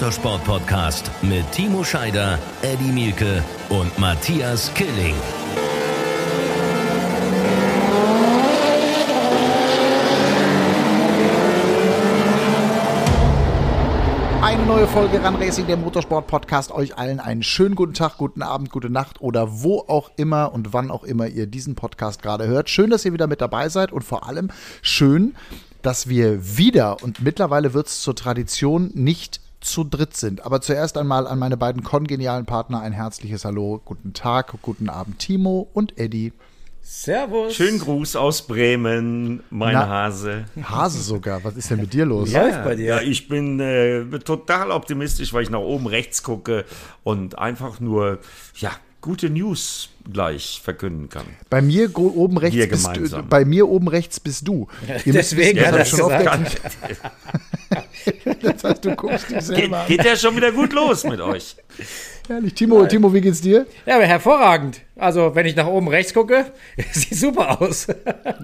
Motorsport-Podcast mit Timo Scheider, Eddie Mielke und Matthias Killing. Eine neue Folge Run Racing, der Motorsport Podcast. Euch allen einen schönen guten Tag, guten Abend, gute Nacht oder wo auch immer und wann auch immer ihr diesen Podcast gerade hört. Schön, dass ihr wieder mit dabei seid und vor allem schön, dass wir wieder und mittlerweile wird es zur Tradition nicht zu dritt sind. Aber zuerst einmal an meine beiden kongenialen Partner ein herzliches Hallo, guten Tag, guten Abend Timo und Eddie. Servus. Schönen Gruß aus Bremen, mein Na, Hase. Hase sogar, was ist denn mit dir los? Ja. Läuft bei dir. Ja, ich bin äh, total optimistisch, weil ich nach oben rechts gucke und einfach nur, ja, gute News gleich verkünden kann. Bei mir oben rechts Wir bist du, gemeinsam. bei mir oben rechts bist du. Ihr müsst deswegen wissen, hat das er ich gesagt. Das heißt, du guckst dich Geht, selber an. geht ja schon wieder gut los mit euch. Herrlich. Timo, Timo, wie geht's dir? Ja, aber hervorragend. Also, wenn ich nach oben rechts gucke, sieht super aus.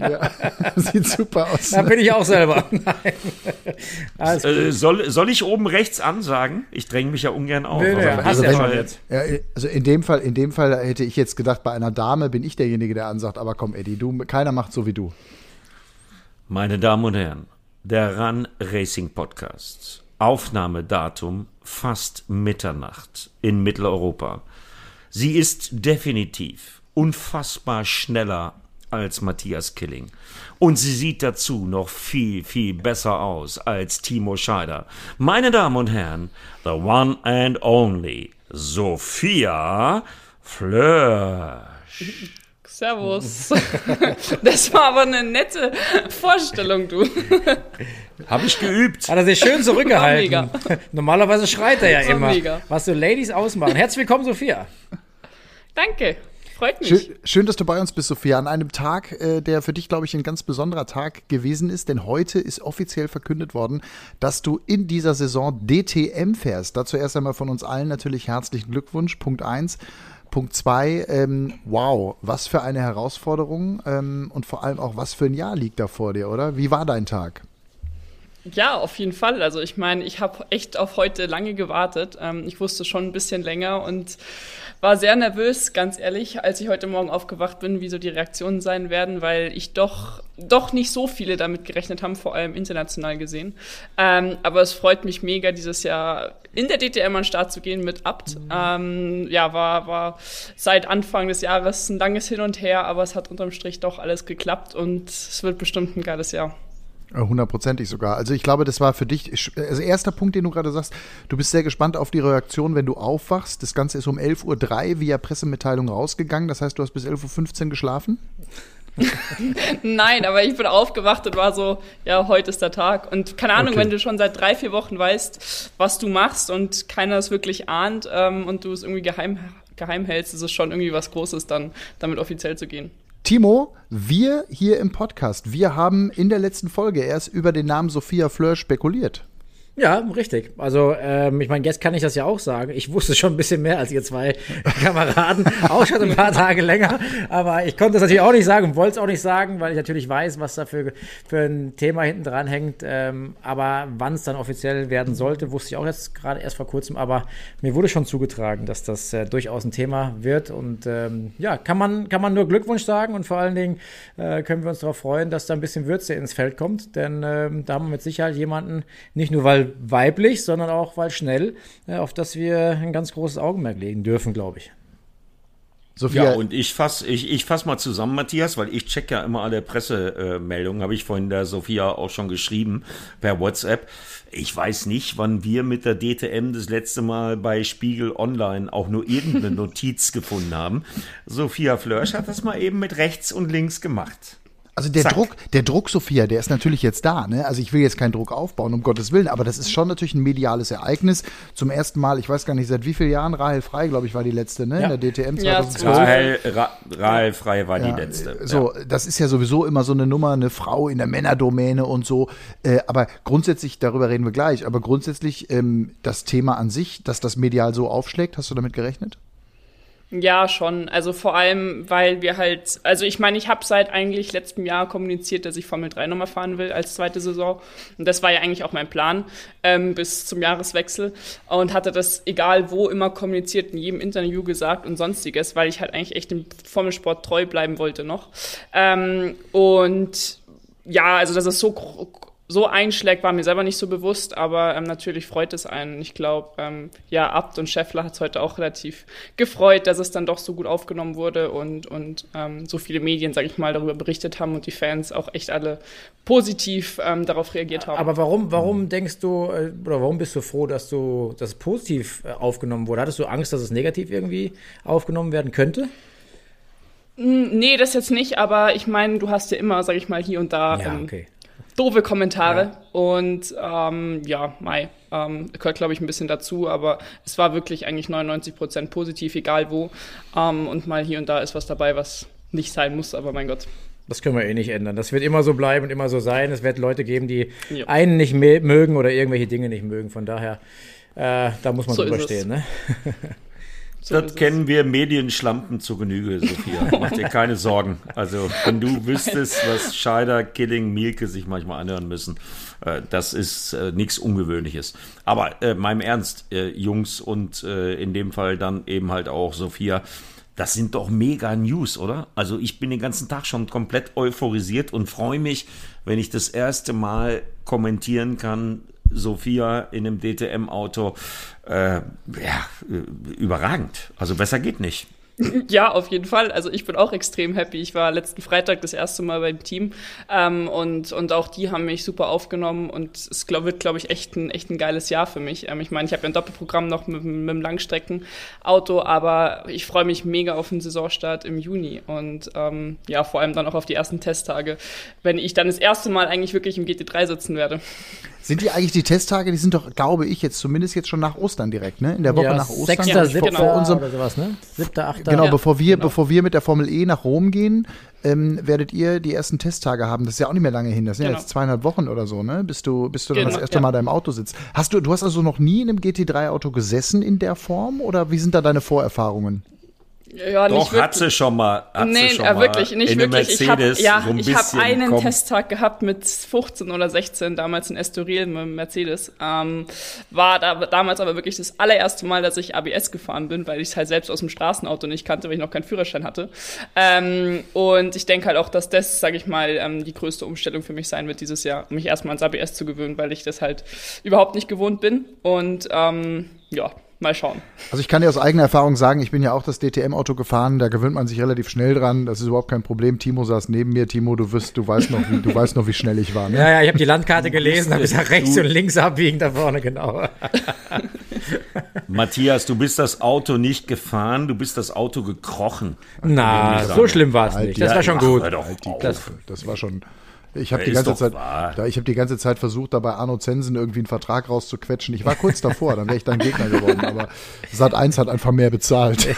Ja, sieht super aus. Da bin ich auch selber. Nein. Äh, soll, soll ich oben rechts ansagen? Ich dränge mich ja ungern auf. Nee, nee, aber hast in ja dem schon Fall- jetzt. Ja, also in dem Fall, in dem Fall hätte ich jetzt gedacht, bei einer Dame bin ich derjenige, der ansagt, aber komm, Eddie, du, keiner macht so wie du. Meine Damen und Herren, der Run Racing Podcast. Aufnahmedatum fast Mitternacht in Mitteleuropa. Sie ist definitiv unfassbar schneller als Matthias Killing. Und sie sieht dazu noch viel, viel besser aus als Timo Scheider. Meine Damen und Herren, the one and only Sophia Flörsch. Servus. Das war aber eine nette Vorstellung, du. Habe ich geübt. Hat er sich schön zurückgehalten. Normalerweise schreit er ja War immer. mega. Was so Ladies ausmachen. Herzlich willkommen, Sophia. Danke. Freut mich. Schön, schön, dass du bei uns bist, Sophia, an einem Tag, äh, der für dich, glaube ich, ein ganz besonderer Tag gewesen ist, denn heute ist offiziell verkündet worden, dass du in dieser Saison DTM fährst. Dazu erst einmal von uns allen natürlich herzlichen Glückwunsch. Punkt eins. Punkt zwei, ähm, wow, was für eine Herausforderung ähm, und vor allem auch, was für ein Jahr liegt da vor dir, oder? Wie war dein Tag? Ja, auf jeden Fall. Also ich meine, ich habe echt auf heute lange gewartet. Ähm, ich wusste schon ein bisschen länger und war sehr nervös, ganz ehrlich, als ich heute Morgen aufgewacht bin, wie so die Reaktionen sein werden, weil ich doch, doch nicht so viele damit gerechnet haben, vor allem international gesehen. Ähm, aber es freut mich mega, dieses Jahr in der DTM an den Start zu gehen mit Abt. Ähm, ja, war, war seit Anfang des Jahres ein langes Hin und Her, aber es hat unterm Strich doch alles geklappt und es wird bestimmt ein geiles Jahr. Äh, Hundertprozentig sogar. Also ich glaube, das war für dich, also erster Punkt, den du gerade sagst, du bist sehr gespannt auf die Reaktion, wenn du aufwachst. Das Ganze ist um 11.03 Uhr via Pressemitteilung rausgegangen. Das heißt, du hast bis 11.15 Uhr geschlafen? Nein, aber ich bin aufgewacht und war so, ja, heute ist der Tag. Und keine Ahnung, Okay. wenn du schon seit drei, vier Wochen weißt, was du machst und keiner es wirklich ahnt ähm, und du es irgendwie geheim, geheim hältst, ist es schon irgendwie was Großes, dann damit offiziell zu gehen. Timo, wir hier im Podcast, wir haben in der letzten Folge erst über den Namen Sophia Fleur spekuliert. Ja, richtig. Also, ähm, ich meine, jetzt kann ich das ja auch sagen. Ich wusste schon ein bisschen mehr als ihr zwei Kameraden, auch schon ein paar Tage länger. Aber ich konnte das natürlich auch nicht sagen und wollte es auch nicht sagen, weil ich natürlich weiß, was da für, für ein Thema hinten dran hängt. Ähm, aber wann es dann offiziell werden sollte, wusste ich auch jetzt gerade erst vor kurzem. Aber mir wurde schon zugetragen, dass das äh, durchaus ein Thema wird. Und ähm, ja, kann man, kann man nur Glückwunsch sagen und vor allen Dingen äh, können wir uns darauf freuen, dass da ein bisschen Würze ins Feld kommt. Denn ähm, da haben wir mit Sicherheit jemanden, nicht nur weil weiblich, sondern auch weil schnell, äh, auf das wir ein ganz großes Augenmerk legen dürfen, glaube ich. Sophia, Ja, und ich fass, ich, ich fass mal zusammen, Matthias, weil ich check ja immer alle Pressemeldungen, habe ich vorhin der Sophia auch schon geschrieben per WhatsApp. Ich weiß nicht, wann wir mit der DTM das letzte Mal bei Spiegel Online auch nur irgendeine Notiz gefunden haben. Sophia Flörsch hat das mal eben mit rechts und links gemacht. Also der zack. Druck, der Druck, Sophia, der ist natürlich jetzt da. Ne? Also ich will jetzt keinen Druck aufbauen, um Gottes Willen, aber das ist schon natürlich ein mediales Ereignis. Zum ersten Mal, ich weiß gar nicht, seit wie vielen Jahren, Rahel Frei, glaube ich, war die letzte, ne? Ja. In der DTM Ja, 2012. Rahel, Ra, Rahel Frei war Ja, die letzte. So, das ist ja sowieso immer so eine Nummer, eine Frau in der Männerdomäne und so. Äh, aber grundsätzlich, darüber reden wir gleich, aber grundsätzlich ähm, das Thema an sich, dass das medial so aufschlägt, hast du damit gerechnet? Ja, schon. Also vor allem, weil wir halt, also ich meine, ich habe seit eigentlich letztem Jahr kommuniziert, dass ich Formel 3 nochmal fahren will als zweite Saison. Und das war ja eigentlich auch mein Plan ähm, bis zum Jahreswechsel. Und hatte das, egal wo, immer kommuniziert, in jedem Interview gesagt und sonstiges, weil ich halt eigentlich echt dem Formelsport treu bleiben wollte noch. Ähm, und ja, also dass es so so einschlägt, war mir selber nicht so bewusst, aber ähm, natürlich freut es einen. Ich glaube, ähm, ja, Abt und Scheffler hat es heute auch relativ gefreut, dass es dann doch so gut aufgenommen wurde und, und ähm, so viele Medien, sage ich mal, darüber berichtet haben und die Fans auch echt alle positiv ähm, darauf reagiert haben. Aber warum, warum denkst du, äh, oder warum bist du froh, dass du das positiv äh, aufgenommen wurde? Hattest du Angst, dass es negativ irgendwie aufgenommen werden könnte? Nee, das jetzt nicht, aber ich meine, du hast ja immer, sag ich mal, hier und da Ja, ähm, okay. Doofe Kommentare. Und ähm, ja, Mai ähm, gehört, glaube ich, ein bisschen dazu, aber es war wirklich eigentlich 99 Prozent positiv, egal wo. Ähm, und mal hier und da ist was dabei, was nicht sein muss, aber mein Gott. Das können wir eh nicht ändern. Das wird immer so bleiben und immer so sein. Es wird Leute geben, die Ja. einen nicht mö- mögen oder irgendwelche Dinge nicht mögen. Von daher, äh, da muss man So drüber stehen. Ne? So das es. kennen wir Medienschlampen zu Genüge, Sophia. Mach dir keine Sorgen. Also, wenn du wüsstest, was Scheider, Killing, Mielke sich manchmal anhören müssen, äh, das ist äh, nichts Ungewöhnliches. Aber äh, meinem Ernst, äh, Jungs und äh, in dem Fall dann eben halt auch Sophia, das sind doch mega News, oder? Also ich bin den ganzen Tag schon komplett euphorisiert und freue mich, wenn ich das erste Mal kommentieren kann, Sophia in einem DTM-Auto. Äh, ja, äh, überragend. Also besser geht nicht. Ja, auf jeden Fall. Also ich bin auch extrem happy. Ich war letzten Freitag das erste Mal beim Team ähm, und, und auch die haben mich super aufgenommen und es glaub, wird, glaube ich, echt ein, echt ein geiles Jahr für mich. Ähm, ich meine, ich habe ja ein Doppelprogramm noch mit, mit dem Langstreckenauto, aber ich freue mich mega auf den Saisonstart im Juni und ähm, ja, vor allem dann auch auf die ersten Testtage, wenn ich dann das erste Mal eigentlich wirklich im GT3 sitzen werde. Sind die eigentlich die Testtage, die sind doch, glaube ich, jetzt zumindest jetzt schon nach Ostern direkt, ne? In der Woche ja, nach Ostern. 6. Vor, 7. Vor, vor unserem, oder sowas, ne? 7., 8 da. Genau, ja. bevor wir, genau. bevor wir mit der Formel E nach Rom gehen, ähm, werdet ihr die ersten Testtage haben. Das ist ja auch nicht mehr lange hin. Das sind genau. ja jetzt zweieinhalb Wochen oder so, ne? Bis du, bis du dann genau, das erste ja. Mal deinem Auto sitzt. Hast du, du hast also noch nie in einem GT3-Auto gesessen in der Form oder wie sind da deine Vorerfahrungen? Ja, Doch, hat sie schon mal. Hat nee, schon äh, mal wirklich, nicht in wirklich. Ich habe Mercedes ja, so hab einen komm, Testtag gehabt mit 15 oder 16, damals in Estoril mit dem Mercedes. Ähm, war da, damals aber wirklich das allererste Mal, dass ich ABS gefahren bin, weil ich es halt selbst aus dem Straßenauto nicht kannte, weil ich noch keinen Führerschein hatte. Ähm, und ich denke halt auch, dass das, sage ich mal, ähm, die größte Umstellung für mich sein wird dieses Jahr, um mich erstmal ans ABS zu gewöhnen, weil ich das halt überhaupt nicht gewohnt bin. Und ähm, ja, mal schauen. Also ich kann dir aus eigener Erfahrung sagen, ich bin ja auch das DTM-Auto gefahren, da gewöhnt man sich relativ schnell dran, das ist überhaupt kein Problem. Timo saß neben mir, Timo, du wirst, du weißt noch, wie, du weißt noch, wie schnell ich war. Ne? Ja, ja, ich habe die Landkarte gelesen, habe gesagt, rechts Du- und links abbiegen da vorne, genau. Matthias, du bist das Auto nicht gefahren, du bist das Auto gekrochen. Na, so schlimm war es Halt nicht. Das war schon ach, gut. auf. Klasse. Das war schon. Ich habe die ganze Zeit, da, ich habe die ganze Zeit versucht, da bei Arno Zensen irgendwie einen Vertrag rauszuquetschen. Ich war kurz davor, dann wäre ich dein Gegner geworden. Aber Sat 1 hat einfach mehr bezahlt.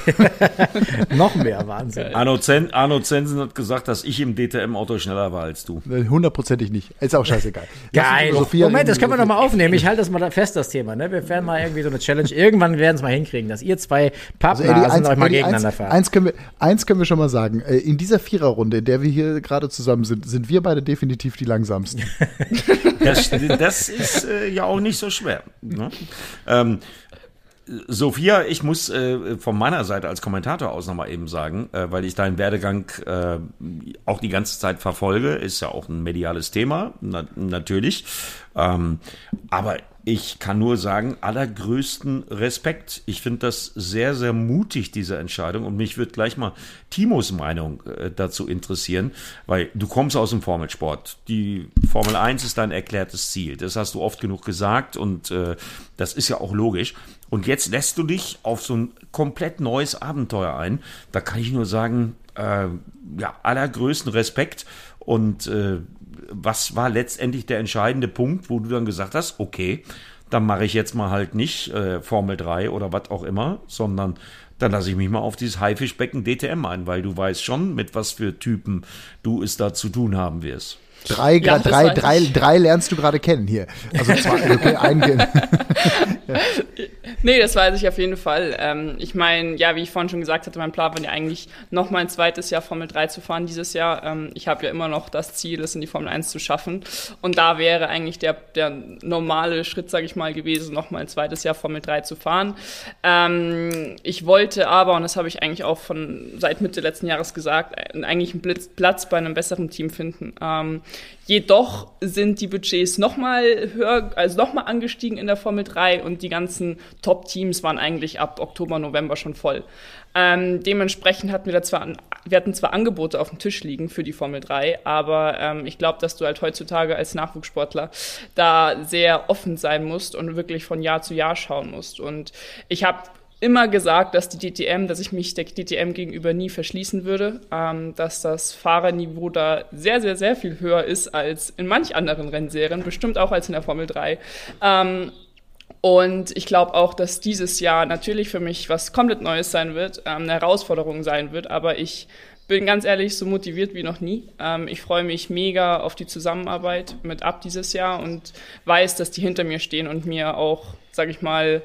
Noch mehr Wahnsinn. Arno, Zen, Arno Zensen hat gesagt, dass ich im DTM-Auto schneller war als du. Hundertprozentig nicht. Ist auch scheißegal. Geil. Moment, das können wir nochmal aufnehmen. Ich halte das mal fest, das Thema. Ne? Wir werden mal irgendwie so eine Challenge. Irgendwann werden es mal hinkriegen, dass ihr zwei Also, Pappnasen Eddie, eins, euch mal Eddie, gegeneinander eins, fahren. eins, können wir, eins können wir schon mal sagen. Äh, In dieser Viererrunde, in der wir hier gerade zusammen sind, sind wir beide definitiv die langsamsten. Das, das ist äh, ja auch nicht so schwer. Ne? Ähm, Sophia, ich muss äh, von meiner Seite als Kommentator aus nochmal eben sagen, äh, weil ich deinen Werdegang äh, auch die ganze Zeit verfolge, ist ja auch ein mediales Thema, na, natürlich. Ähm, aber ich kann nur sagen, allergrößten Respekt. Ich finde das sehr, sehr mutig, diese Entscheidung. Und mich würde gleich mal Timos Meinung äh, dazu interessieren, weil du kommst aus dem Formelsport. Die Formel 1 ist dein erklärtes Ziel. Das hast du oft genug gesagt und äh, das ist ja auch logisch. Und jetzt lässt du dich auf so ein komplett neues Abenteuer ein. Da kann ich nur sagen, äh, ja, allergrößten Respekt. Und äh, was war letztendlich der entscheidende Punkt, wo du dann gesagt hast, okay, dann mache ich jetzt mal halt nicht äh, Formel 3 oder was auch immer, sondern dann lasse ich mich mal auf dieses Haifischbecken DTM ein, weil du weißt schon, mit was für Typen du es da zu tun haben wirst. Drei, Ja, drei, drei, drei lernst du gerade kennen hier. Also zwei, okay, einen kennen. Nee, das weiß ich auf jeden Fall. Ähm, ich meine, ja, wie ich vorhin schon gesagt hatte, mein Plan war ja eigentlich noch ein zweites Jahr Formel 3 zu fahren dieses Jahr. Ähm, ich habe ja immer noch das Ziel, es in die Formel 1 zu schaffen. Und da wäre eigentlich der, der normale Schritt, sage ich mal, gewesen, noch ein zweites Jahr Formel 3 zu fahren. Ähm, ich wollte aber, und das habe ich eigentlich auch von seit Mitte letzten Jahres gesagt, eigentlich einen Blitz, Platz bei einem besseren Team finden. Jedoch sind die Budgets noch mal höher, also noch mal angestiegen in der Formel 3 und die ganzen Top-Teams waren eigentlich ab Oktober, November schon voll. Ähm, dementsprechend hatten wir da zwar, wir hatten zwar Angebote auf dem Tisch liegen für die Formel 3, aber ähm, ich glaube, dass du halt heutzutage als Nachwuchssportler da sehr offen sein musst und wirklich von Jahr zu Jahr schauen musst. Und ich habe immer gesagt, dass die DTM, dass ich mich der DTM gegenüber nie verschließen würde, ähm, dass das Fahrerniveau da sehr, sehr, sehr viel höher ist als in manch anderen Rennserien, bestimmt auch als in der Formel 3. Ähm, und ich glaube auch, dass dieses Jahr natürlich für mich was komplett Neues sein wird, ähm, eine Herausforderung sein wird, aber ich bin ganz ehrlich so motiviert wie noch nie. Ähm, ich freue mich mega auf die Zusammenarbeit mit Ab dieses Jahr und weiß, dass die hinter mir stehen und mir auch, sage ich mal,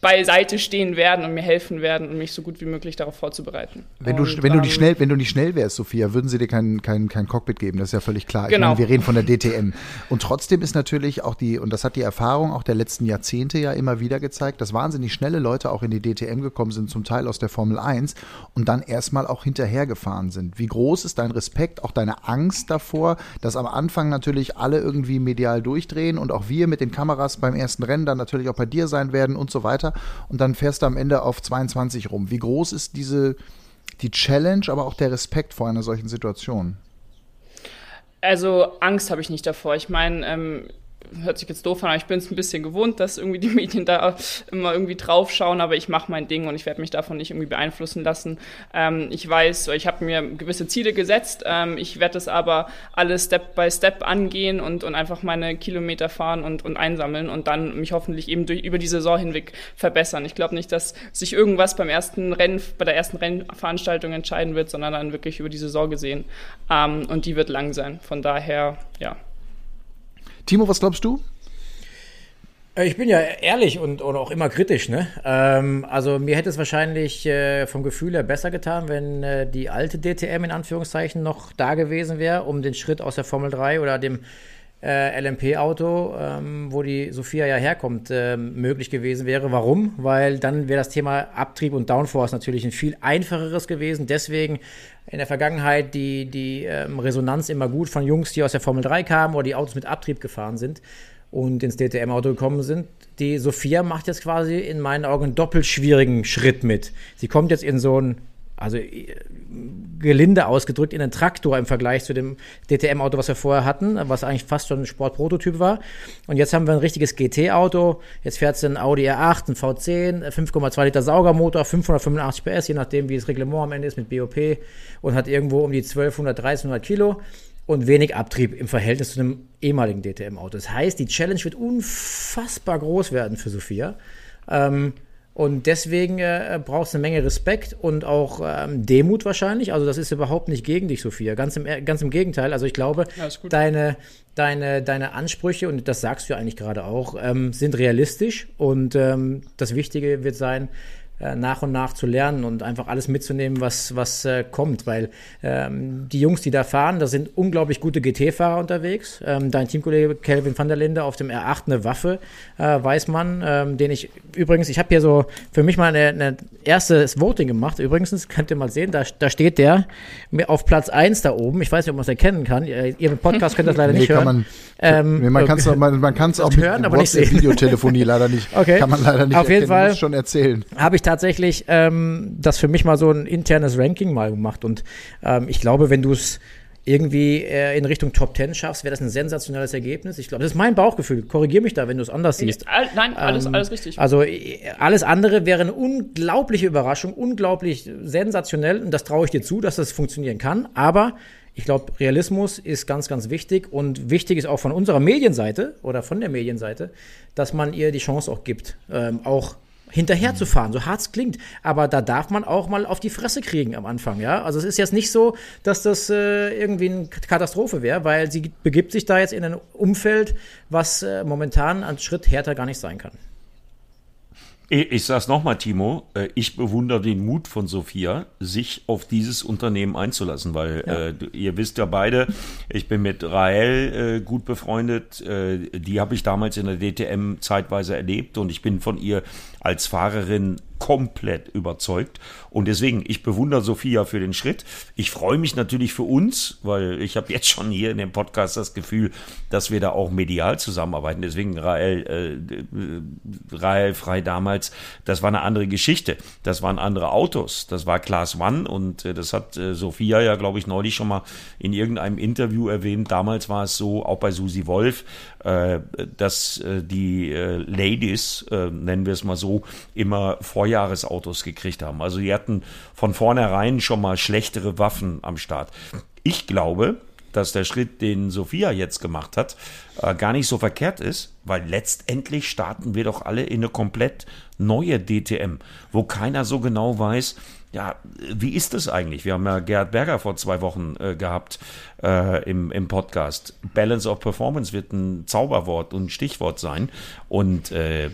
beiseite stehen werden und mir helfen werden und mich so gut wie möglich darauf vorzubereiten. Wenn du, und, wenn du nicht schnell, wenn du nicht schnell wärst, Sophia, würden sie dir kein, kein, kein Cockpit geben, das ist ja völlig klar. Ich Genau. meine, wir reden von der DTM. Und trotzdem ist natürlich auch die, und das hat die Erfahrung auch der letzten Jahrzehnte ja immer wieder gezeigt, dass wahnsinnig schnelle Leute auch in die DTM gekommen sind, zum Teil aus der Formel 1 und dann erstmal auch hinterhergefahren sind. Wie groß ist dein Respekt, auch deine Angst davor, dass am Anfang natürlich alle irgendwie medial durchdrehen und auch wir mit den Kameras beim ersten Rennen dann natürlich auch bei dir sein werden und so weiter. Und dann fährst du am Ende auf 22 rum. Wie groß ist diese, die Challenge, aber auch der Respekt vor einer solchen Situation? Also Angst habe ich nicht davor. Ich meine, ähm, hört sich jetzt doof an, aber ich bin es ein bisschen gewohnt, dass irgendwie die Medien da immer irgendwie draufschauen, aber ich mache mein Ding und ich werde mich davon nicht irgendwie beeinflussen lassen. Ähm, ich weiß, ich habe mir gewisse Ziele gesetzt, ähm, ich werde das aber alles Step by Step angehen und, und einfach meine Kilometer fahren und, und einsammeln und dann mich hoffentlich eben durch, über die Saison hinweg verbessern. Ich glaube nicht, dass sich irgendwas beim ersten Rennen, bei der ersten Rennveranstaltung entscheiden wird, sondern dann wirklich über die Saison gesehen. Ähm, und die wird lang sein. Von daher, ja. Timo, was glaubst du? Äh, Ich bin ja ehrlich und, und auch immer kritisch. Ne? Ähm, also mir hätte es wahrscheinlich äh, vom Gefühl her besser getan, wenn äh, die alte DTM in Anführungszeichen noch da gewesen wäre, um den Schritt aus der Formel 3 oder dem äh, LMP-Auto, ähm, wo die Sophia ja herkommt, ähm, möglich gewesen wäre. Warum? Weil dann wäre das Thema Abtrieb und Downforce natürlich ein viel einfacheres gewesen. Deswegen in der Vergangenheit die, die ähm, Resonanz immer gut von Jungs, die aus der Formel 3 kamen oder die Autos mit Abtrieb gefahren sind und ins DTM-Auto gekommen sind. Die Sophia macht jetzt quasi in meinen Augen einen doppelt schwierigen Schritt mit. Sie kommt jetzt in so ein, also äh, gelinde ausgedrückt, in einen Traktor im Vergleich zu dem DTM-Auto, was wir vorher hatten, was eigentlich fast schon ein Sportprototyp war. Und jetzt haben wir ein richtiges GT-Auto. Jetzt fährt sie ein Audi R8, ein V10, 5,2 Liter Saugermotor, 585 PS, je nachdem, wie das Reglement am Ende ist mit BOP und hat irgendwo um die 1200, 1300 Kilo und wenig Abtrieb im Verhältnis zu einem ehemaligen DTM-Auto. Das heißt, die Challenge wird unfassbar groß werden für Sophia. Ähm, und deswegen äh, brauchst du eine Menge Respekt und auch ähm, Demut wahrscheinlich. Also das ist überhaupt nicht gegen dich, Sophia. Ganz im, ganz im Gegenteil. Also ich glaube, Ja, deine, deine, deine Ansprüche, und das sagst du ja eigentlich gerade auch, ähm, sind realistisch. Und ähm, das Wichtige wird sein, äh, nach und nach zu lernen und einfach alles mitzunehmen, was, was äh, kommt. Weil ähm, die Jungs, die da fahren, da sind unglaublich gute GT-Fahrer unterwegs. Ähm, dein Teamkollege Kelvin van der Linde auf dem R8 eine Waffe, äh, weiß man, ähm, den ich übrigens, ich habe hier so für mich mal eine, eine erstes Voting gemacht. Übrigens, könnt ihr mal sehen, da, da steht der auf Platz 1 da oben. Ich weiß nicht, ob man es erkennen kann. Ihr, im Podcast könnt das leider Nee, nicht hören. man, Ähm, nee, man kann es man, man kann's auch mit hören, aber nicht sehen. WhatsApp-Videotelefonie leider nicht. Okay. Kann man leider nicht Auf jeden erkennen. Fall. Muss schon erzählen. habe ich tatsächlich ähm, das für mich mal so ein internes Ranking mal gemacht. Und ähm, ich glaube, wenn du es irgendwie äh, in Richtung Top 10 schaffst, wäre das ein sensationelles Ergebnis. Ich glaube, das ist mein Bauchgefühl. Korrigier mich da, wenn du es anders siehst. All- Nein, alles, Ähm, alles richtig. Also äh, alles andere wäre eine unglaubliche Überraschung, unglaublich sensationell und das traue ich dir zu, dass das funktionieren kann. Aber ich glaube, Realismus ist ganz, ganz wichtig und wichtig ist auch von unserer Medienseite oder von der Medienseite, dass man ihr die Chance auch gibt, ähm, auch hinterher zu fahren, so hart es klingt. Aber da darf man auch mal auf die Fresse kriegen am Anfang, ja. Also es ist jetzt nicht so, dass das äh, irgendwie eine Katastrophe wäre, weil sie begibt sich da jetzt in ein Umfeld, was äh, momentan an Schritt härter gar nicht sein kann. Ich, ich sag's nochmal, Timo, äh, ich bewundere den Mut von Sophia, sich auf dieses Unternehmen einzulassen, weil ja. äh, ihr wisst ja beide, ich bin mit Rael äh, gut befreundet, äh, die habe ich damals in der DTM zeitweise erlebt und ich bin von ihr als Fahrerin komplett überzeugt. Und deswegen, ich bewundere Sophia für den Schritt. Ich freue mich natürlich für uns, weil ich habe jetzt schon hier in dem Podcast das Gefühl, dass wir da auch medial zusammenarbeiten. Deswegen Rael, äh, Rael Frei damals, das war eine andere Geschichte. Das waren andere Autos. Das war Class One und äh, das hat äh, Sophia ja, glaube ich, neulich schon mal in irgendeinem Interview erwähnt. Damals war es so, auch bei Susi Wolf, äh, dass äh, die äh, Ladies, äh, nennen wir es mal so, immer Vorjahresautos gekriegt haben. Also die hatten von vornherein schon mal schlechtere Waffen am Start. Ich glaube, dass der Schritt, den Sophia jetzt gemacht hat, äh, gar nicht so verkehrt ist, weil letztendlich starten wir doch alle in eine komplett neue DTM, wo keiner so genau weiß, ja, wie ist das eigentlich? Wir haben ja Gerhard Berger vor zwei Wochen äh, gehabt äh, im, im Podcast. Balance of Performance wird ein Zauberwort und Stichwort sein. Und äh,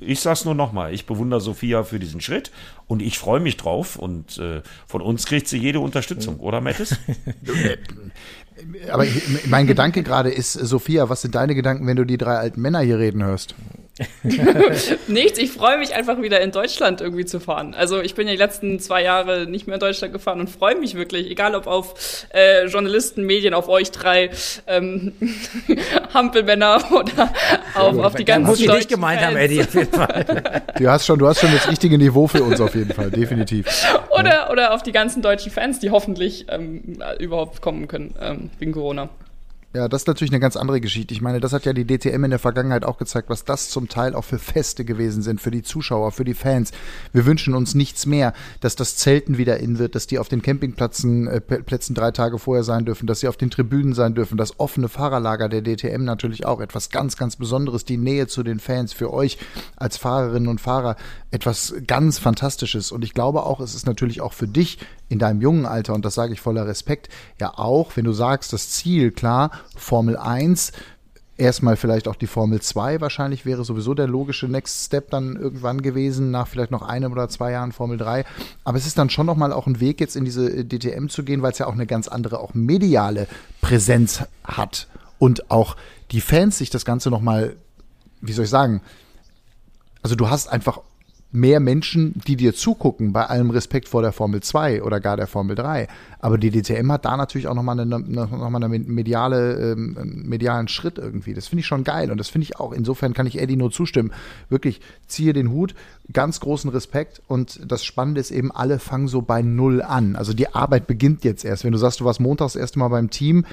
ich sag's nur nochmal, ich bewundere Sophia für diesen Schritt und ich freue mich drauf. Und äh, von uns kriegt sie jede Unterstützung, oder Mattis? Aber mein Gedanke gerade ist, Sophia, was sind deine Gedanken, wenn du die drei alten Männer hier reden hörst? Nichts, ich freue mich einfach wieder in Deutschland irgendwie zu fahren. Also ich bin ja die letzten zwei Jahre nicht mehr in Deutschland gefahren und freue mich wirklich, egal ob auf äh, Journalisten, Medien, auf euch drei ähm, Hampelmänner oder auf, auf die ganzen Muss ich nicht gemeint haben, Eddie, auf jeden Fall. Du hast schon, du hast schon das richtige Niveau für uns auf jeden Fall, definitiv. Oder, ja. oder auf die ganzen deutschen Fans, die hoffentlich ähm, überhaupt kommen können ähm, wegen Corona. Ja, das ist natürlich eine ganz andere Geschichte. Ich meine, das hat ja die DTM in der Vergangenheit auch gezeigt, was das zum Teil auch für Feste gewesen sind, für die Zuschauer, für die Fans. Wir wünschen uns nichts mehr, dass das Zelten wieder in wird, dass die auf den Campingplätzen äh, Plätzen drei Tage vorher sein dürfen, dass sie auf den Tribünen sein dürfen, das offene Fahrerlager der DTM natürlich auch etwas ganz, ganz Besonderes, die Nähe zu den Fans für euch als Fahrerinnen und Fahrer etwas ganz Fantastisches. Und ich glaube auch, es ist natürlich auch für dich in deinem jungen Alter, und das sage ich voller Respekt, ja auch, wenn du sagst, das Ziel, klar, Formel 1, erstmal vielleicht auch die Formel 2 wahrscheinlich wäre sowieso der logische Next Step dann irgendwann gewesen, nach vielleicht noch einem oder zwei Jahren Formel 3. Aber es ist dann schon nochmal auch ein Weg, jetzt in diese DTM zu gehen, weil es ja auch eine ganz andere, auch mediale Präsenz hat. Und auch die Fans sich das Ganze nochmal, wie soll ich sagen, also du hast einfach mehr Menschen, die dir zugucken, bei allem Respekt vor der Formel 2 oder gar der Formel 3. Aber die DTM hat da natürlich auch nochmal eine, noch eine mediale, ähm, medialen Schritt irgendwie. Das finde ich schon geil und das finde ich auch, insofern kann ich Eddie nur zustimmen. Wirklich, ziehe den Hut, ganz großen Respekt und das Spannende ist eben, alle fangen so bei Null an. Also die Arbeit beginnt jetzt erst. Wenn du sagst, du warst montags das erste Mal beim Team,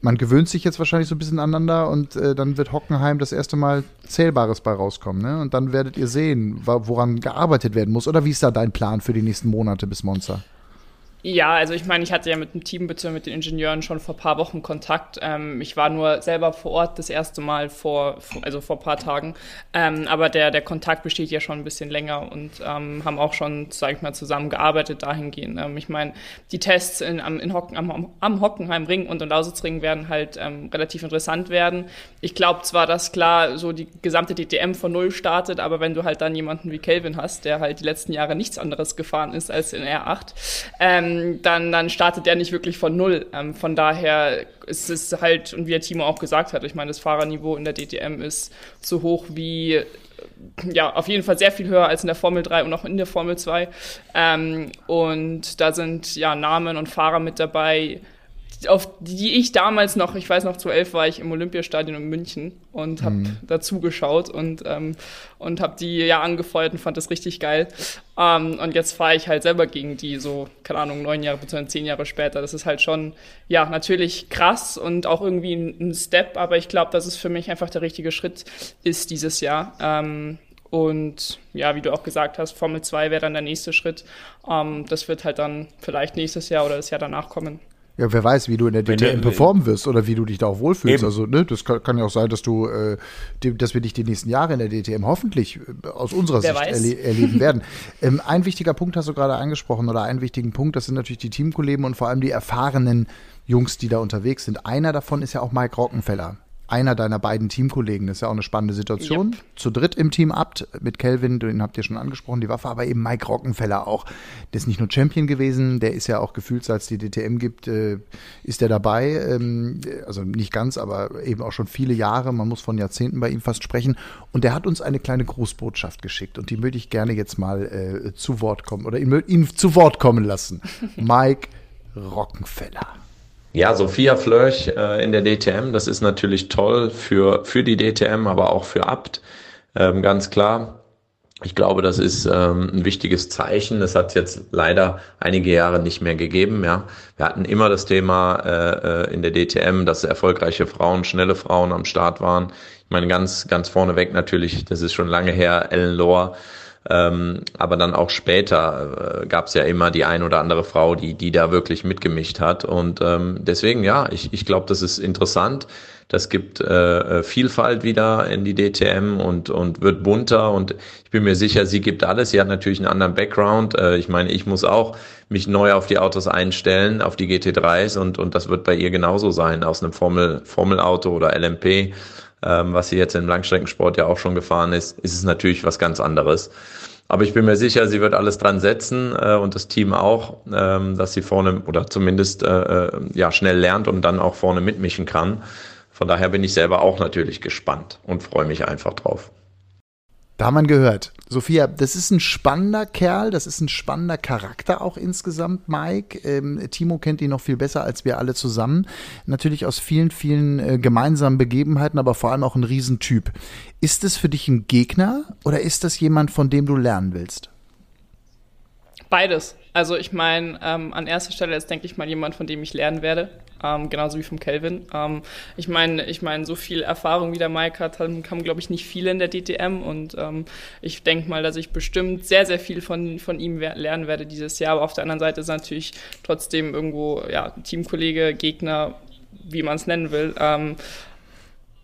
man gewöhnt sich jetzt wahrscheinlich so ein bisschen aneinander und äh, dann wird Hockenheim das erste Mal Zählbares bei rauskommen. Ne? Und dann werdet ihr sehen, woran gearbeitet werden muss. Oder wie ist da dein Plan für die nächsten Monate bis Monster? Ja, also ich meine, ich hatte ja mit dem Team bzw. mit den Ingenieuren schon vor ein paar Wochen Kontakt. Ähm, ich war nur selber vor Ort das erste Mal vor, also vor ein paar Tagen. Ähm, aber der, der Kontakt besteht ja schon ein bisschen länger und ähm, haben auch schon, sag ich mal, zusammengearbeitet dahingehend. Ähm, ich meine, die Tests in, am, in Hocken, am, am Hockenheimring und im Lausitzring werden halt ähm, relativ interessant werden. Ich glaube zwar, dass klar so die gesamte DTM von Null startet, aber wenn du halt dann jemanden wie Kelvin hast, der halt die letzten Jahre nichts anderes gefahren ist als in R8, ähm, dann, dann startet der nicht wirklich von Null. Ähm, von daher ist es halt, und wie der Timo auch gesagt hat, ich meine, das Fahrerniveau in der DTM ist so hoch wie ja, auf jeden Fall sehr viel höher als in der Formel 3 und auch in der Formel 2. Ähm, und da sind ja Namen und Fahrer mit dabei, auf die ich damals noch, ich weiß noch, zu elf war ich im Olympiastadion in München und habe mhm. dazu geschaut und, ähm, und habe die ja angefeuert und fand das richtig geil. Ähm, und jetzt fahre ich halt selber gegen die, so, keine Ahnung, neun Jahre bzw. zehn Jahre später. Das ist halt schon, ja, natürlich krass und auch irgendwie ein, ein Step, aber ich glaube, dass es für mich einfach der richtige Schritt ist dieses Jahr. Ähm, und ja, wie du auch gesagt hast, Formel 2 wäre dann der nächste Schritt. Ähm, das wird halt dann vielleicht nächstes Jahr oder das Jahr danach kommen. Ja, wer weiß, wie du in der DTM performen wirst oder wie du dich da auch wohlfühlst. Eben. Also, ne, das kann, kann, ja auch sein, dass du, äh, die, dass wir dich die nächsten Jahre in der DTM hoffentlich äh, aus unserer wer Sicht erle erleben werden. ähm, ein wichtiger Punkt hast du gerade angesprochen oder einen wichtigen Punkt, das sind natürlich die Teamkollegen und vor allem die erfahrenen Jungs, die da unterwegs sind. Einer davon ist ja auch Mike Rockenfeller. Einer deiner beiden Teamkollegen. Das ist ja auch eine spannende Situation. Yep. Zu dritt im Team Abt mit Kelvin, den habt ihr schon angesprochen, die Waffe, aber eben Mike Rockenfeller auch. Der ist nicht nur Champion gewesen, der ist ja auch gefühlt, seit es die DTM gibt, äh, ist er dabei. Ähm, also nicht ganz, aber eben auch schon viele Jahre. Man muss von Jahrzehnten bei ihm fast sprechen. Und der hat uns eine kleine Grußbotschaft geschickt und die würde ich gerne jetzt mal äh, zu Wort kommen oder ihn, ihn zu Wort kommen lassen. Mike Rockenfeller. Ja, Sophia Flörch äh, in der DTM, das ist natürlich toll für, für die DTM, aber auch für Abt, ähm, ganz klar. Ich glaube, das ist ähm, ein wichtiges Zeichen. Das hat jetzt leider einige Jahre nicht mehr gegeben. Ja, wir hatten immer das Thema äh, äh in der DTM, dass erfolgreiche Frauen, schnelle Frauen am Start waren. Ich meine, ganz, ganz vorneweg natürlich, das ist schon lange her, Ellen Lohr, ähm, aber dann auch später äh, gab es ja immer die ein oder andere Frau, die, die da wirklich mitgemischt hat. Und ähm, deswegen, ja, ich, ich glaube, das ist interessant. Das gibt äh, Vielfalt wieder in die DTM und, und wird bunter. Und ich bin mir sicher, sie gibt alles. Sie hat natürlich einen anderen Background. Äh, ich meine, ich muss auch mich neu auf die Autos einstellen, auf die GT3s. Und, und das wird bei ihr genauso sein, aus einem Formel, Formelauto oder LMP ähm, was sie jetzt im Langstreckensport ja auch schon gefahren ist, ist es natürlich was ganz anderes. Aber ich bin mir sicher, sie wird alles dran setzen äh, und das Team auch, ähm, dass sie vorne oder zumindest äh, äh, ja schnell lernt und dann auch vorne mitmischen kann. Von daher bin ich selber auch natürlich gespannt und freue mich einfach drauf. Da wir gehört. Sophia, das ist ein spannender Kerl, das ist ein spannender Charakter auch insgesamt, Mike. Ähm, Timo kennt ihn noch viel besser als wir alle zusammen. Natürlich aus vielen, vielen äh, gemeinsamen Begebenheiten, aber vor allem auch ein Riesentyp. Ist es für dich ein Gegner oder ist das jemand, von dem du lernen willst? Beides. Also ich meine, ähm, an erster Stelle ist, denke ich mal, jemand, von dem ich lernen werde ähm, genauso wie vom Kelvin. Ähm, ich meine, ich meine, so viel Erfahrung wie der Mike hat, haben, haben glaube ich, nicht viele in der DTM und ähm, ich denke mal, dass ich bestimmt sehr, sehr viel von, von ihm lernen werde dieses Jahr. Aber auf der anderen Seite ist natürlich trotzdem irgendwo, ja, Teamkollege, Gegner, wie man es nennen will. Ähm,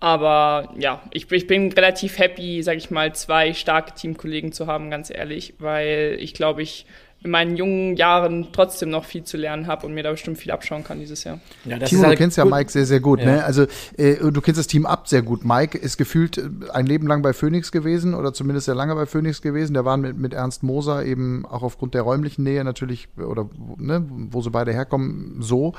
aber ja, ich, ich, bin relativ happy, sage ich mal, zwei starke Teamkollegen zu haben, ganz ehrlich, weil ich glaube, ich in meinen jungen Jahren trotzdem noch viel zu lernen habe und mir da bestimmt viel abschauen kann dieses Jahr. Ja, Timo, halt du kennst gut. ja Mike sehr, sehr gut. Ja. Ne? Also äh, du kennst das Team ab sehr gut. Mike ist gefühlt äh, ein Leben lang bei Phoenix gewesen oder zumindest sehr lange bei Phoenix gewesen. Der war mit, mit Ernst Moser eben auch aufgrund der räumlichen Nähe natürlich oder ne, wo sie beide herkommen so.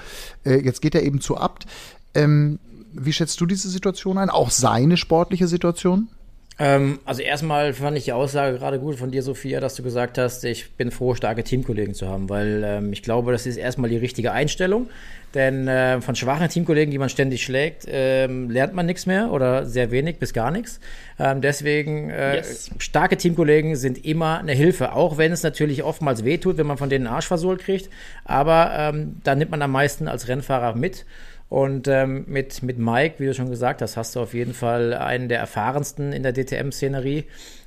Äh, jetzt geht er eben zu Abt. Ähm, wie schätzt du diese Situation ein? Auch seine sportliche Situation? Ähm, also erstmal fand ich die Aussage gerade gut von dir, Sophia, dass du gesagt hast, ich bin froh, starke Teamkollegen zu haben, weil ähm, ich glaube, das ist erstmal die richtige Einstellung. Denn äh, von schwachen Teamkollegen, die man ständig schlägt, ähm, lernt man nichts mehr oder sehr wenig bis gar nichts. Ähm, deswegen äh, yes. starke Teamkollegen sind immer eine Hilfe, auch wenn es natürlich oftmals wehtut, wenn man von denen einen Arsch versohlt kriegt. Aber ähm, da nimmt man am meisten als Rennfahrer mit. Und ähm, mit, mit Mike, wie du schon gesagt hast, hast du auf jeden Fall einen der erfahrensten in der DTM-Szenerie.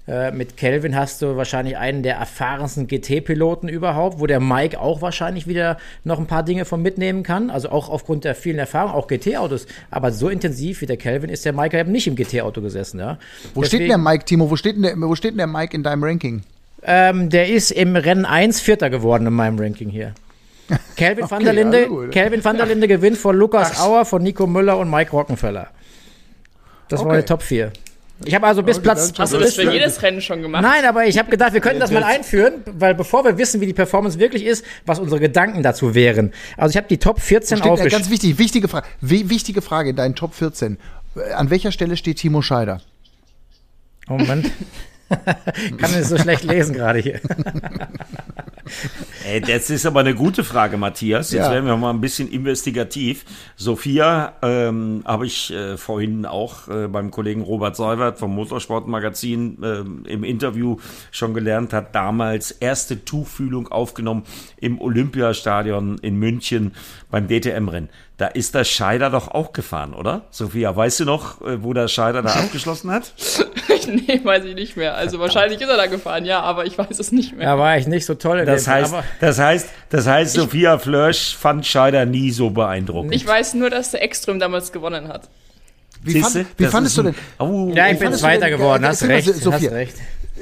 Äh, mit Kelvin hast du wahrscheinlich einen der erfahrensten GT-Piloten überhaupt, wo der Mike auch wahrscheinlich wieder noch ein paar Dinge von mitnehmen kann. Also auch aufgrund der vielen Erfahrungen, auch GT-Autos. Aber so intensiv wie der Kelvin ist der Mike eben nicht im GT-Auto gesessen. Ja? Wo Deswegen, steht denn der Mike, Timo? Wo steht denn der, wo steht denn der Mike in deinem Ranking? Ähm, der ist im Rennen 1 Vierter geworden in meinem Ranking hier. Kelvin, okay, van der Linde, Kelvin van der Linde gewinnt vor Lukas Ach. Auer, von Nico Müller und Mike Rockenfeller. Das okay. war die Top 4. Ich habe also bis okay, Platz. Hast du das für jedes Rennen schon gemacht? Nein, aber ich habe gedacht, wir könnten das mal einführen, weil bevor wir wissen, wie die Performance wirklich ist, was unsere Gedanken dazu wären. Also ich habe die Top 14 aufgeschrieben. Ganz wichtig, wichtige Frage. Wichtige Frage in deinen Top 14. An welcher Stelle steht Timo Scheider? Moment. Kann es so schlecht lesen gerade hier. Ey, das ist aber eine gute Frage, Matthias. Jetzt ja. werden wir mal ein bisschen investigativ. Sophia ähm, habe ich äh, vorhin auch äh, beim Kollegen Robert Seibert vom Motorsportmagazin äh, im Interview schon gelernt, hat damals erste Tuchfühlung aufgenommen im Olympiastadion in München beim DTM-Rennen. Da ist der Scheider doch auch gefahren, oder? Sophia, weißt du noch, äh, wo der Scheider da abgeschlossen hat? nee, weiß ich nicht mehr. Also wahrscheinlich ist er da gefahren, ja, aber ich weiß es nicht mehr. Da war ich nicht so toll. Das heißt, das heißt, das heißt, Sophia Flörsch fand Scheider nie so beeindruckend. Ich weiß nur, dass der Ekström damals gewonnen hat. Wie, fand, wie fandest du denn? Oh, ja, ich bin Zweiter geworden, hast recht, Sophia, hast recht.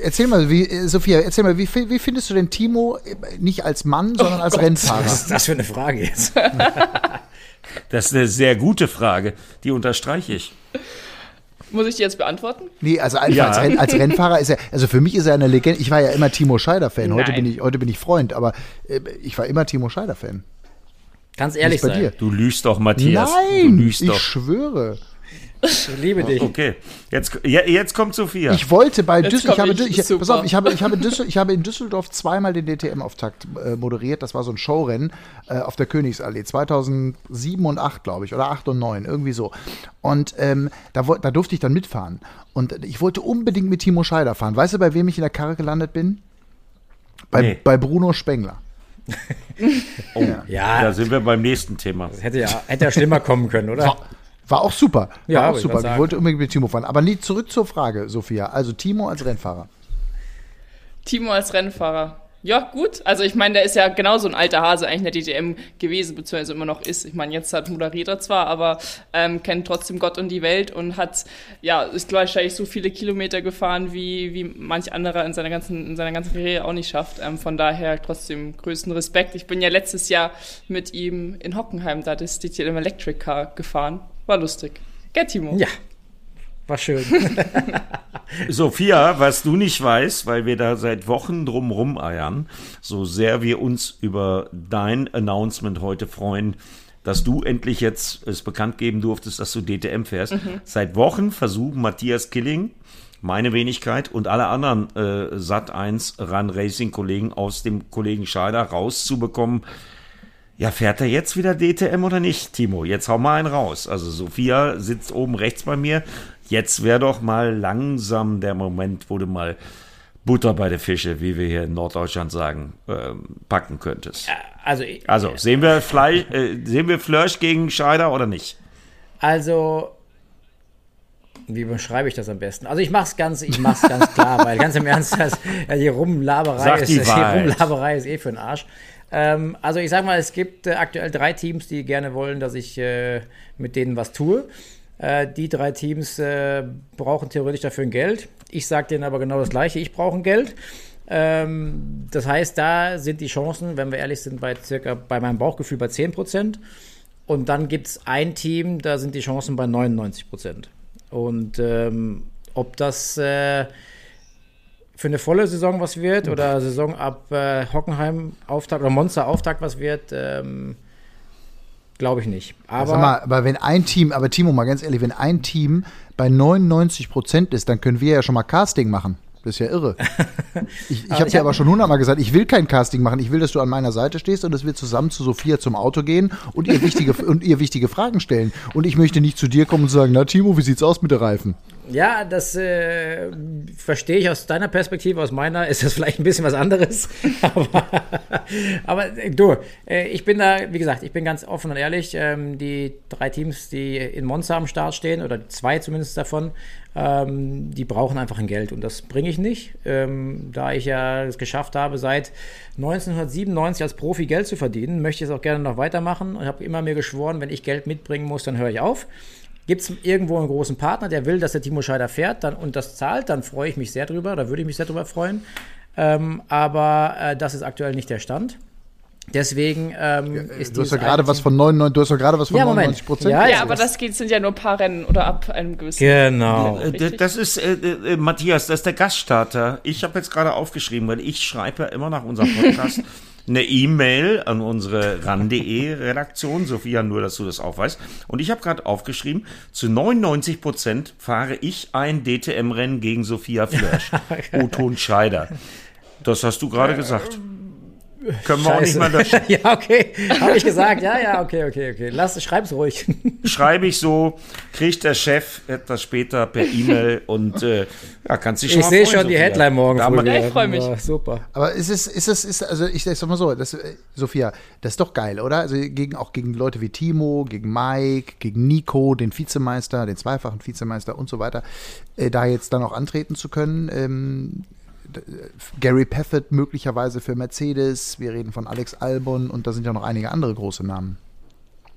Erzähl mal, wie, äh, Sophia, erzähl mal, wie, wie findest du den Timo äh, nicht als Mann, sondern oh als Gott. Rennfahrer? Was ist das für eine Frage jetzt? Das ist eine sehr gute Frage, die unterstreiche ich. Muss ich die jetzt beantworten? Nee, also einfach Ja. als, Renn, als Rennfahrer ist er, also für mich ist er eine Legende. Ich war ja immer Timo Scheider-Fan. Heute bin ich, heute bin ich Freund, aber äh, ich war immer Timo Scheider-Fan. Ganz ehrlich Nicht bei sein. dir. Du lügst doch, Matthias. du Nein, lügst ich doch. schwöre. Ich liebe dich. Okay, jetzt, ja, jetzt kommt Sophia. Ich wollte bei Düsseldorf, ich ich, ich, pass auf, ich habe, ich habe, Düssel, ich habe in Düsseldorf zweimal den DTM-Auftakt äh, moderiert. Das war so ein Showrennen äh, auf der Königsallee 2007 und 8, glaube ich, oder 8 und 9, irgendwie so. Und ähm, da, da durfte ich dann mitfahren. Und ich wollte unbedingt mit Timo Scheider fahren. Weißt du, bei wem ich in der Karre gelandet bin? Bei, Nee. bei Bruno Spengler. oh, Ja. Da sind wir beim nächsten Thema. Das hätte ja, hätte ja schlimmer kommen können, oder? War, auch super. War Ja, auch super. Ich wollte unbedingt mit Timo fahren. Aber nie zurück zur Frage, Sophia. Also Timo als Rennfahrer. Timo als Rennfahrer. Ja, gut. Also ich meine, der ist ja genauso ein alter Hase eigentlich in der DTM gewesen, beziehungsweise immer noch ist. Ich meine, jetzt hat moderiert er zwar, aber ähm, kennt trotzdem Gott und die Welt und hat, ja, ist wahrscheinlich so viele Kilometer gefahren, wie, wie manch anderer in seiner ganzen, in seiner ganzen Karriere auch nicht schafft. Ähm, von daher trotzdem größten Respekt. Ich bin ja letztes Jahr mit ihm in Hockenheim, da das DTM Electric Car gefahren. War lustig. Gell, Timo? Ja. War schön. Sophia, was du nicht weißt, weil wir da seit Wochen drum rumeiern, so sehr wir uns über dein Announcement heute freuen, dass du endlich jetzt es bekannt geben durftest, dass du DTM fährst. Seit Wochen versuchen Matthias Killing, meine Wenigkeit und alle anderen äh, Sat1 Run Racing Kollegen aus dem Kollegen Scheider rauszubekommen. Ja, fährt er jetzt wieder DTM oder nicht, Timo? Jetzt hau mal einen raus. Also Sophia sitzt oben rechts bei mir. Jetzt wäre doch mal langsam der Moment, wo du mal Butter bei der Fische, wie wir hier in Norddeutschland sagen, ähm, packen könntest. Also, Also, sehen wir Fleisch, äh, sehen wir Flörsch gegen Scheider oder nicht? Also, wie beschreibe ich das am besten? Also ich mach's ganz, ich mach's ganz klar, weil ganz im Ernst, das, ja, die Rumlaberei Sag ist, die die Wahrheit. Rumlaberei ist eh für den Arsch. Ähm, also ich sag mal, es gibt äh, aktuell drei Teams, die gerne wollen, dass ich äh, mit denen was tue. Äh, die drei Teams äh, brauchen theoretisch dafür ein Geld. Ich sage denen aber genau das Gleiche, ich brauche ein Geld. Ähm, das heißt, da sind die Chancen, wenn wir ehrlich sind, bei circa bei meinem Bauchgefühl bei 10 Prozent. Und dann gibt es ein Team, da sind die Chancen bei 99 Prozent. Und ähm, ob das äh, für eine volle Saison was wird oder Saison ab äh, Hockenheim Auftakt oder Monster Auftakt was wird, ähm, glaube ich nicht. Aber Sag mal, aber wenn ein Team, aber Timo, mal ganz ehrlich, wenn ein Team bei 99 Prozent ist, dann können wir ja schon mal Casting machen. Das ist ja irre. Ich, ich habe dir aber schon hundertmal gesagt, ich will kein Casting machen. Ich will, dass du an meiner Seite stehst und dass wir zusammen zu Sophia zum Auto gehen und ihr wichtige, und ihr wichtige Fragen stellen. Und ich möchte nicht zu dir kommen und sagen, na Timo, wie sieht's aus mit den Reifen? Ja, das äh, verstehe ich aus deiner Perspektive, aus meiner ist das vielleicht ein bisschen was anderes. aber aber äh, du, äh, ich bin da, wie gesagt, ich bin ganz offen und ehrlich. Ähm, die drei Teams, die in Monza am Start stehen, oder zwei zumindest davon, ähm, die brauchen einfach ein Geld und das bringe ich nicht. Ähm, da ich ja es geschafft habe, seit 1997 als Profi Geld zu verdienen, möchte ich es auch gerne noch weitermachen und habe immer mir geschworen, wenn ich Geld mitbringen muss, dann höre ich auf. Gibt es irgendwo einen großen Partner, der will, dass der Timo Scheider fährt dann, und das zahlt, dann freue ich mich sehr drüber, da würde ich mich sehr drüber freuen. Ähm, aber äh, das ist aktuell nicht der Stand. Deswegen ähm, ist Du hast ja gerade was von 99, du hast ja gerade was von Ja, Moment. 99 Prozent. Ja, Ja, aber das geht, sind ja nur ein paar Rennen oder ab einem gewissen. Genau. Äh, d- Das ist, äh, äh, Matthias, das ist der Gaststarter. Ich habe jetzt gerade aufgeschrieben, weil ich schreibe ja immer nach unserem Podcast eine E-Mail an unsere ran.de Redaktion. Sophia, nur, dass du das auch weißt. Und ich habe gerade aufgeschrieben, zu 99 Prozent fahre ich ein DTM-Rennen gegen Sophia Flörsch. Oton Scheider. Das hast du gerade gesagt. Können wir auch nicht Scheiße. mal löschen. ja, okay. Habe ich gesagt. Ja, ja, okay, okay, okay. Lass, schreib's ruhig. Schreibe ich so, kriegt der Chef etwas später per E-Mail und äh, ja, kannst dich schon Ich sehe schon die Sophia. Headline morgen Da früh. ich wieder. freu mich. Ja, Super. Aber ist es, ist es, ist, also ich sag mal so, das, äh, Sophia, das ist doch geil, oder? Also gegen, auch gegen Leute wie Timo, gegen Mike, gegen Nico, den Vizemeister, den zweifachen Vizemeister und so weiter, äh, da jetzt dann auch antreten zu können. Ähm, Gary Paffett möglicherweise für Mercedes, wir reden von Alex Albon und da sind ja noch einige andere große Namen.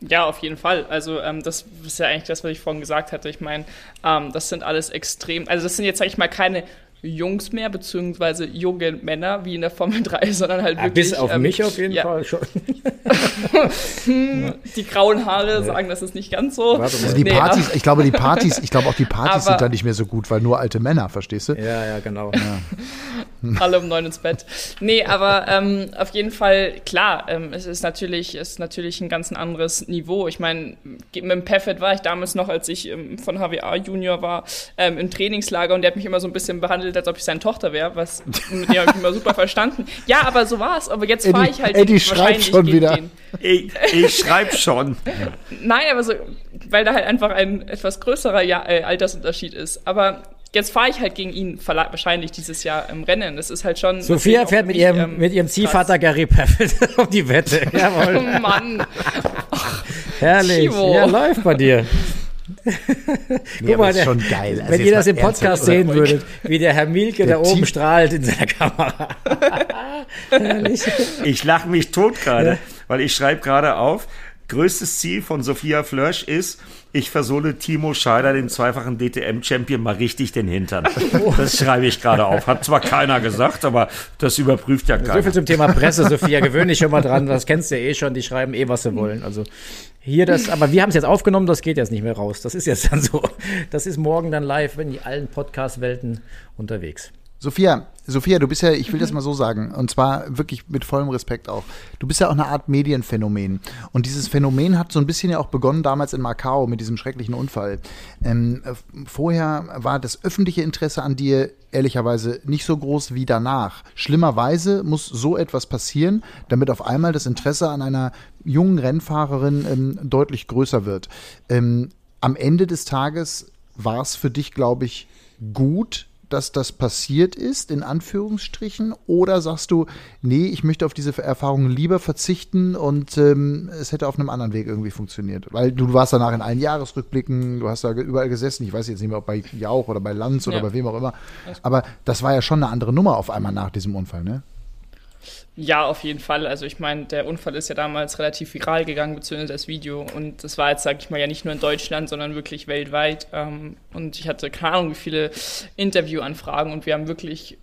Ja, auf jeden Fall. Also ähm, das ist ja eigentlich das, was ich vorhin gesagt hatte. Ich meine, ähm, das sind alles extrem, also das sind jetzt, sag ich mal, keine Jungs mehr, beziehungsweise junge Männer wie in der Formel 3, sondern halt Ja, wirklich. bis auf ähm, mich auf jeden ja, Fall schon. die grauen Haare sagen, das ist nicht ganz so. Also die Nee, Partys, ich glaube, die Partys, ich glaube auch die Partys Aber- sind da nicht mehr so gut, weil nur alte Männer, verstehst du? Ja, ja, genau. alle um neun ins Bett. Nee, aber ähm, auf jeden Fall, klar, ähm, es ist natürlich, es ist natürlich ein ganz anderes Niveau. Ich meine, mit dem Peffet war ich damals noch, als ich ähm, von HWA Junior war, ähm, im Trainingslager und der hat mich immer so ein bisschen behandelt, als ob ich seine Tochter wäre, was mit dem habe ich immer super verstanden. Ja, aber so war es. Aber jetzt fahre ich halt Eddie schreibt schon wieder. den. Ich, ich schreibe schon. Nein, aber so, weil da halt einfach ein etwas größerer ja äh, Altersunterschied ist. Aber jetzt fahre ich halt gegen ihn wahrscheinlich dieses Jahr im Rennen. Das ist halt schon. Sophia fährt mit ihrem, ähm, mit ihrem krass. Ziehvater Gary Peffelt auf die Wette. Jawohl. Oh Mann. Herrlich. Timo. Ja, läuft bei dir. Nee, Guck mal, ist schon geil. Also Wenn ihr das im Podcast sehen oder? würdet, wie der Herr Mielke Der da oben strahlt in seiner Kamera. Herrlich. Ich lache mich tot gerade, weil ich schreibe gerade auf, größtes Ziel von Sophia Flörsch ist, ich versohle Timo Scheider, den zweifachen DTM-Champion, mal richtig den Hintern. Das schreibe ich gerade auf. Hat zwar keiner gesagt, aber das überprüft ja So keiner. viel zum Thema Presse, Sophia. Gewöhn dich schon mal dran. Das kennst du ja eh schon. Die schreiben eh, was sie wollen. Also hier das, aber wir haben es jetzt aufgenommen, das geht jetzt nicht mehr raus. Das ist jetzt dann so. Das ist morgen dann live in die allen Podcast-Welten unterwegs. Sophia, Sophia, du bist ja, ich will das mal so sagen, und zwar wirklich mit vollem Respekt auch. Du bist ja auch eine Art Medienphänomen. Und dieses Phänomen hat so ein bisschen ja auch begonnen damals in Macau mit diesem schrecklichen Unfall. Ähm, äh, vorher war das öffentliche Interesse an dir ehrlicherweise nicht so groß wie danach. Schlimmerweise muss so etwas passieren, damit auf einmal das Interesse an einer jungen Rennfahrerin ähm, deutlich größer wird. Ähm, am Ende des Tages war es für dich, glaube ich, gut, dass das passiert ist, in Anführungsstrichen? Oder sagst du, nee, ich möchte auf diese Erfahrung lieber verzichten und ähm, es hätte auf einem anderen Weg irgendwie funktioniert? Weil du warst danach in allen Jahresrückblicken, du hast da überall gesessen, ich weiß jetzt nicht mehr, ob bei Jauch oder bei Lanz oder Ja. bei wem auch immer. Aber das war ja schon eine andere Nummer auf einmal nach diesem Unfall, ne? Ja, auf jeden Fall. Also ich meine, der Unfall ist ja damals relativ viral gegangen, beziehungsweise das Video. Und das war jetzt, sag ich mal, ja nicht nur in Deutschland, sondern wirklich weltweit. Ähm, Und ich hatte keine Ahnung, wie viele Interviewanfragen und wir haben wirklich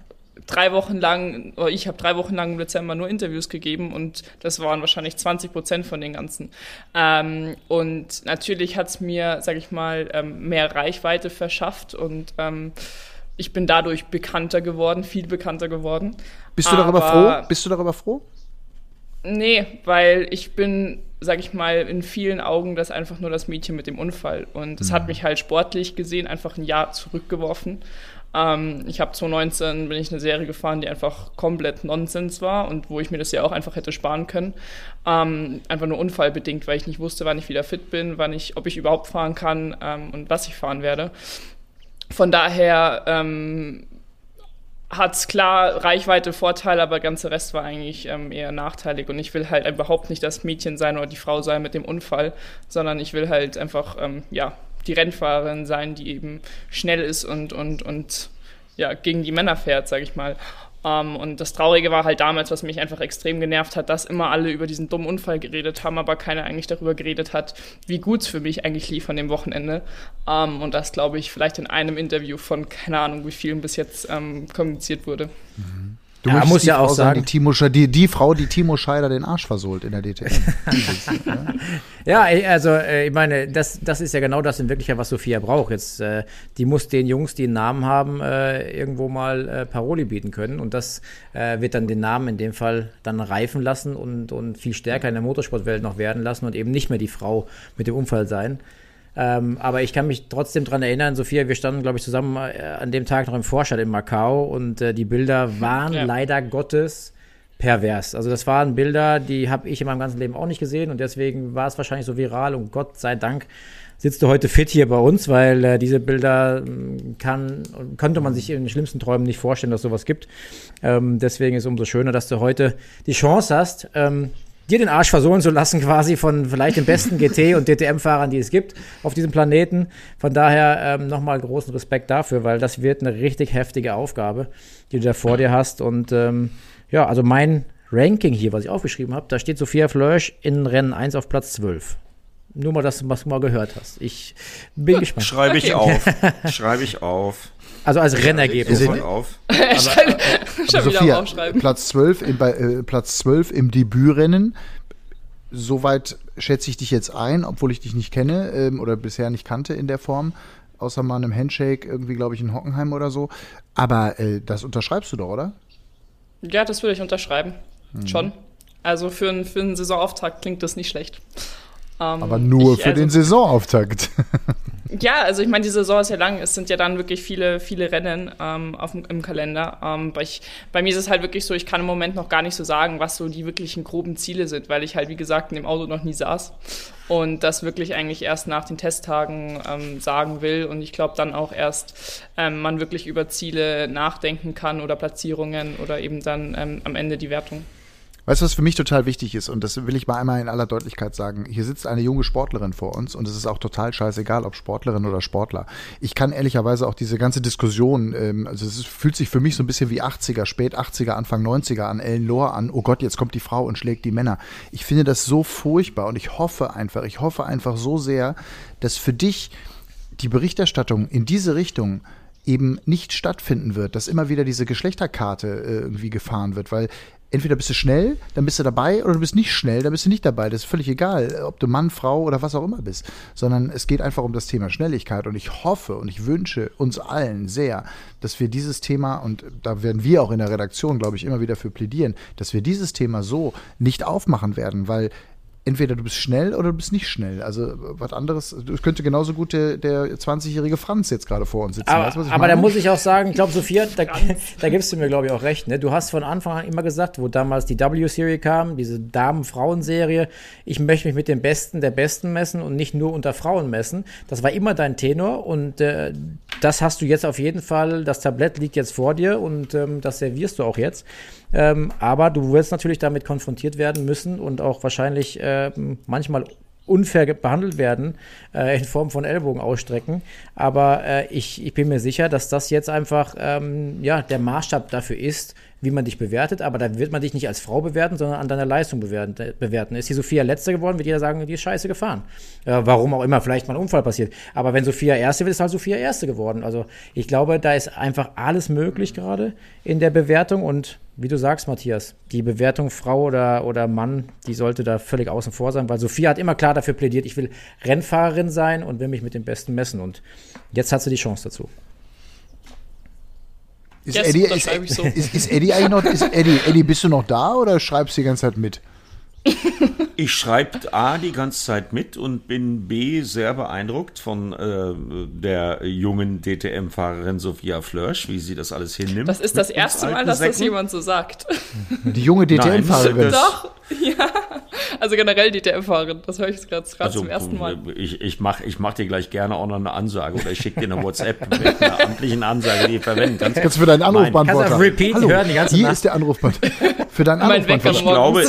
drei Wochen lang, oder ich habe drei Wochen lang im Dezember nur Interviews gegeben und das waren wahrscheinlich 20 Prozent von den ganzen. Ähm, und natürlich hat es mir, sag ich mal, ähm, mehr Reichweite verschafft und ich bin dadurch bekannter geworden, viel bekannter geworden. Bist du darüber froh? Bist du darüber froh? Nee, weil ich bin, sag ich mal, in vielen Augen das einfach nur das Mädchen mit dem Unfall. Und es hat mich halt sportlich gesehen einfach ein Jahr zurückgeworfen. Ähm, ich habe 2019 bin ich eine Serie gefahren, die einfach komplett Nonsens war und wo ich mir das ja auch einfach hätte sparen können. Ähm, einfach nur unfallbedingt, weil ich nicht wusste, wann ich wieder fit bin, wann ich, ob ich überhaupt fahren kann ähm, und was ich fahren werde. Von daher ähm, hat's klar Reichweite, Vorteile, aber der ganze Rest war eigentlich ähm, eher nachteilig. Und ich will halt überhaupt nicht das Mädchen sein oder die Frau sein mit dem Unfall, sondern ich will halt einfach, ähm, ja, die Rennfahrerin sein, die eben schnell ist und, und, und ja, gegen die Männer fährt, sag ich mal. Ähm, und das Traurige war halt damals, was mich einfach extrem genervt hat, dass immer alle über diesen dummen Unfall geredet haben, aber keiner eigentlich darüber geredet hat, wie gut es für mich eigentlich lief an dem Wochenende. Ähm, und das, glaube ich, vielleicht in einem Interview von, keine Ahnung, wie vielen bis jetzt ähm, kommuniziert wurde. Du Ja, möchtest muss die ja Frau auch sagen- Die, Timo, Sche- die, die Frau, die Timo Scheider den Arsch versohlt in der DTM. Ja, also äh, ich meine, das, das ist ja genau das in Wirklichkeit, was Sophia braucht. Jetzt, äh, die muss den Jungs, die einen Namen haben, äh, irgendwo mal Paroli bieten können. Und das wird dann den Namen in dem Fall dann reifen lassen und, und viel stärker in der Motorsportwelt noch werden lassen und eben nicht mehr die Frau mit dem Unfall sein. Ähm, aber ich kann mich trotzdem dran erinnern, Sophia, wir standen, glaube ich, zusammen äh, an dem Tag noch im Vorstadt in Macau und äh, die Bilder waren Ja. leider Gottes pervers. Also das waren Bilder, die habe ich in meinem ganzen Leben auch nicht gesehen und deswegen war es wahrscheinlich so viral und Gott sei Dank sitzt du heute fit hier bei uns, weil äh, diese Bilder mh, kann, könnte man sich in den schlimmsten Träumen nicht vorstellen, dass sowas gibt. Ähm, deswegen ist es umso schöner, dass du heute die Chance hast, ähm, dir den Arsch versohlen zu lassen, quasi von vielleicht den besten GT- und DTM-Fahrern, die es gibt auf diesem Planeten. Von daher ähm, nochmal großen Respekt dafür, weil das wird eine richtig heftige Aufgabe, die du da vor dir hast. Und ähm, ja, also mein Ranking hier, was ich aufgeschrieben habe, da steht Sophia Flörsch in Rennen 1 auf Platz 12. Nur mal, dass du was mal gehört hast. Ich bin gespannt. Schreibe ich auf. Schreibe ich auf. Also als Rennergebnis. Sofort auf. Schon wieder Sophia, aufschreiben. Platz 12, im, äh, Platz 12 im Debütrennen. soweit schätze ich dich jetzt ein, obwohl ich dich nicht kenne ähm, oder bisher nicht kannte in der Form, außer mal einem Handshake irgendwie, glaube ich, in Hockenheim oder so. Aber äh, das unterschreibst du doch, oder? Ja, das würde ich unterschreiben. Mhm. Schon. Also für, ein, für einen Saisonauftakt klingt das nicht schlecht. Ähm, Aber nur ich, für also, den Saisonauftakt. ja, also ich meine, die Saison ist ja lang. Es sind ja dann wirklich viele, viele Rennen ähm, auf, im Kalender. Ähm, bei, ich, bei mir ist es halt wirklich so, ich kann im Moment noch gar nicht so sagen, was so die wirklichen groben Ziele sind, weil ich halt, wie gesagt, in dem Auto noch nie saß und das wirklich eigentlich erst nach den Testtagen ähm, sagen will und ich glaube dann auch erst ähm, man wirklich über Ziele nachdenken kann oder Platzierungen oder eben dann ähm, am Ende die Wertung. Weißt du, was für mich total wichtig ist? Und das will ich mal einmal in aller Deutlichkeit sagen. Hier sitzt eine junge Sportlerin vor uns und es ist auch total scheißegal, ob Sportlerin oder Sportler. Ich kann ehrlicherweise auch diese ganze Diskussion, ähm, also es fühlt sich für mich so ein bisschen wie 80er, spät 80er, Anfang 90er an Ellen Lohr an. Oh Gott, jetzt kommt die Frau und schlägt die Männer. Ich finde das so furchtbar und ich hoffe einfach, ich hoffe einfach so sehr, dass für dich die Berichterstattung in diese Richtung eben nicht stattfinden wird, dass immer wieder diese Geschlechterkarte äh, irgendwie gefahren wird, weil entweder bist du schnell, dann bist du dabei, oder du bist nicht schnell, dann bist du nicht dabei. Das ist völlig egal, ob du Mann, Frau oder was auch immer bist. Sondern es geht einfach um das Thema Schnelligkeit. Und ich hoffe und ich wünsche uns allen sehr, dass wir dieses Thema, und da werden wir auch in der Redaktion, glaube ich, immer wieder für plädieren, dass wir dieses Thema so nicht aufmachen werden, weil entweder du bist schnell oder du bist nicht schnell. Also was anderes, es könnte genauso gut der, der 20-jährige Franz jetzt gerade vor uns sitzen. Aber, weißt, aber da muss ich auch sagen, ich glaube, Sophia, da, da gibst du mir, glaube ich, auch recht. Ne? Du hast von Anfang an immer gesagt, wo damals die W-Serie kam, diese Damen-Frauen-Serie, ich möchte mich mit den Besten der Besten messen und nicht nur unter Frauen messen. Das war immer dein Tenor und äh, das hast du jetzt auf jeden Fall, das Tablett liegt jetzt vor dir und ähm, das servierst du auch jetzt. Ähm, aber du wirst natürlich damit konfrontiert werden müssen und auch wahrscheinlich äh, manchmal unfair behandelt werden äh, in Form von Ellbogen ausstrecken. Aber äh, ich, ich bin mir sicher, dass das jetzt einfach ähm, ja, der Maßstab dafür ist, wie man dich bewertet. Aber da wird man dich nicht als Frau bewerten, sondern an deiner Leistung bewerten. bewerten. Ist die Sophia Letzte geworden, wird jeder sagen, die ist scheiße gefahren. Äh, warum auch immer, vielleicht mal ein Unfall passiert. Aber wenn Sophia Erste wird, ist halt Sophia Erste geworden. Also ich glaube, da ist einfach alles möglich gerade in der Bewertung und wie du sagst, Matthias, die Bewertung Frau oder, oder Mann, die sollte da völlig außen vor sein, weil Sophia hat immer klar dafür plädiert, ich will Rennfahrerin sein und will mich mit dem Besten messen. Und jetzt hat sie die Chance dazu. Ist, yes, Eddie, ist, so. ist, ist, Eddie eigentlich noch, ist Eddie, Eddie, bist du noch da oder schreibst du die ganze Zeit mit? Ich schreibe A die ganze Zeit mit und bin B sehr beeindruckt von äh, der jungen DTM-Fahrerin Sophia Flörsch, wie sie das alles hinnimmt. Das ist das erste Mal, dass Säcken. das jemand so sagt. Die junge DTM-Fahrerin. Doch, ja. Also generell DTM-Fahrerin, das höre ich gerade also, zum ersten Mal. Ich, ich mache ich mach dir gleich gerne auch noch eine Ansage oder ich schicke dir eine WhatsApp mit einer amtlichen Ansage, die ich verwenden kannst. Du für deinen Anrufbeantworter. Kannst du Repeat Hallo, hören die ganze Hier Nacht. ist der Anrufbeantworter. Für deinen Anrufbeantworter. Ich glaube,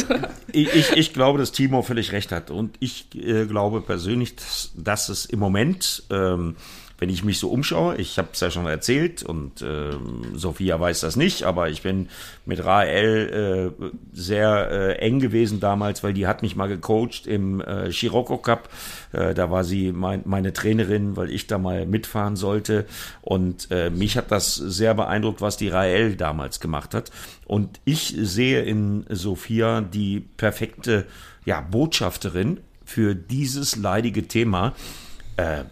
ich, ich, ich glaube, dass Timo völlig recht hat. Und ich äh, glaube persönlich, dass, dass es im Moment, ähm, wenn ich mich so umschaue, ich habe es ja schon erzählt und äh, Sophia weiß das nicht, aber ich bin mit Rael äh, sehr äh, eng gewesen damals, weil die hat mich mal gecoacht im äh, Scirocco Cup. Äh, da war sie mein, meine Trainerin, weil ich da mal mitfahren sollte. Und äh, mich hat das sehr beeindruckt, was die Rael damals gemacht hat. Und ich sehe in Sophia die perfekte ja, Botschafterin für dieses leidige Thema. Äh,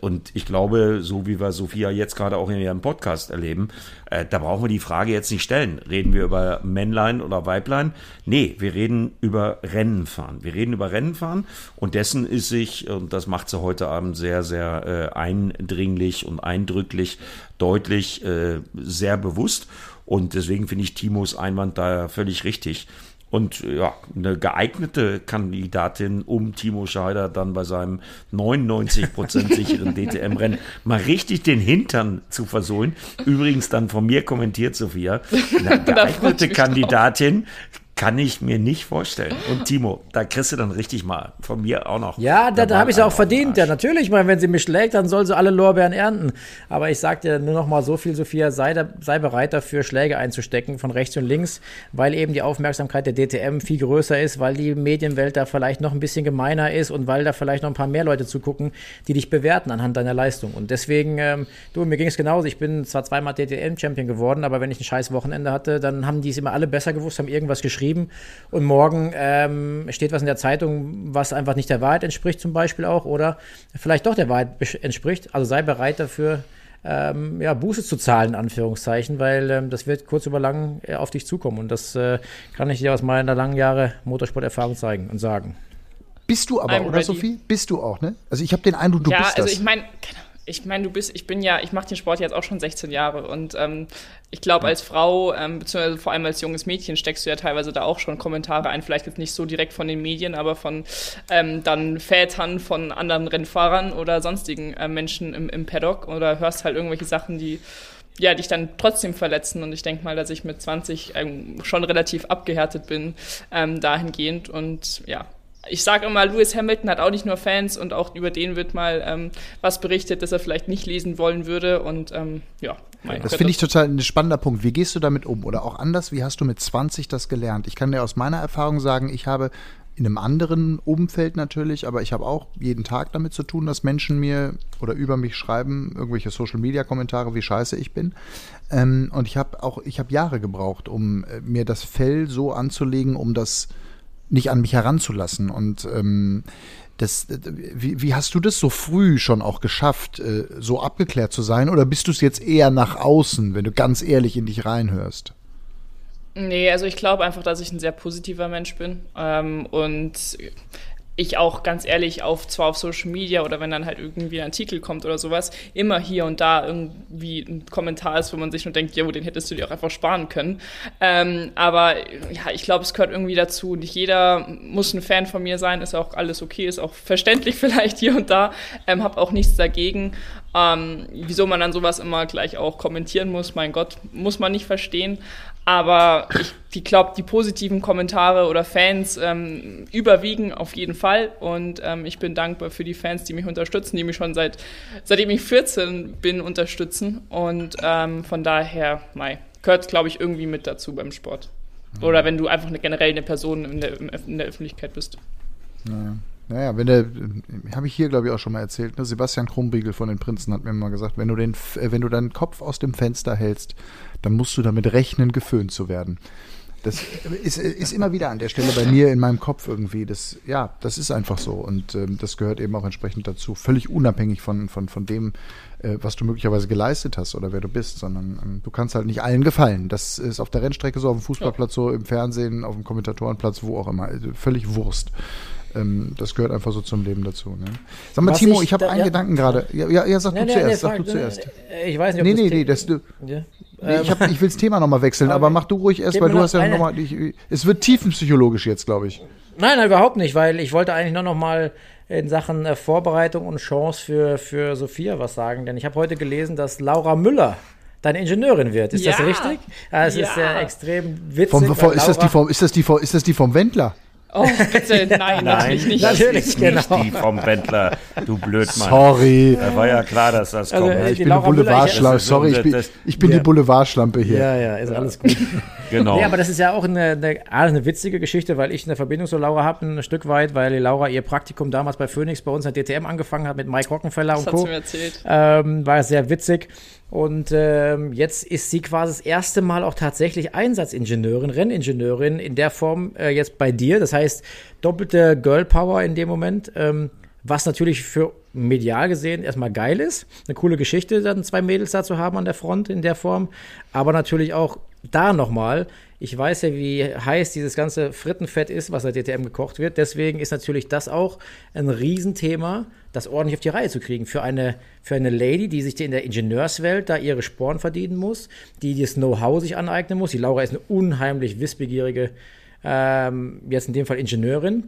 und ich glaube, so wie wir Sophia jetzt gerade auch in ihrem Podcast erleben, äh, da brauchen wir die Frage jetzt nicht stellen. Reden wir über Männlein oder Weiblein? Nee, wir reden über Rennen fahren. Wir reden über Rennen fahren und dessen ist sich, und das macht sie heute Abend sehr, sehr äh, eindringlich und eindrücklich, deutlich, sehr bewusst. Und deswegen finde ich Timos Einwand da völlig richtig. Und ja, eine geeignete Kandidatin, um Timo Scheider dann bei seinem 99% sicheren DTM-Rennen mal richtig den Hintern zu versohlen. Übrigens dann von mir kommentiert, Sophia. Eine geeignete Kandidatin kann ich mir nicht vorstellen. Und Timo, da kriegst du dann richtig mal von mir auch noch. Ja, da, da habe ich es auch verdient. Ja, natürlich. Ich meine, wenn sie mich schlägt, dann soll sie alle Lorbeeren ernten. Aber ich sage dir nur noch mal so viel, Sophia, sei, da, sei bereit dafür, Schläge einzustecken von rechts und links, weil eben die Aufmerksamkeit der DTM viel größer ist, weil die Medienwelt da vielleicht noch ein bisschen gemeiner ist und weil da vielleicht noch ein paar mehr Leute zugucken, die dich bewerten anhand deiner Leistung. Und deswegen, ähm, du, mir ging es genauso. Ich bin zwar zweimal DTM-Champion geworden, aber wenn ich ein scheiß Wochenende hatte, dann haben die es immer alle besser gewusst, haben irgendwas geschrieben geschrieben und morgen ähm, steht was in der Zeitung, was einfach nicht der Wahrheit entspricht zum Beispiel auch oder vielleicht doch der Wahrheit entspricht. Also sei bereit dafür, ähm, ja, Buße zu zahlen, in Anführungszeichen, weil ähm, das wird kurz über lang äh, auf dich zukommen. Und das äh, kann ich dir aus meiner langen Jahre Motorsporterfahrung zeigen und sagen. Bist du aber, I'm oder ready. Sophie? Bist du auch, ne? Also ich habe den Eindruck, du ja, bist also das. ich meine, ich meine, du bist, ich bin ja, ich mache den Sport jetzt auch schon 16 Jahre und ähm, ich glaube, als Frau, ähm, beziehungsweise vor allem als junges Mädchen, steckst du ja teilweise da auch schon Kommentare ein, vielleicht jetzt nicht so direkt von den Medien, aber von ähm, dann Vätern, von anderen Rennfahrern oder sonstigen äh, Menschen im, im Paddock oder hörst halt irgendwelche Sachen, die ja, dich dann trotzdem verletzen. Und ich denke mal, dass ich mit 20 ähm, schon relativ abgehärtet bin ähm, dahingehend. Und ja, ich sage immer, Lewis Hamilton hat auch nicht nur Fans und auch über den wird mal ähm, was berichtet, das er vielleicht nicht lesen wollen würde. Und ähm, ja, mein Das finde ich total ein spannender Punkt. Wie gehst du damit um? Oder auch anders, wie hast du mit 20 das gelernt? Ich kann dir aus meiner Erfahrung sagen, ich habe in einem anderen Umfeld natürlich, aber ich habe auch jeden Tag damit zu tun, dass Menschen mir oder über mich schreiben, irgendwelche Social-Media-Kommentare, wie scheiße ich bin. Ähm, und ich habe auch, ich habe Jahre gebraucht, um äh, mir das Fell so anzulegen, um das nicht an mich heranzulassen. Und ähm, das, wie, wie hast du das so früh schon auch geschafft, äh, so abgeklärt zu sein? Oder bist du es jetzt eher nach außen, wenn du ganz ehrlich in dich reinhörst? Nee, also ich glaube einfach, dass ich ein sehr positiver Mensch bin. Ähm, und ich auch ganz ehrlich auf zwar auf Social Media oder wenn dann halt irgendwie ein Artikel kommt oder sowas, immer hier und da irgendwie ein Kommentar ist, wo man sich nur denkt, ja, den hättest du dir auch einfach sparen können. Ähm, aber ja, ich glaube, es gehört irgendwie dazu. Nicht jeder muss ein Fan von mir sein, ist auch alles okay, ist auch verständlich vielleicht hier und da. Ähm, hab auch nichts dagegen. Ähm, wieso man dann sowas immer gleich auch kommentieren muss, mein Gott, muss man nicht verstehen. Aber ich, glaube, die positiven Kommentare oder Fans ähm, überwiegen auf jeden Fall. Und ähm, ich bin dankbar für die Fans, die mich unterstützen, die mich schon seit seitdem ich 14 bin unterstützen. Und ähm, von daher, mei, gehört, glaube ich, irgendwie mit dazu beim Sport. Oder wenn du einfach eine, generell eine Person in der, in der Öffentlichkeit bist. Naja. Naja, wenn der, habe ich hier glaube ich auch schon mal erzählt, ne? Sebastian Krumbiegel von den Prinzen hat mir mal gesagt, wenn du den, äh, wenn du deinen Kopf aus dem Fenster hältst, dann musst du damit rechnen, geföhnt zu werden. Das ist, ist immer wieder an der Stelle bei mir in meinem Kopf irgendwie. Das, ja, das ist einfach so. Und ähm, das gehört eben auch entsprechend dazu. Völlig unabhängig von, von, von dem, äh, was du möglicherweise geleistet hast oder wer du bist, sondern ähm, du kannst halt nicht allen gefallen. Das ist auf der Rennstrecke so, auf dem Fußballplatz so, im Fernsehen, auf dem Kommentatorenplatz, wo auch immer. Also völlig Wurst ähm, das gehört einfach so zum Leben dazu. Ne? Sag mal, Was Timo, ich, ich habe einen ja, Gedanken gerade. Ja, ja, ja, sag nee, du nee, zuerst. Nee, sag du zuerst. Ich weiß nicht, ob nee, nee, nee, das, du, ja. nee, ich, hab, ich will das Thema nochmal wechseln, aber mach du ruhig erst, weil du hast ja nochmal. Es wird tiefenpsychologisch jetzt, glaube ich. Nein, nein, überhaupt nicht, weil ich wollte eigentlich nur noch mal in Sachen äh, Vorbereitung und Chance für, für Sophia was sagen. Denn ich habe heute gelesen, dass Laura Müller deine Ingenieurin wird. Ist ja. das richtig? Ja, es ja. ist äh, extrem witzig. Vom, vom, ist, das die vom, ist, das die vom, ist das die vom Wendler? Oh, bitte, nein, natürlich nicht. Das natürlich, ist nicht genau. die vom Wendler, du Blödmann. Sorry. Da war ja klar, dass das also, kommt. Ja, ich bin die Boulevardschlampe. Sorry, ich bin, ich bin ja. die Boulevardschlampe hier. Ja, ja, ist alles gut. genau. Nee, aber das ist ja auch eine, eine, eine witzige Geschichte, weil ich eine Verbindung zu Laura habe, ein Stück weit, weil die Laura ihr Praktikum damals bei Phoenix bei uns in der DTM angefangen hat mit Mike Rockenfeller das und Co. Das hat sie mir erzählt. Ähm, war sehr witzig. Und ähm, jetzt ist sie quasi das erste Mal auch tatsächlich Einsatzingenieurin, Renningenieurin in der Form äh, jetzt bei dir. Das heißt, doppelte Girl Power in dem Moment, ähm, was natürlich für medial gesehen erstmal geil ist. Eine coole Geschichte, dann zwei Mädels da zu haben an der Front in der Form. Aber natürlich auch da nochmal, ich weiß ja, wie heiß dieses ganze Frittenfett ist, was der DTM gekocht wird. Deswegen ist natürlich das auch ein Riesenthema das ordentlich auf die Reihe zu kriegen. Für eine, für eine Lady, die sich in der Ingenieurswelt da ihre Sporen verdienen muss, die das Know-how sich aneignen muss. Die Laura ist eine unheimlich wissbegierige, ähm, jetzt in dem Fall Ingenieurin.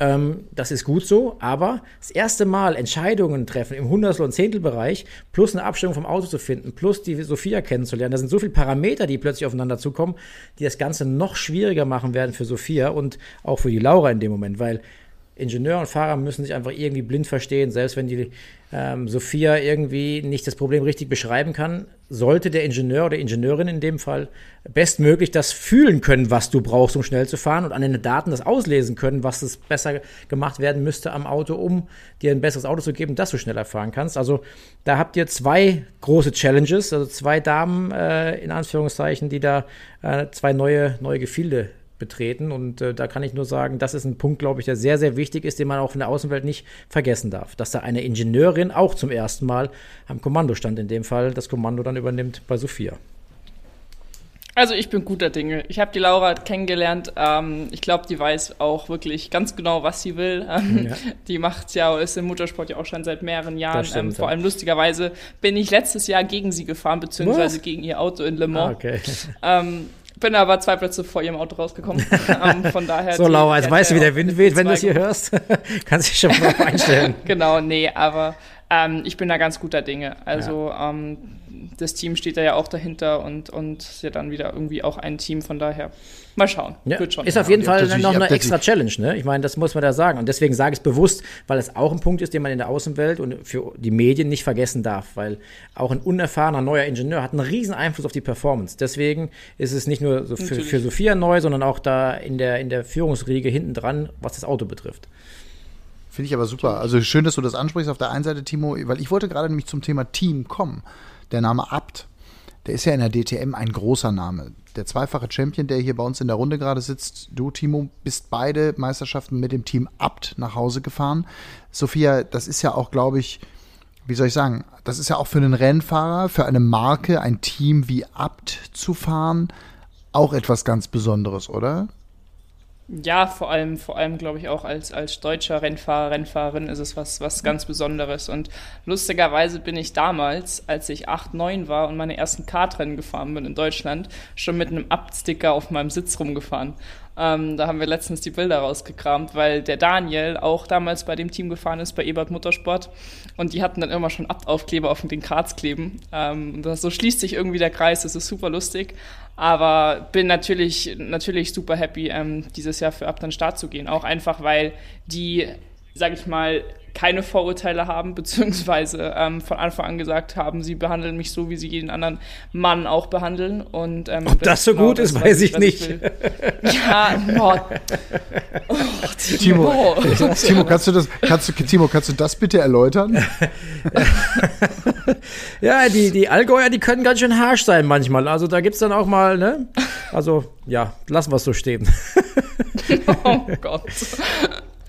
Ähm, das ist gut so, aber das erste Mal Entscheidungen treffen im Hundertstel- und Zehntelbereich, plus eine Abstimmung vom Auto zu finden, plus die Sophia kennenzulernen, da sind so viele Parameter, die plötzlich aufeinander zukommen, die das Ganze noch schwieriger machen werden für Sophia und auch für die Laura in dem Moment, weil Ingenieur und Fahrer müssen sich einfach irgendwie blind verstehen. Selbst wenn die ähm, Sophia irgendwie nicht das Problem richtig beschreiben kann, sollte der Ingenieur oder Ingenieurin in dem Fall bestmöglich das fühlen können, was du brauchst, um schnell zu fahren und an den Daten das auslesen können, was es besser gemacht werden müsste am Auto, um dir ein besseres Auto zu geben, dass du schneller fahren kannst. Also da habt ihr zwei große Challenges, also zwei Damen äh, in Anführungszeichen, die da äh, zwei neue, neue Gefilde betreten. Und äh, da kann ich nur sagen, das ist ein Punkt, glaube ich, der sehr, sehr wichtig ist, den man auch in der Außenwelt nicht vergessen darf. Dass da eine Ingenieurin auch zum ersten Mal am Kommando stand, in dem Fall das Kommando dann übernimmt bei Sophia. Also ich bin guter Dinge. Ich habe die Laura kennengelernt. Ähm, ich glaube, die weiß auch wirklich ganz genau, was sie will. Ähm, ja. Die macht ja, ist im Motorsport ja auch schon seit mehreren Jahren. Stimmt, ähm, vor allem lustigerweise bin ich letztes Jahr gegen sie gefahren, beziehungsweise was? gegen ihr Auto in Le Mans. Ah, okay. Bin aber zwei Plätze vor ihrem Auto rausgekommen. ähm, von daher. So, Laura, jetzt weißt du, wie der Wind weht, wenn du es hier hörst. Kannst dich schon mal einstellen. genau, nee, aber ähm, ich bin da ganz guter Dinge. Also ja. ähm, das Team steht da ja auch dahinter und, und ist ja dann wieder irgendwie auch ein Team, von daher mal schauen. Ja, Wird schon. Ist auf jeden Fall noch eine extra Challenge, ne? Ich meine, das muss man da sagen. Und deswegen sage ich es bewusst, weil es auch ein Punkt ist, den man in der Außenwelt und für die Medien nicht vergessen darf, weil auch ein unerfahrener neuer Ingenieur hat einen riesen Einfluss auf die Performance. Deswegen ist es nicht nur so für, für Sophia neu, sondern auch da in der, in der Führungsriege hinten dran, was das Auto betrifft. Finde ich aber super. Also schön, dass du das ansprichst auf der einen Seite, Timo, weil ich wollte gerade nämlich zum Thema Team kommen der Name Abt, der ist ja in der DTM ein großer Name. Der zweifache Champion, der hier bei uns in der Runde gerade sitzt, du, Timo, bist beide Meisterschaften mit dem Team Abt nach Hause gefahren. Sophia, das ist ja auch, glaube ich, wie soll ich sagen, das ist ja auch für einen Rennfahrer, für eine Marke, ein Team wie Abt zu fahren, auch etwas ganz Besonderes, oder? Ja, vor allem, vor allem glaube ich auch als, als deutscher Rennfahrer, Rennfahrerin ist es was, was ganz Besonderes. Und lustigerweise bin ich damals, als ich 8, 9 war und meine ersten Kartrennen gefahren bin in Deutschland, schon mit einem Absticker auf meinem Sitz rumgefahren. Ähm, da haben wir letztens die Bilder rausgekramt, weil der Daniel auch damals bei dem Team gefahren ist, bei Ebert Motorsport. Und die hatten dann immer schon Abtaufkleber auf den Karts kleben. Ähm, das, so schließt sich irgendwie der Kreis, das ist super lustig. Aber bin natürlich, natürlich super happy, ähm, dieses Jahr für Ab dann Start zu gehen. Auch einfach, weil die, sag ich mal, keine Vorurteile haben, beziehungsweise ähm, von Anfang an gesagt haben, sie behandeln mich so, wie sie jeden anderen Mann auch behandeln. Und, ähm, Ob das so genau gut ist, das, weiß ich, ich nicht. ja, oh. oh, Timo, Timo, kannst du das, kannst du, Timo, kannst du das bitte erläutern? ja, die, die Allgäuer, die können ganz schön harsch sein manchmal. Also da gibt es dann auch mal, ne? Also, ja, lassen wir es so stehen. oh Gott.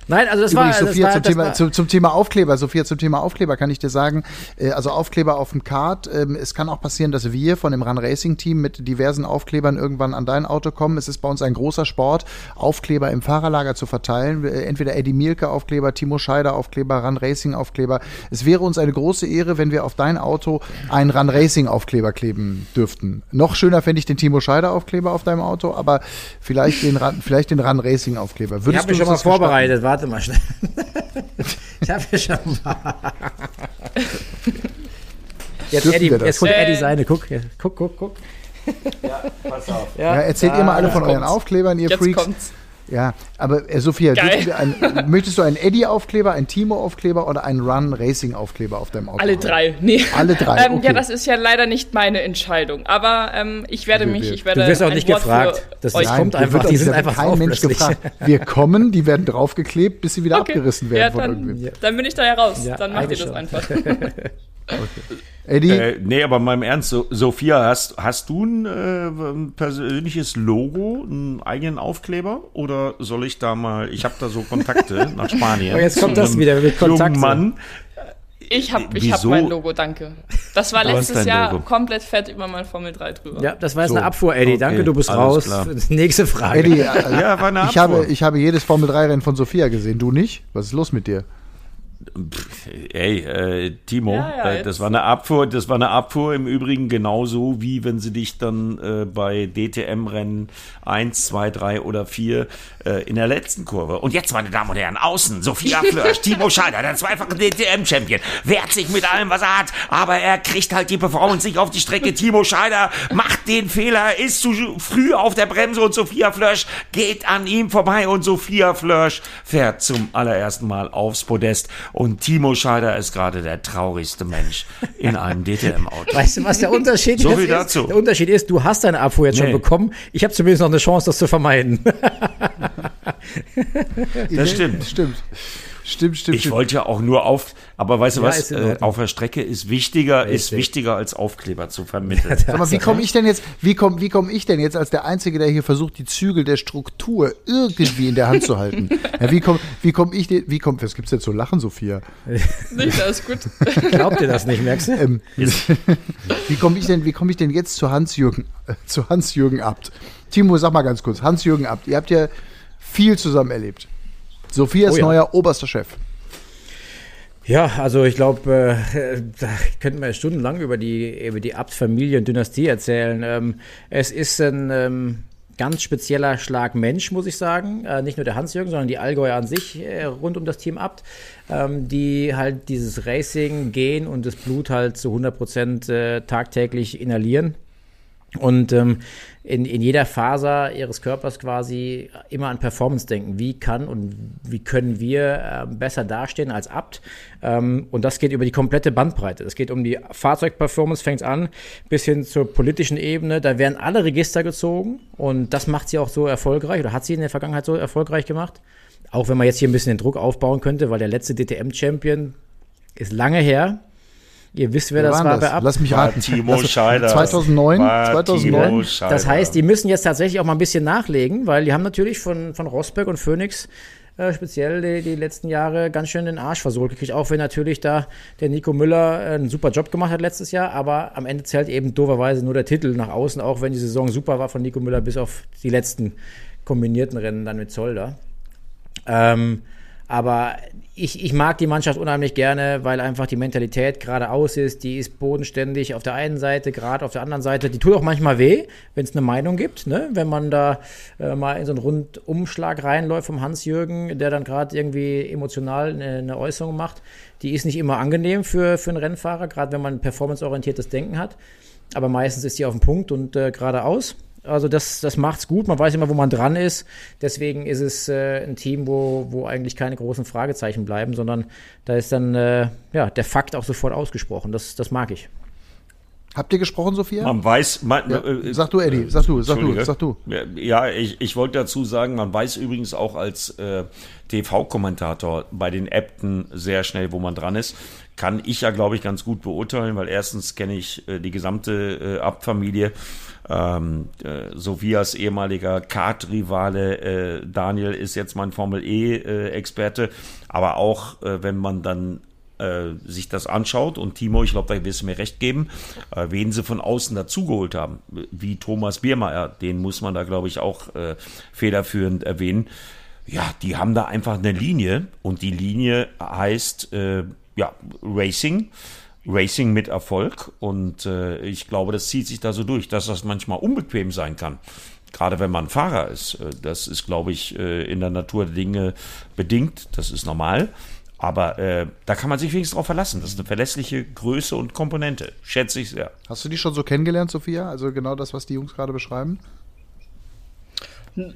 Nein, also das Übrigens, war Sophia das zum, war, Thema, war, zum, zum, Thema Aufkleber. Sophia zum Thema Aufkleber kann ich dir sagen. Äh, also Aufkleber auf dem Kart. Ähm, es kann auch passieren, dass wir von dem Run Racing Team mit diversen Aufklebern irgendwann an dein Auto kommen. Es ist bei uns ein großer Sport, Aufkleber im Fahrerlager zu verteilen. Äh, entweder Eddie Mielke Aufkleber, Timo Scheider Aufkleber, Run Racing Aufkleber. Es wäre uns eine große Ehre, wenn wir auf dein Auto einen Run Racing Aufkleber kleben dürften. Noch schöner fände ich den Timo Scheider Aufkleber auf deinem Auto, aber vielleicht den, vielleicht den Run Racing Aufkleber. Würdest ich habe mich schon mal vorbereitet. Warte mal schnell. ich habe ja schon mal. Jetzt, Eddie, jetzt holt Eddie seine. Guck, guck, guck, guck. Ja, pass auf. Ja, ja erzählt ihr mal alle von euren Aufklebern, ihr jetzt Freaks. Kommt's. Ja, aber äh, Sophia, du ein, möchtest du einen Eddie-Aufkleber, einen Timo-Aufkleber oder einen Run-Racing-Aufkleber auf deinem Auto? Alle drei, nee. Alle drei. ähm, okay. Ja, das ist ja leider nicht meine Entscheidung. Aber ähm, ich werde mich, ich werde. Du wirst auch nicht Wort gefragt. Das, das kommt einfach, die sind einfach kein Mensch gefragt. Wir kommen, die werden draufgeklebt, bis sie wieder okay. abgerissen werden ja, dann, von irgendwem. Dann bin ich da ja raus. Ja, dann macht ihr das einfach. Okay. Eddie? Äh, nee, aber mal im Ernst, so, Sophia, hast, hast du ein äh, persönliches Logo, einen eigenen Aufkleber? Oder soll ich da mal, ich habe da so Kontakte nach Spanien. Aber jetzt kommt das wieder mit Kontakten. Mann. Ich habe ich hab mein Logo, danke. Das war letztes Jahr Logo. komplett fett über mein Formel 3 drüber. Ja, das war jetzt so. eine Abfuhr, Eddie. Okay. Danke, du bist raus. Klar. Nächste Frage. Eddie, äh, ja, war eine Abfuhr. Ich habe, ich habe jedes Formel 3 Rennen von Sophia gesehen. Du nicht? Was ist los mit dir? Ey, äh, Timo, ja, ja, äh, das war eine Abfuhr, das war eine Abfuhr im Übrigen genauso, wie wenn sie dich dann äh, bei DTM-Rennen 1, 2, 3 oder 4 äh, in der letzten Kurve. Und jetzt, meine Damen und Herren, außen, Sophia Flörsch, Timo Scheider, der zweifache DTM-Champion, wehrt sich mit allem, was er hat, aber er kriegt halt die Performance nicht auf die Strecke. Timo Scheider macht den Fehler, ist zu früh auf der Bremse und Sophia Flörsch geht an ihm vorbei und Sophia Flörsch fährt zum allerersten Mal aufs Podest und Timo Scheider ist gerade der traurigste Mensch in einem DTM-Auto. Weißt du, was der Unterschied so ist? Viel dazu. Der Unterschied ist, du hast deine Abfuhr jetzt nee. schon bekommen. Ich habe zumindest noch eine Chance, das zu vermeiden. das stimmt. Stimmt. Stimmt, stimmt. Ich wollte ja auch nur auf, Aber weißt du ja, was? Äh, auf der Strecke ist wichtiger, Richtig. ist wichtiger als Aufkleber zu vermitteln. Sag mal, wie komme ich denn jetzt, wie komme wie komm ich denn jetzt als der Einzige, der hier versucht, die Zügel der Struktur irgendwie in der Hand zu halten? Ja, wie komme wie komm ich denn, wie kommt, was gibt's jetzt so Lachen, Sophia? Nicht, alles gut. Glaubt ihr das nicht, merkst du? Ähm, wie komme ich denn, wie komme ich denn jetzt zu Hans-Jürgen, äh, zu Hans-Jürgen Abt? Timo, sag mal ganz kurz, Hans-Jürgen Abt, ihr habt ja viel zusammen erlebt. Sophia ist oh ja. neuer oberster Chef. Ja, also ich glaube, äh, da könnten wir stundenlang über die, über die Abt-Familie und Dynastie erzählen. Ähm, es ist ein ähm, ganz spezieller Schlag Mensch, muss ich sagen. Äh, nicht nur der Hans-Jürgen, sondern die Allgäuer an sich äh, rund um das Team Abt, ähm, die halt dieses Racing gehen und das Blut halt zu 100 Prozent äh, tagtäglich inhalieren. Und ähm, in, in jeder Faser ihres Körpers quasi immer an Performance denken. Wie kann und wie können wir äh, besser dastehen als Abt? Ähm, und das geht über die komplette Bandbreite. Es geht um die Fahrzeugperformance, fängt an, bis hin zur politischen Ebene. Da werden alle Register gezogen und das macht sie auch so erfolgreich oder hat sie in der Vergangenheit so erfolgreich gemacht. Auch wenn man jetzt hier ein bisschen den Druck aufbauen könnte, weil der letzte DTM-Champion ist lange her. Ihr wisst, wer, wer das war das? bei Ab Lass mich raten. Timo Scheider. 2009? 2009? Das heißt, die müssen jetzt tatsächlich auch mal ein bisschen nachlegen, weil die haben natürlich von, von Rosberg und Phoenix äh, speziell die, die, letzten Jahre ganz schön den Arsch versohlt gekriegt. Auch wenn natürlich da der Nico Müller äh, einen super Job gemacht hat letztes Jahr, aber am Ende zählt eben dooferweise nur der Titel nach außen, auch wenn die Saison super war von Nico Müller bis auf die letzten kombinierten Rennen dann mit Zolder. Ähm, aber ich, ich mag die Mannschaft unheimlich gerne, weil einfach die Mentalität geradeaus ist. Die ist bodenständig auf der einen Seite, gerade auf der anderen Seite. Die tut auch manchmal weh, wenn es eine Meinung gibt. Ne? Wenn man da äh, mal in so einen Rundumschlag reinläuft vom Hans-Jürgen, der dann gerade irgendwie emotional eine, eine, Äußerung macht. Die ist nicht immer angenehm für, für einen Rennfahrer, gerade wenn man performanceorientiertes Denken hat. Aber meistens ist sie auf dem Punkt und äh, geradeaus. Also das, das macht's gut. Man weiß immer, wo man dran ist. Deswegen ist es äh, ein Team, wo, wo eigentlich keine großen Fragezeichen bleiben, sondern da ist dann äh, ja, der Fakt auch sofort ausgesprochen. Das, das mag ich. Habt ihr gesprochen, Sophia? Man weiß. Man, ja. äh, sag du, Eddie. Sag du, sag du, sag du. Ja, ich, ich wollte dazu sagen, man weiß übrigens auch als äh, TV-Kommentator bei den Äbten sehr schnell, wo man dran ist. Kann ich ja, glaube ich, ganz gut beurteilen, weil erstens kenne ich äh, die gesamte äh, Abt-Familie ähm, äh, Sophias ehemaliger Kart-Rivale äh, Daniel ist jetzt mein Formel E-Experte, äh, aber auch äh, wenn man dann äh, sich das anschaut und Timo, ich glaube, da wirst du mir recht geben, wen sie von außen dazugeholt haben, wie Thomas Biermeier, den muss man da, glaube ich, auch federführend erwähnen. Ja, die haben da einfach eine Linie und die Linie heißt ja Racing. Racing mit Erfolg. Und äh, ich glaube, das zieht sich da so durch, dass das manchmal unbequem sein kann. Gerade wenn man Fahrer ist. Äh, das ist, glaube ich, äh, in der Natur der Dinge bedingt. Das ist normal. Aber äh, da kann man sich wenigstens drauf verlassen. Das ist eine verlässliche Größe und Komponente. Schätze ich sehr. Hast du die schon so kennengelernt, Sophia? Also genau das, was die Jungs gerade beschreiben?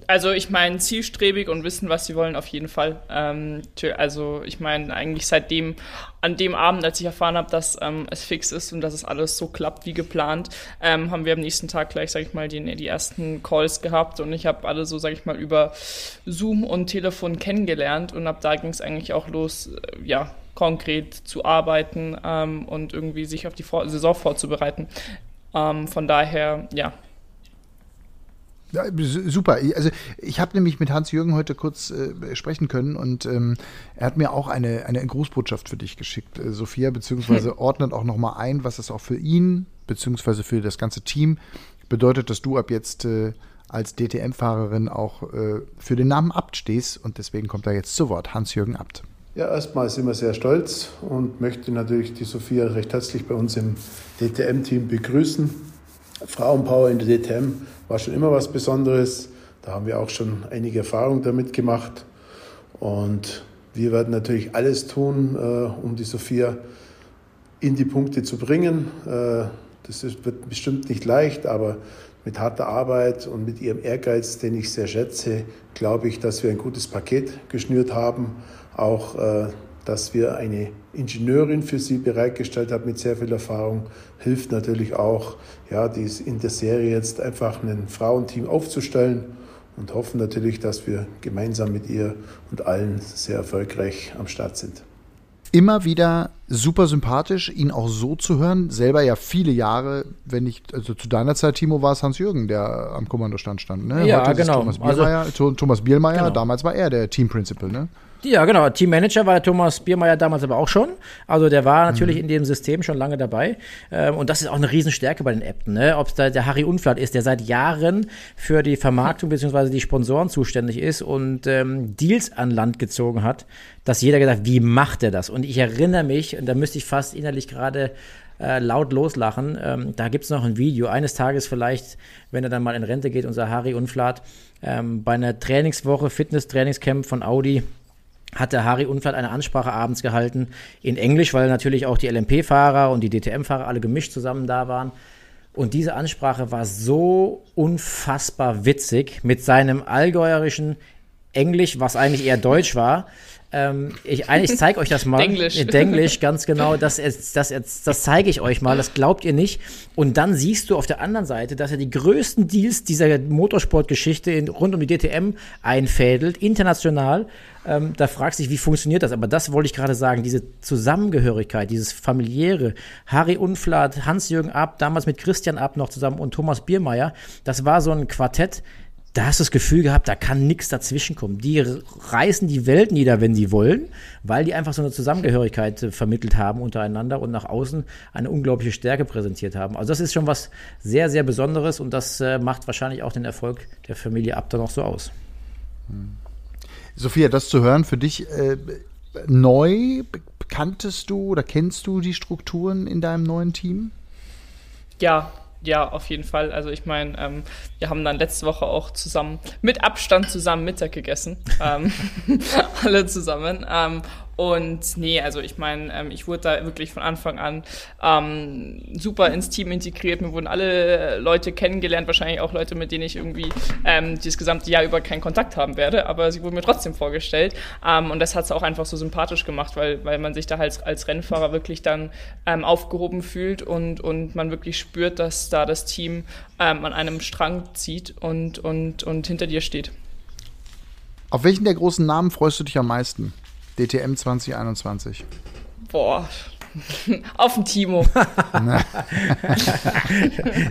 Also ich meine, zielstrebig und wissen, was sie wollen, auf jeden Fall. Ähm, also ich meine, eigentlich seitdem, an dem Abend, als ich erfahren habe, dass ähm, es fix ist und dass es alles so klappt wie geplant, ähm, haben wir am nächsten Tag gleich, sag ich mal, die, die ersten Calls gehabt und ich habe alle so, sag ich mal, über Zoom und Telefon kennengelernt und ab da ging es eigentlich auch los, äh, ja, konkret zu arbeiten ähm, und irgendwie sich auf die Vor Saison vorzubereiten. Ähm, von daher, ja, ja, super. Also ich habe nämlich mit Hans-Jürgen heute kurz äh, sprechen können und ähm, er hat mir auch eine, eine Grußbotschaft für dich geschickt, äh, Sophia, beziehungsweise hm. ordnet auch nochmal ein, was es auch für ihn, beziehungsweise für das ganze Team bedeutet, dass du ab jetzt äh, als DTM-Fahrerin auch äh, für den Namen Abt stehst und deswegen kommt er jetzt zu Wort, Hans-Jürgen Abt. Ja, erstmal sind wir sehr stolz und möchte natürlich die Sophia recht herzlich bei uns im DTM-Team begrüßen. Frauenpower in der DTM war schon immer was Besonderes. Da haben wir auch schon einige Erfahrungen damit gemacht. Und wir werden natürlich alles tun, äh, um die Sophia in die Punkte zu bringen. Äh, das ist, wird bestimmt nicht leicht, aber mit harter Arbeit und mit ihrem Ehrgeiz, den ich sehr schätze, glaube ich, dass wir ein gutes Paket geschnürt haben. Auch äh, dass wir eine Ingenieurin für sie bereitgestellt haben mit sehr viel Erfahrung, hilft natürlich auch, ja, dies in der Serie jetzt einfach ein Frauenteam aufzustellen und hoffen natürlich, dass wir gemeinsam mit ihr und allen sehr erfolgreich am Start sind. immer wieder super sympathisch, ihn auch so zu hören. Selber ja viele Jahre, wenn nicht, also zu deiner Zeit, Timo, war es Hans-Jürgen, der am Kommandostand stand. Ne? Ja, Heute genau. Thomas Biermeier, Also- Thomas Biermeier Genau. damals war er der Team Principal, ne? Ja, genau. Teammanager war der Thomas Biermeier damals aber auch schon. Also der war natürlich in dem System schon lange dabei. Ähm, und das ist auch eine Riesenstärke bei den Äbten. Ne? Ob es da der Harry Unflat ist, der seit Jahren für die Vermarktung beziehungsweise die Sponsoren zuständig ist und ähm, Deals an Land gezogen hat, dass jeder gedacht, wie macht er das? Und ich erinnere mich, und da müsste ich fast innerlich gerade äh, laut loslachen. Ähm, da gibt's noch ein Video. Eines Tages vielleicht, wenn er dann mal in Rente geht, unser Harry Unflat, ähm, bei einer Trainingswoche, Fitness-Trainingscamp von Audi, hat der Harry Unflat eine Ansprache abends gehalten in Englisch, weil natürlich auch die LMP-Fahrer und die DTM-Fahrer alle gemischt zusammen da waren. Und diese Ansprache war so unfassbar witzig mit seinem allgäuerischen Englisch, was eigentlich eher Deutsch war. Ähm, ich ich zeige euch das mal. Denglisch. Denglisch, ganz genau. Das, das, das, das zeige ich euch mal. Das glaubt ihr nicht. Und dann siehst du auf der anderen Seite, dass er die größten Deals dieser Motorsportgeschichte in, rund um die DTM einfädelt, international. Ähm, da fragst du dich, wie funktioniert das? Aber das wollte ich gerade sagen, diese Zusammengehörigkeit, dieses familiäre, Harry Unflat, Hans-Jürgen Ab, damals mit Christian Ab noch zusammen und Thomas Biermeier, das war so ein Quartett, da hast du das Gefühl gehabt, da kann nichts dazwischenkommen. Die reißen die Welt nieder, wenn sie wollen, weil die einfach so eine Zusammengehörigkeit äh, vermittelt haben untereinander und nach außen eine unglaubliche Stärke präsentiert haben. Also das ist schon was sehr, sehr Besonderes und das äh, macht wahrscheinlich auch den Erfolg der Familie Ab dann auch so aus. Sophia, das zu hören für dich äh, neu, kanntest du oder kennst du die Strukturen in deinem neuen Team? Ja, ja, auf jeden Fall. Also ich meine, ähm, wir haben dann letzte Woche auch zusammen, mit Abstand zusammen Mittag gegessen. ähm, alle zusammen. Ähm, und nee, also ich meine, ähm, ich wurde da wirklich von Anfang an ähm, super ins Team integriert. Mir wurden alle Leute kennengelernt, wahrscheinlich auch Leute, mit denen ich irgendwie ähm, dieses gesamte Jahr über keinen Kontakt haben werde, aber sie wurden mir trotzdem vorgestellt. Ähm, und das hat es auch einfach so sympathisch gemacht, weil, weil man sich da halt als Rennfahrer wirklich dann ähm, aufgehoben fühlt und, und man wirklich spürt, dass da das Team ähm, an einem Strang zieht und, und, und hinter dir steht. Auf welchen der großen Namen freust du dich am meisten? DTM 2021. Boah. Auf den Timo.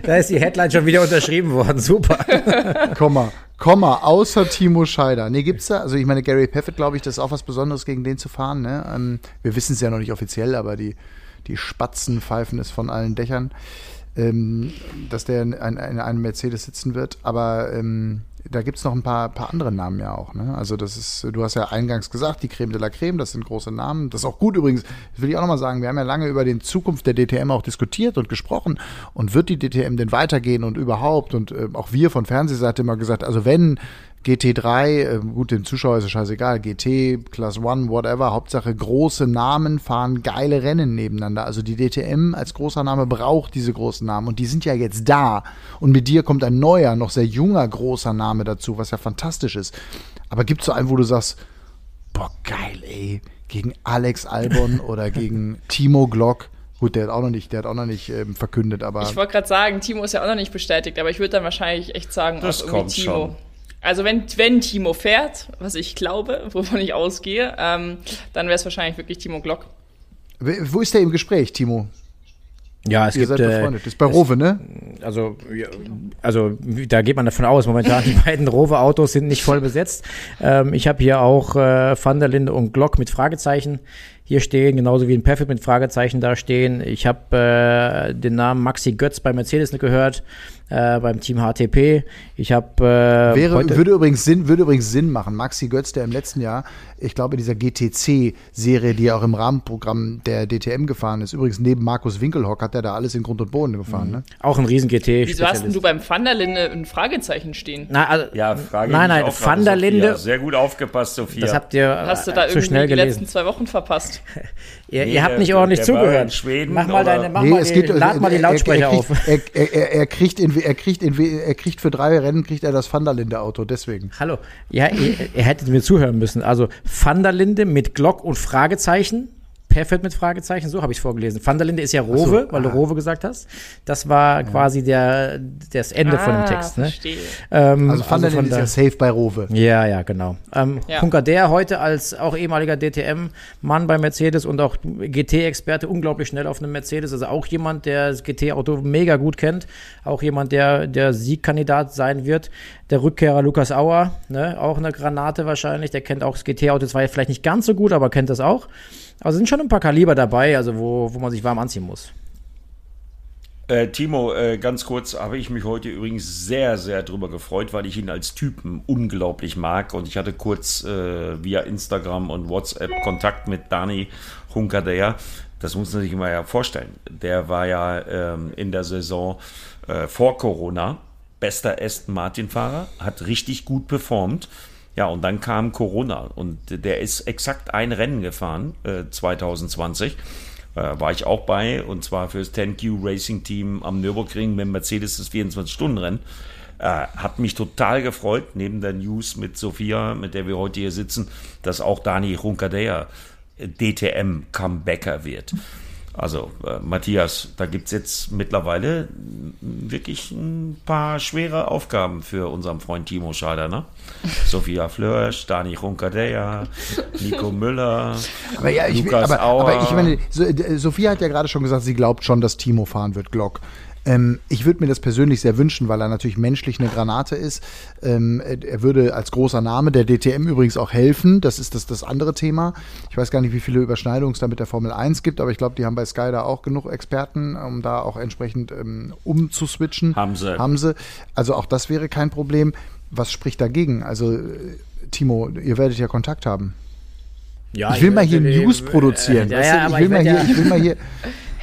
Da ist die Headline schon wieder unterschrieben worden. Super. Komma, Komma, außer Timo Scheider. Nee, gibt's da? Also ich meine, Gary Paffett, glaube ich, das ist auch was Besonderes, gegen den zu fahren. Ne? Ähm, wir wissen es ja noch nicht offiziell, aber die, die Spatzen pfeifen es von allen Dächern, ähm, dass der in, in, in einem Mercedes sitzen wird. Aber ähm, da gibt's noch ein paar, paar andere Namen ja auch. Ne? Also das ist, du hast ja eingangs gesagt, die Creme de la Creme, das sind große Namen. Das ist auch gut übrigens, das will ich auch nochmal sagen, wir haben ja lange über den Zukunft der DTM auch diskutiert und gesprochen. Und wird die DTM denn weitergehen und überhaupt? Und äh, auch wir von Fernsehseite immer gesagt, also wenn GT3, äh, gut, dem Zuschauer ist es scheißegal, GT, Class One, whatever, Hauptsache große Namen fahren geile Rennen nebeneinander. Also die DTM als großer Name braucht diese großen Namen und die sind ja jetzt da. Und mit dir kommt ein neuer, noch sehr junger, großer Name dazu, was ja fantastisch ist. Aber gibt es so einen, wo du sagst, boah, geil, ey, gegen Alex Albon oder gegen Timo Glock. Gut, der hat auch noch nicht, der hat auch noch nicht ähm, verkündet, aber Ich wollte gerade sagen, Timo ist ja auch noch nicht bestätigt, aber ich würde dann wahrscheinlich echt sagen, Das kommt Timo. schon. Also wenn, wenn Timo fährt, was ich glaube, wovon ich ausgehe, ähm, dann wäre es wahrscheinlich wirklich Timo Glock. wo ist der im Gespräch, Timo? Ja, es Ihr gibt seid äh, befreundet. Das ist bei Rowe, ne? also, ja, also da geht man davon aus, momentan die beiden Rover-Autos sind nicht voll besetzt. Ähm, ich habe hier auch äh, Van der Linde und Glock mit Fragezeichen hier stehen, genauso wie ein Perfect mit Fragezeichen da stehen. Ich habe äh, den Namen Maxi Götz bei Mercedes gehört, äh, beim Team HTP. Ich habe äh, Wäre, heute würde, übrigens Sinn, würde übrigens Sinn machen. Maxi Götz, der im letzten Jahr, ich glaube, in dieser GTC-Serie, die ja auch im Rahmenprogramm der DTM gefahren ist, übrigens neben Markus Winkelhock hat er da alles in Grund und Boden gefahren. Ne? auch ein riesen GT. Wieso hast denn du beim Van der Linde ein Fragezeichen stehen? Na, also, Ja, Frage Nein, nein, auch Van der. Linde, Sehr gut aufgepasst, Sophia. das habt ihr Hast du äh, da irgendwie schnell die gelesen. letzten zwei Wochen verpasst? Ihr, Nee, ihr habt nicht ordentlich zugehört. Schweden, mach mal deine, mach mal die, lad mal die er- Lautsprecher er, auf. er, kriegt, er, er, er, kriegt in, er, kriegt in, er kriegt für drei Rennen kriegt er das Van der Linde Auto, deswegen. Hallo. Ja, ihr, ihr hättet mir zuhören müssen. Also Van der Linde mit Glock und Fragezeichen. Perfekt mit Fragezeichen, so habe ich es vorgelesen. Van der Linde ist ja Rowe, so, weil du ah. Rowe gesagt hast. Das war quasi der, das Ende von dem Ah, Text. Ne? verstehe. Ähm, Also Van der Linde ist ja safe bei Rowe. ja, ja, genau. Ähm, Ja. Hunker der heute als auch ehemaliger DTM-Mann bei Mercedes und auch GT-Experte unglaublich schnell auf einem Mercedes. Also auch jemand, der das GT-Auto mega gut kennt. Auch jemand, der der Siegkandidat sein wird. Der Rückkehrer Lukas Auer, ne? auch eine Granate wahrscheinlich. Der kennt auch das GT-Auto zwar vielleicht nicht ganz so gut, aber kennt das auch. Also sind schon ein paar Kaliber dabei, also wo, wo man sich warm anziehen muss. Äh, Timo, äh, ganz kurz, habe ich mich heute übrigens sehr, sehr drüber gefreut, weil ich ihn als Typen unglaublich mag. Und ich hatte kurz äh, via Instagram und WhatsApp Kontakt mit Dani Hunkader. Das muss man sich mal ja vorstellen. Der war ja ähm, in der Saison äh, vor Corona bester Aston Martin-Fahrer, hat richtig gut performt. Ja, und dann kam Corona und der ist exakt ein Rennen gefahren, äh, 2020 äh, war ich auch bei und zwar fürs 10Q Racing Team am Nürburgring mit Mercedes das 24-Stunden-Rennen. Äh, hat mich total gefreut, neben der News mit Sophia, mit der wir heute hier sitzen, dass auch Dani Runkadea DTM Comebacker wird. Also, äh, Matthias, da gibt es jetzt mittlerweile wirklich ein paar schwere Aufgaben für unseren Freund Timo Scheider, ne? Sophia Flörsch, Dani Runkadea, Nico Müller, Aber ja, ich, Lukas aber, Auer. aber ich meine, äh, Sophia hat ja gerade schon gesagt, sie glaubt schon, dass Timo fahren wird, Glock. Ähm, ich würde mir das persönlich sehr wünschen, weil er natürlich menschlich eine Granate ist. Ähm, er würde als großer Name der DTM übrigens auch helfen. Das ist das, das andere Thema. Ich weiß gar nicht, wie viele Überschneidungen es da mit der Formel 1 gibt, aber ich glaube, die haben bei Sky da auch genug Experten, um da auch entsprechend ähm, umzuswitchen. Haben sie. Haben sie. Also auch das wäre kein Problem. Was spricht dagegen? Also, äh, Timo, ihr werdet ja Kontakt haben. Ja, Ich will mal hier äh, News produzieren. Ja, weißt ja, aber ich, will mal hier, ja- ich will mal hier.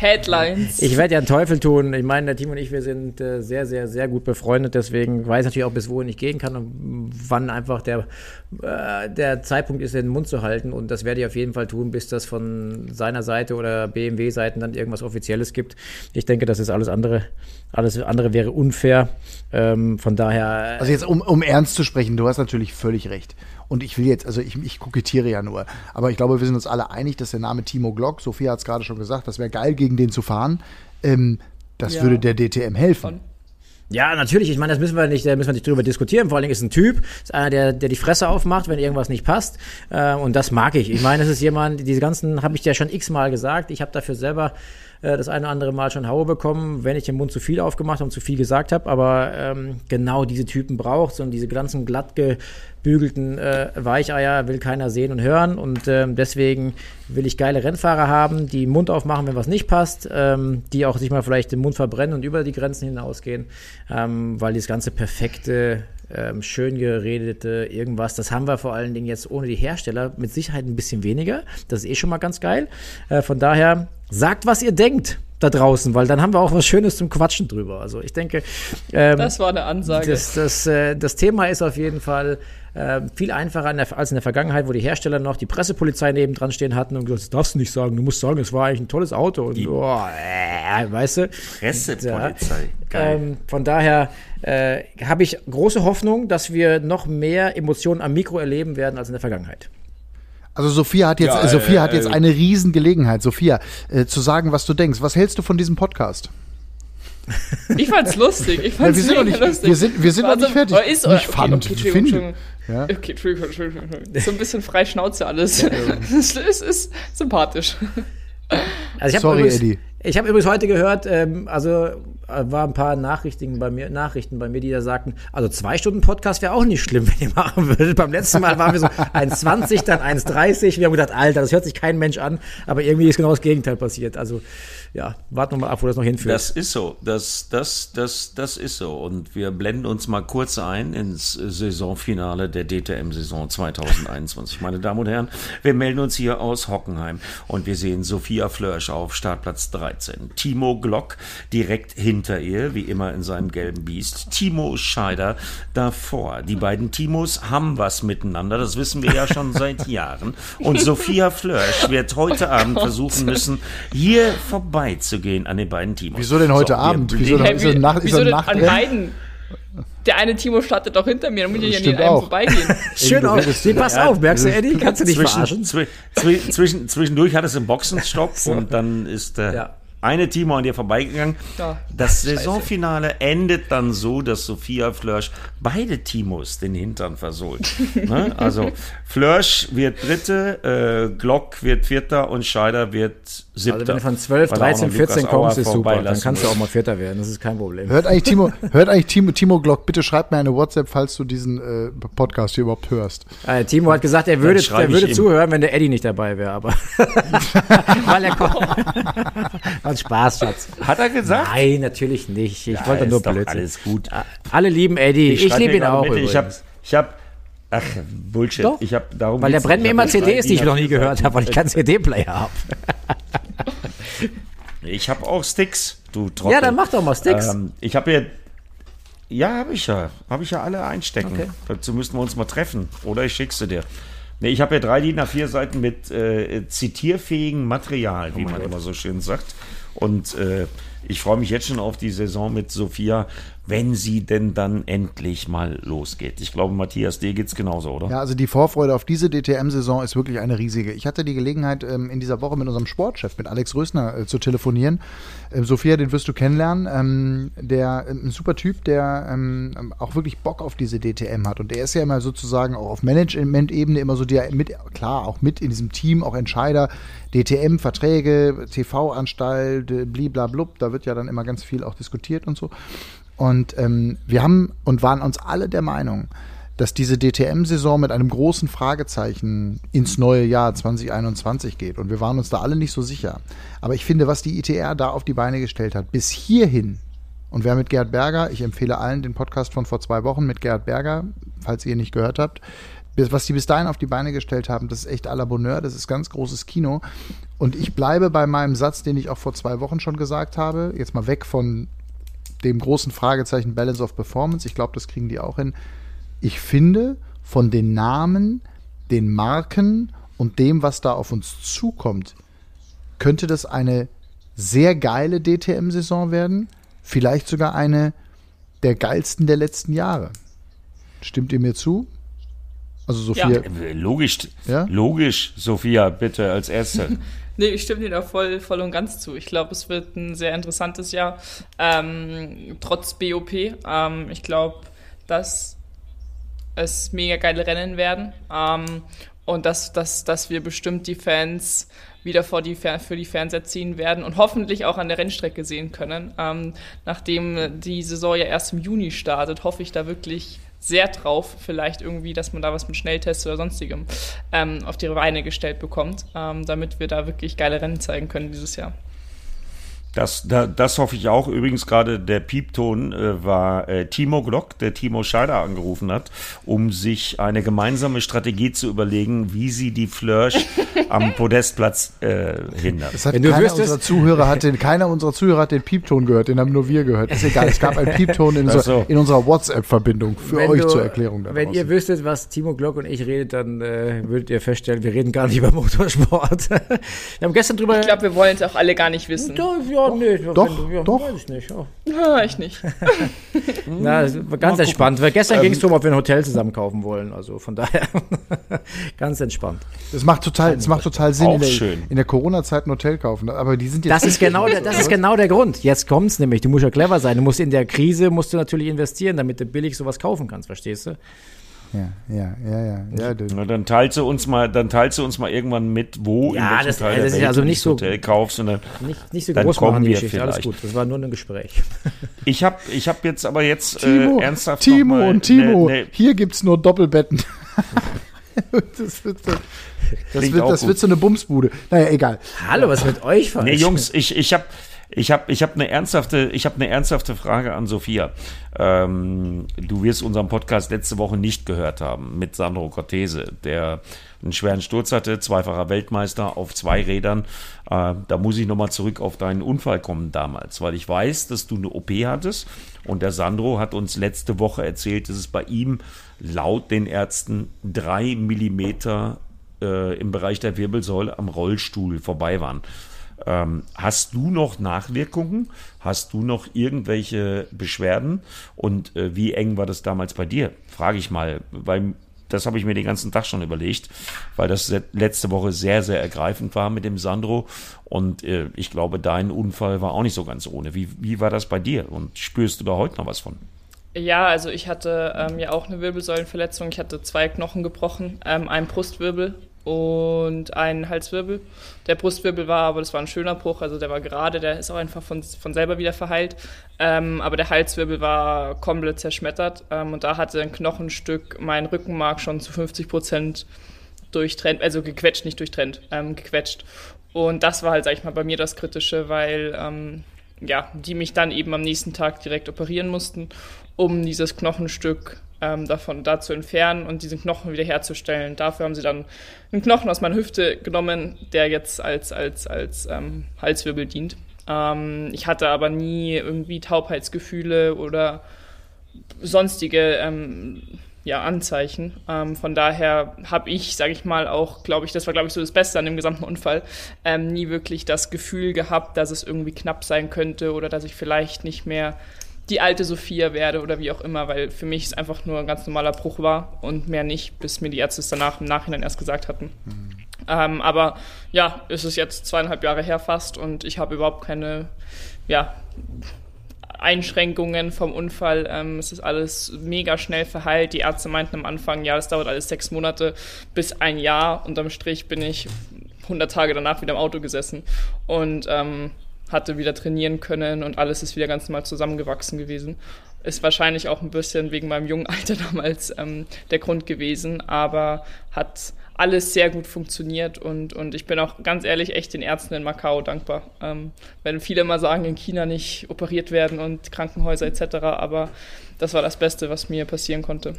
Headlines. Ich werde ja einen Teufel tun. Ich meine, der Timo und ich, wir sind äh, sehr, sehr, sehr gut befreundet. Deswegen weiß ich natürlich auch, bis wohin ich gehen kann und wann einfach der, äh, der Zeitpunkt ist, den Mund zu halten. Und das werde ich auf jeden Fall tun, bis das von seiner Seite oder BMW-Seiten dann irgendwas Offizielles gibt. Ich denke, das ist alles andere. Alles andere wäre unfair. Ähm, von daher. Also jetzt, um, um ernst zu sprechen, du hast natürlich völlig recht. Und ich will jetzt, also ich, ich kokettiere ja nur, aber ich glaube, wir sind uns alle einig, dass der Name Timo Glock, Sophia hat es gerade schon gesagt, das wäre geil, gegen den zu fahren. Ähm, das Ja. würde der DTM helfen. Ja, natürlich. Ich meine, das müssen wir nicht, da müssen wir nicht drüber diskutieren. Vor allen Dingen ist ein Typ, ist einer, der, der die Fresse aufmacht, wenn irgendwas nicht passt. Äh, und das mag ich. Ich meine, es ist jemand, diese ganzen, habe ich dir schon x-mal gesagt. Ich habe dafür selber äh, das eine oder andere Mal schon Haue bekommen, wenn ich den Mund zu viel aufgemacht und zu viel gesagt habe. Aber ähm, genau diese Typen braucht und diese ganzen glatt gebügelten äh, Weicheier will keiner sehen und hören. Und ähm, deswegen will ich geile Rennfahrer haben, die Mund aufmachen, wenn was nicht passt, ähm, die auch sich mal vielleicht den Mund verbrennen und über die Grenzen hinausgehen, ähm, weil das ganze perfekte, ähm, schön geredete irgendwas, das haben wir vor allen Dingen jetzt ohne die Hersteller mit Sicherheit ein bisschen weniger. Das ist eh schon mal ganz geil. Äh, von daher sagt, was ihr denkt da draußen, weil dann haben wir auch was Schönes zum Quatschen drüber. Also ich denke, ähm, Das war eine Ansage. das, das, äh, das Thema ist auf jeden Fall äh, viel einfacher in der, als in der Vergangenheit, wo die Hersteller noch die Pressepolizei nebendran stehen hatten und gesagt, das darfst du nicht sagen, du musst sagen, es war eigentlich ein tolles Auto. Und, oh, äh, weißt du? Pressepolizei. Geil. Ähm, von daher äh, habe ich große Hoffnung, dass wir noch mehr Emotionen am Mikro erleben werden als in der Vergangenheit. Also Sophia hat jetzt, Ja, Sophia äh, hat jetzt äh, eine Riesengelegenheit, Sophia, äh, zu sagen, was du denkst. Was hältst du von diesem Podcast? Ich fand's lustig. Ich Ja, fand's wir sind noch nicht, lustig. wir sind, wir sind noch Also, nicht fertig. aber Ist, nicht okay, fand, okay, Entschuldigung, finde. Entschuldigung. Ja. Okay, Entschuldigung, Entschuldigung, Entschuldigung. So ein bisschen frei Schnauze alles. Es ist, ist sympathisch. Also ich Sorry, übrigens, Eddie. Ich habe übrigens heute gehört, ähm, also äh, war ein paar Nachrichten bei mir, Nachrichten bei mir, die da sagten, also zwei Stunden Podcast wäre auch nicht schlimm, wenn ihr machen würdet. Beim letzten Mal waren wir so 1,20, dann 1,30. Wir haben gedacht, Alter, das hört sich kein Mensch an, aber irgendwie ist genau das Gegenteil passiert. Also ja, warten wir mal ab, wo das noch hinführt. Das ist so, das, das, das, das ist so. Und wir blenden uns mal kurz ein ins Saisonfinale der DTM-Saison 2021. Meine Damen und Herren, wir melden uns hier aus Hockenheim und wir sehen Sophia Flörsch auf Startplatz 13. Timo Glock direkt hinter ihr, wie immer in seinem gelben Biest. Timo Scheider davor. Die beiden Timos haben was miteinander, das wissen wir ja schon seit Jahren. Und Sophia Flörsch wird heute Abend versuchen müssen, hier vorbeizugehen an den beiden Timos. Wieso denn heute So, wir Abend? Wieso denn- Ist Nacht- wieso denn Nacht- an beiden? Der eine Timo startet doch hinter mir, dann muss ich ja nicht an Stimmt einem auch. vorbeigehen. Schön auch. Nee, pass auf, merkst du, Eddie? Kannst du nicht verarschen? Zwischen, zwi zwi zwischen, zwischendurch hat es einen Boxenstopp und dann ist der Ja. Eine Timo an dir vorbeigegangen. Ja, Das scheiße. Saisonfinale endet dann so, dass Sophia Flörsch beide Timos den Hintern versohlt. ne? Also Flörsch wird Dritte, äh, Glock wird Vierter und Scheider wird Siebter. Also wenn du von 12, Weil er auch 13, noch 14 Lukas Auer kommst, ist super. Dann kannst du auch mal Vierter werden. Das ist kein Problem. Hört eigentlich Timo, hört eigentlich Timo, Timo Glock, bitte schreib mir eine WhatsApp, falls du diesen äh, Podcast hier überhaupt hörst. Äh, Timo hat gesagt, er würde, er würde zuhören, wenn der Eddie nicht dabei wäre, aber. Weil er kommt. Hat Spaß, Schatz. Hat er gesagt? Nein, natürlich nicht. Ich wollte ist nur Blödsinn. alles gut. Alle lieben Eddie. Ich, schreib liebe ihn auch. Ich habe, ich habe, ach Bullshit. Doch. Ich habe darum. Weil der brennt mir Ich immer CDs, die ich noch nie A4 gehört habe, weil ich keinen CD-Player habe. Ich habe auch Sticks, du Trottel. Ja, dann mach doch mal Sticks. Ähm, ich habe ja. Ja, habe ich ja. Habe ich ja alle einstecken. Okay. Dazu müssten wir uns mal treffen. Oder ich schick's dir. Nee, ich habe ja drei DIN A4 Seiten mit äh, zitierfähigem Material, Oh wie man immer so schön sagt. Und äh, ich freue mich jetzt schon auf die Saison mit Sophia, wenn sie denn dann endlich mal losgeht. Ich glaube, Matthias, dir geht's genauso, oder? Ja, also die Vorfreude auf diese DTM-Saison ist wirklich eine riesige. Ich hatte die Gelegenheit, ähm, in dieser Woche mit unserem Sportchef, mit Alex Rösner, äh, zu telefonieren. Ähm, Sophia, den wirst du kennenlernen. Ähm, der ein super Typ, der auch wirklich Bock auf diese DTM hat. Und der ist ja immer sozusagen auch auf Management-Ebene immer so der mit, klar, auch mit in diesem Team, auch Entscheider, DTM, Verträge, TV-Anstalt, äh, bliblablub, da wird ja dann immer ganz viel auch diskutiert und so. Und ähm, wir haben und waren uns alle der Meinung, dass diese DTM-Saison mit einem großen Fragezeichen ins neue Jahr 2021 geht. Und wir waren uns da alle nicht so sicher. Aber ich finde, was die ITR da auf die Beine gestellt hat, bis hierhin, und wer mit Gerhard Berger, ich empfehle allen den Podcast von vor zwei Wochen mit Gerhard Berger, falls ihr ihn nicht gehört habt, was die bis dahin auf die Beine gestellt haben, das ist echt à la Bonheur, das ist ganz großes Kino. Und ich bleibe bei meinem Satz, den ich auch vor zwei Wochen schon gesagt habe, jetzt mal weg von dem großen Fragezeichen Balance of Performance. Ich glaube, das kriegen die auch hin. Ich finde, von den Namen, den Marken und dem, was da auf uns zukommt, könnte das eine sehr geile DTM-Saison werden. Vielleicht sogar eine der geilsten der letzten Jahre. Stimmt ihr mir zu? Also Sophia, Äh, Logisch, Ja? logisch, Sophia, bitte als Erste. Nee, ich stimme dir da voll, voll und ganz zu. Ich glaube, es wird ein sehr interessantes Jahr, ähm, trotz BOP. Ähm, ich glaube, dass es mega geile Rennen werden ähm, und dass, dass, dass wir bestimmt die Fans wieder vor die, für die Fernseher ziehen werden und hoffentlich auch an der Rennstrecke sehen können. Ähm, nachdem die Saison ja erst im Juni startet, hoffe ich da wirklich sehr drauf, vielleicht irgendwie, dass man da was mit Schnelltests oder sonstigem ähm, auf die Beine gestellt bekommt, ähm, damit wir da wirklich geile Rennen zeigen können dieses Jahr. Das, da, das hoffe ich auch. Übrigens gerade der Piepton äh, war äh, Timo Glock, der Timo Scheider angerufen hat, um sich eine gemeinsame Strategie zu überlegen, wie sie die Flörsch am Podestplatz äh, hindert. das hat Wenn du keiner unserer Zuhörer hat den, keiner unserer Zuhörer hat den Piepton gehört, den haben nur wir gehört. Ist egal, es gab einen Piepton in, unserer- so. in unserer WhatsApp-Verbindung für Wenn euch du- zur Erklärung. da Wenn draußen. ihr wüsstet, was Timo Glock und ich redet, dann äh, würdet ihr feststellen, wir reden gar nicht über Motorsport. wir haben gestern drüber. Ich glaube, wir wollen es auch alle gar nicht wissen. Doch, ja, nee, doch, wenn du- ja, doch. Weiß ich nicht. Ja. Ah, ich nicht. Na, es war ganz entspannt. Weil gestern ging es darum, ob wir ein Hotel zusammen kaufen wollen. Also von daher ganz entspannt. Das macht total, das macht total Sinn in der, in der Corona-Zeit ein Hotel kaufen. Aber die sind jetzt. Das ist genau der, das ist genau der Grund. Jetzt kommt's nämlich. Du musst ja clever sein. Du musst in der Krise musst du natürlich investieren, damit du billig sowas kaufen kannst. Verstehst du? Ja, ja, ja, ja. ja Na, dann teilst du uns mal, dann teilst du uns mal irgendwann mit, wo Ja, in welchem das- Teil das der ist Welt also du nicht so- Hotel kaufst. Und dann, Nicht, nicht so Dann groß kommen machen die wir Geschichte. Alles vielleicht. gut. Das war nur ein Gespräch. ich habe ich hab jetzt aber jetzt Timo, äh, ernsthaft Timo noch mal und Timo, ne- ne- hier gibt's nur Doppelbetten. das wird, so, das wird, das wird so eine Bumsbude. Naja, egal. Hallo, was ist mit euch? Nee, Jungs, ich, ich habe ich hab, ich hab eine ernsthafte, hab eine ernsthafte Frage an Sophia. Ähm, du wirst unseren Podcast letzte Woche nicht gehört haben mit Sandro Cortese, der einen schweren Sturz hatte, zweifacher Weltmeister auf zwei Rädern. Äh, da muss ich nochmal zurück auf deinen Unfall kommen damals, weil ich weiß, dass du eine OP hattest und der Sandro hat uns letzte Woche erzählt, dass es bei ihm laut den Ärzten drei Millimeter äh, im Bereich der Wirbelsäule am Rollstuhl vorbei waren. Ähm, hast du noch Nachwirkungen? Hast du noch irgendwelche Beschwerden? Und äh, wie eng war das damals bei dir? Frage ich mal, weil das habe ich mir den ganzen Tag schon überlegt, weil das letzte Woche sehr, sehr ergreifend war mit dem Sandro. Und äh, ich glaube, dein Unfall war auch nicht so ganz ohne. Wie, wie war das bei dir? Und spürst du da heute noch was von? Ja, also ich hatte ähm, ja auch eine Wirbelsäulenverletzung. Ich hatte zwei Knochen gebrochen, ähm, einen Brustwirbel und einen Halswirbel. Der Brustwirbel war, aber das war ein schöner Bruch, also der war gerade, der ist auch einfach von, von selber wieder verheilt. Ähm, aber der Halswirbel war komplett zerschmettert ähm, und da hatte ein Knochenstück mein Rückenmark schon zu 50 Prozent durchtrennt, also gequetscht, nicht durchtrennt, ähm, gequetscht. Und das war halt, sag ich mal, bei mir das Kritische, weil ähm, ja, die mich dann eben am nächsten Tag direkt operieren mussten, um dieses Knochenstück ähm, davon da zu entfernen und diesen Knochen wieder herzustellen. Dafür haben sie dann einen Knochen aus meiner Hüfte genommen, der jetzt als, als, als ähm, Halswirbel dient. Ähm, ich hatte aber nie irgendwie Taubheitsgefühle oder sonstige ähm, ja, Anzeichen. Ähm, von daher habe ich, sage ich mal, auch, glaube ich, das war, glaube ich, so das Beste an dem gesamten Unfall, ähm, nie wirklich das Gefühl gehabt, dass es irgendwie knapp sein könnte oder dass ich vielleicht nicht mehr die alte Sophia werde oder wie auch immer, weil für mich es einfach nur ein ganz normaler Bruch war und mehr nicht, bis mir die Ärzte es danach im Nachhinein erst gesagt hatten. Mhm. Ähm, aber ja, es ist jetzt zweieinhalb Jahre her fast und ich habe überhaupt keine ja, Einschränkungen vom Unfall. Ähm, es ist alles mega schnell verheilt. Die Ärzte meinten am Anfang, ja, das dauert alles sechs Monate bis ein Jahr. Unterm Strich bin ich 100 Tage danach wieder im Auto gesessen und ähm, hatte wieder trainieren können und alles ist wieder ganz normal zusammengewachsen gewesen. Ist wahrscheinlich auch ein bisschen wegen meinem jungen Alter damals ähm, der Grund gewesen, aber hat alles sehr gut funktioniert und, und ich bin auch ganz ehrlich echt den Ärzten in Macau dankbar. Ähm, wenn viele immer sagen, in China nicht operiert werden und Krankenhäuser etc., aber das war das Beste, was mir passieren konnte.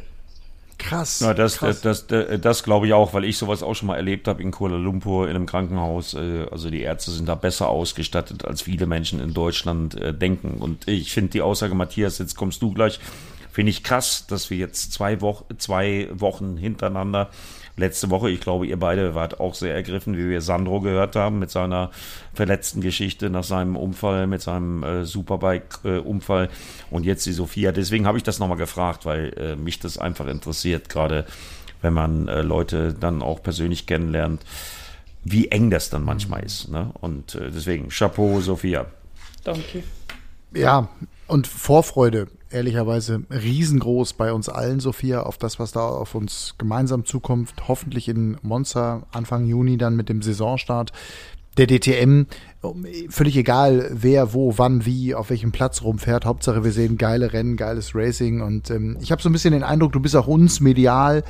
Krass. Ja, das, krass. das, das, das, das glaube ich auch, weil ich sowas auch schon mal erlebt habe in Kuala Lumpur in einem Krankenhaus. Äh, also die Ärzte sind da besser ausgestattet, als viele Menschen in Deutschland äh, denken. Und ich finde die Aussage, Matthias, jetzt kommst du gleich, finde ich krass, dass wir jetzt zwei, Wo zwei Wochen hintereinander letzte Woche. Ich glaube, ihr beide wart auch sehr ergriffen, wie wir Sandro gehört haben mit seiner verletzten Geschichte nach seinem Unfall, mit seinem äh, Superbike-Unfall und jetzt die Sophia. Deswegen habe ich das nochmal gefragt, weil äh, mich das einfach interessiert, gerade wenn man äh, Leute dann auch persönlich kennenlernt, wie eng das dann manchmal ist. Ne? Und äh, deswegen, Chapeau, Sophia. Danke. Ja, und Vorfreude ehrlicherweise riesengroß bei uns allen, Sophia, auf das, was da auf uns gemeinsam zukommt. Hoffentlich in Monza Anfang Juni dann mit dem Saisonstart der DTM. Völlig egal, wer, wo, wann, wie, auf welchem Platz rumfährt. Hauptsache, wir sehen geile Rennen, geiles Racing. Und ähm, ich habe so ein bisschen den Eindruck, du bist auch uns medial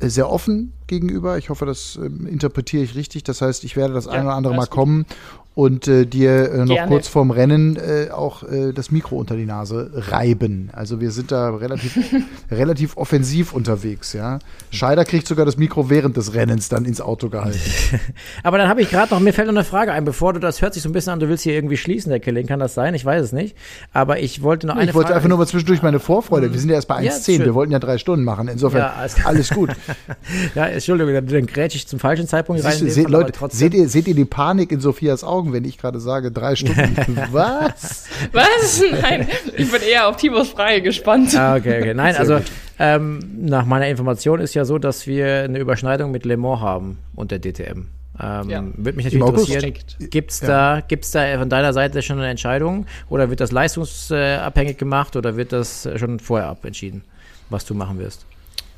äh, sehr offen gegenüber. Ich hoffe, das ähm, interpretiere ich richtig. Das heißt, ich werde das ja, ein oder andere Mal kommen und äh, dir äh, noch Gerne. kurz vorm Rennen äh, auch äh, das Mikro unter die Nase reiben. Also wir sind da relativ, relativ offensiv unterwegs, ja. Scheider kriegt sogar das Mikro während des Rennens dann ins Auto gehalten. Aber dann habe ich gerade noch, mir fällt noch eine Frage ein, bevor du das hört sich so ein bisschen an, du willst hier irgendwie schließen, der Killing, kann das sein? Ich weiß es nicht. Aber ich wollte noch eine Ich wollte Frage einfach nur mal zwischendurch meine Vorfreude. Wir sind ja erst bei 1,10, ja, wir wollten ja drei Stunden machen. Insofern ja, alles, alles, gut. ja, Entschuldigung, dann grätsch ich zum falschen Zeitpunkt rein. Siehst, se Leute, seht ihr, seht ihr die Panik in Sophias Augen? Augen, wenn ich gerade sage, drei Stunden. Was? Was? Nein, ich bin eher auf Timos Frage gespannt. Ah, okay, okay. Nein, also ähm, nach meiner Information ist ja so, dass wir eine Überschneidung mit Le Mans haben und der DTM. Ähm, ja. Würde mich natürlich interessieren, gibt es da, gibt's da von deiner Seite schon eine Entscheidung oder wird das leistungsabhängig gemacht oder wird das schon vorher abentschieden, was du machen wirst?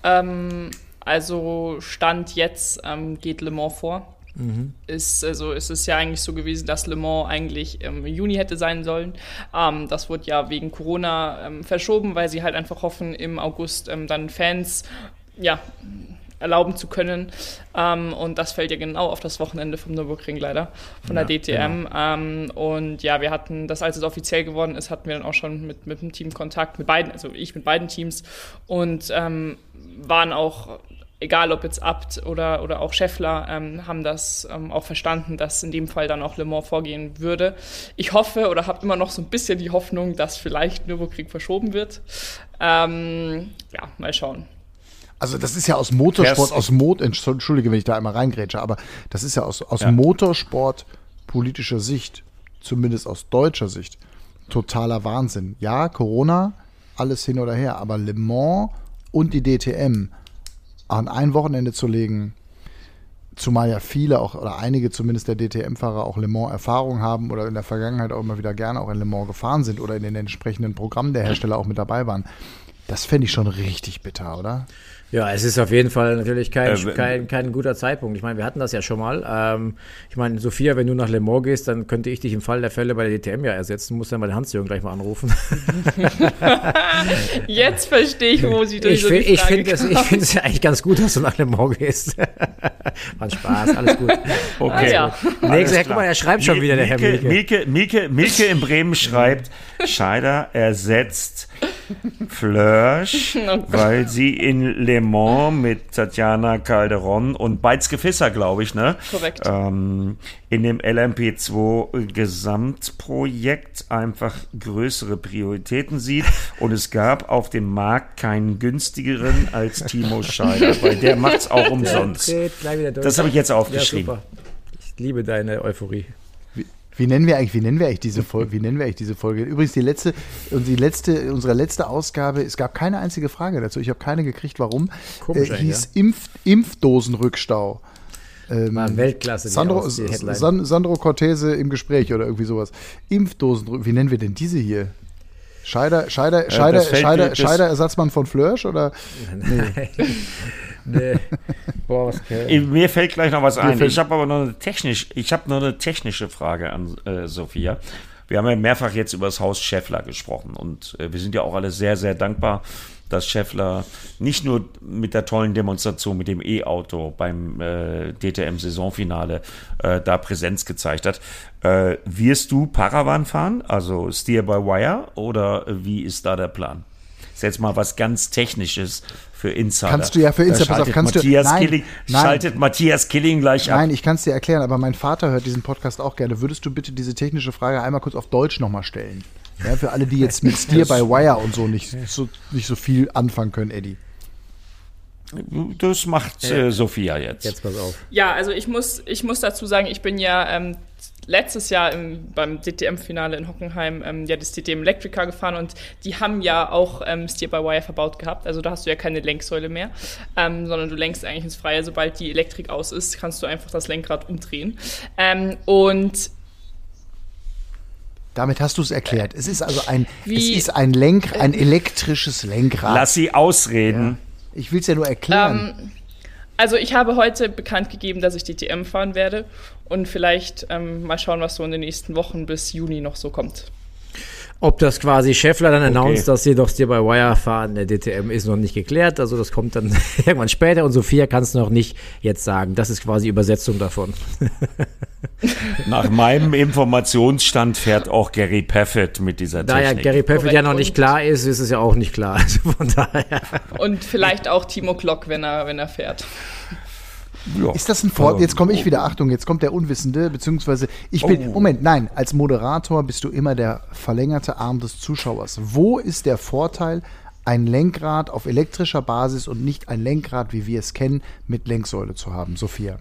Ähm, also Stand jetzt ähm, geht Le Mans vor. Mhm. Ist, also es ist ja eigentlich so gewesen, dass Le Mans eigentlich im Juni hätte sein sollen. Ähm, das wurde ja wegen Corona ähm, verschoben, weil sie halt einfach hoffen, im August ähm, dann Fans ja, erlauben zu können. Ähm, und das fällt ja genau auf das Wochenende vom Nürburgring leider, von ja, der DTM. Genau. Ähm, und ja, wir hatten, das als es offiziell geworden ist, hatten wir dann auch schon mit, mit dem Team Kontakt, mit beiden, also ich mit beiden Teams und ähm, waren auch egal ob jetzt Abt oder, oder auch Scheffler, ähm, haben das ähm, auch verstanden, dass in dem Fall dann auch Le Mans vorgehen würde. Ich hoffe oder habe immer noch so ein bisschen die Hoffnung, dass vielleicht Nürburgring verschoben wird. Ähm, ja, mal schauen. Also das ist ja aus Motorsport, aus Mot Entschuldige, wenn ich da einmal reingrätsche, aber das ist ja aus, aus ja. Motorsport politischer Sicht, zumindest aus deutscher Sicht, totaler Wahnsinn. Ja, Corona, alles hin oder her, aber Le Mans und die DTM an ein Wochenende zu legen, zumal ja viele auch oder einige zumindest der DTM-Fahrer auch Le Mans Erfahrung haben oder in der Vergangenheit auch immer wieder gerne auch in Le Mans gefahren sind oder in den entsprechenden Programmen der Hersteller auch mit dabei waren. Das fände ich schon richtig bitter, oder? Ja, es ist auf jeden Fall natürlich kein, äh, kein, kein guter Zeitpunkt. Ich meine, wir hatten das ja schon mal. Ähm, ich meine, Sophia, wenn du nach Le Mans gehst, dann könnte ich dich im Fall der Fälle bei der DTM ja ersetzen. Du musst dann bei Hans-Jürgen gleich mal anrufen. Jetzt verstehe ich, wo sie durch ich so find, Ich finde es find ja eigentlich ganz gut, dass du nach Le Mans gehst. War Spaß, alles gut. Okay. Ah, ja. Nächste, guck mal, er schreibt schon wieder, der Herr Milke. Milke, Milke, Milke in Bremen schreibt, Scheider ersetzt Flörsch, oh weil sie in Le Mans mit Tatjana Calderon und Beizke Fisser, glaube ich, ne? Korrekt. Ähm, in dem LMP2 Gesamtprojekt einfach größere Prioritäten sieht. Und es gab auf dem Markt keinen günstigeren als Timo Scheider, weil der macht es auch umsonst. Das habe ich jetzt aufgeschrieben. Ja, ich liebe deine Euphorie. Wie nennen wir eigentlich, wie nennen wir eigentlich diese Folge? Wie nennen wir eigentlich diese Folge? Übrigens, die letzte, die letzte, unsere letzte Ausgabe, es gab keine einzige Frage dazu. Ich habe keine gekriegt, warum. Komisch, äh, hieß ja. Impf, Impfdosenrückstau. Ähm, War Weltklasse. Sandro, Aus, San, Sandro Cortese im Gespräch oder irgendwie sowas. Impfdosen, wie nennen wir denn diese hier? Scheider, Scheider, Scheider, Scheider, Scheider, Ersatzmann von Flörsch oder? Nee. Nee. Boah, was Mir fällt gleich noch was ein. Ich habe aber noch eine technisch, ich habe noch eine technische Frage an äh, Sophia. Wir haben ja mehrfach jetzt über das Haus Scheffler gesprochen und äh, wir sind ja auch alle sehr, sehr dankbar, dass Scheffler nicht nur mit der tollen Demonstration mit dem E-Auto beim äh, DTM-Saisonfinale äh, da Präsenz gezeigt hat. Äh, wirst du Paravan fahren, also Steer by Wire, oder wie ist da der Plan? ist jetzt mal was ganz Technisches für Insider. Kannst du ja für Insider, pass auf, kannst Matthias du, nein, Killing, nein, schaltet Matthias Killing gleich ab. Nein, ich kann es dir erklären, aber mein Vater hört diesen Podcast auch gerne. Würdest du bitte diese technische Frage einmal kurz auf Deutsch nochmal stellen? Ja, für alle, die jetzt mit Steer by Wire und so nicht so, nicht so viel anfangen können, Eddie. Das macht äh, Sophia jetzt. Jetzt pass auf. Ja, also ich muss, ich muss dazu sagen, ich bin ja ähm, letztes Jahr im, beim DTM-Finale in Hockenheim ähm, ja das DTM Electrica gefahren und die haben ja auch ähm, Steer-by-Wire verbaut gehabt. Also da hast du ja keine Lenksäule mehr, ähm, sondern du lenkst eigentlich ins Freie. Sobald die Elektrik aus ist, kannst du einfach das Lenkrad umdrehen. Ähm, und damit hast du es erklärt. Es ist also ein, Wie, es ist ein Lenk, ein elektrisches Lenkrad. Lass sie ausreden. Ja. Ich will es ja nur erklären. Also ich habe heute bekannt gegeben, dass ich DTM fahren werde und vielleicht ähm, mal schauen, was so in den nächsten Wochen bis Juni noch so kommt. Ob das quasi Scheffler dann okay. announced, dass sie doch Steer by Wire fahren, der DTM ist noch nicht geklärt. Also das kommt dann irgendwann später und Sophia kann es noch nicht jetzt sagen. Das ist quasi Übersetzung davon. Nach meinem Informationsstand fährt auch Gary Paffett mit dieser Technik. Da ja Gary Paffett ja noch nicht klar ist, ist es ja auch nicht klar. Also von daher. Und vielleicht auch Timo Glock, wenn er, wenn er fährt. Ja. Ist das ein Vorteil? Jetzt komme ich wieder, Achtung, jetzt kommt der Unwissende, beziehungsweise ich bin, oh. Moment, nein, als Moderator bist du immer der verlängerte Arm des Zuschauers. Wo ist der Vorteil, ein Lenkrad auf elektrischer Basis und nicht ein Lenkrad, wie wir es kennen, mit Lenksäule zu haben, Sophia?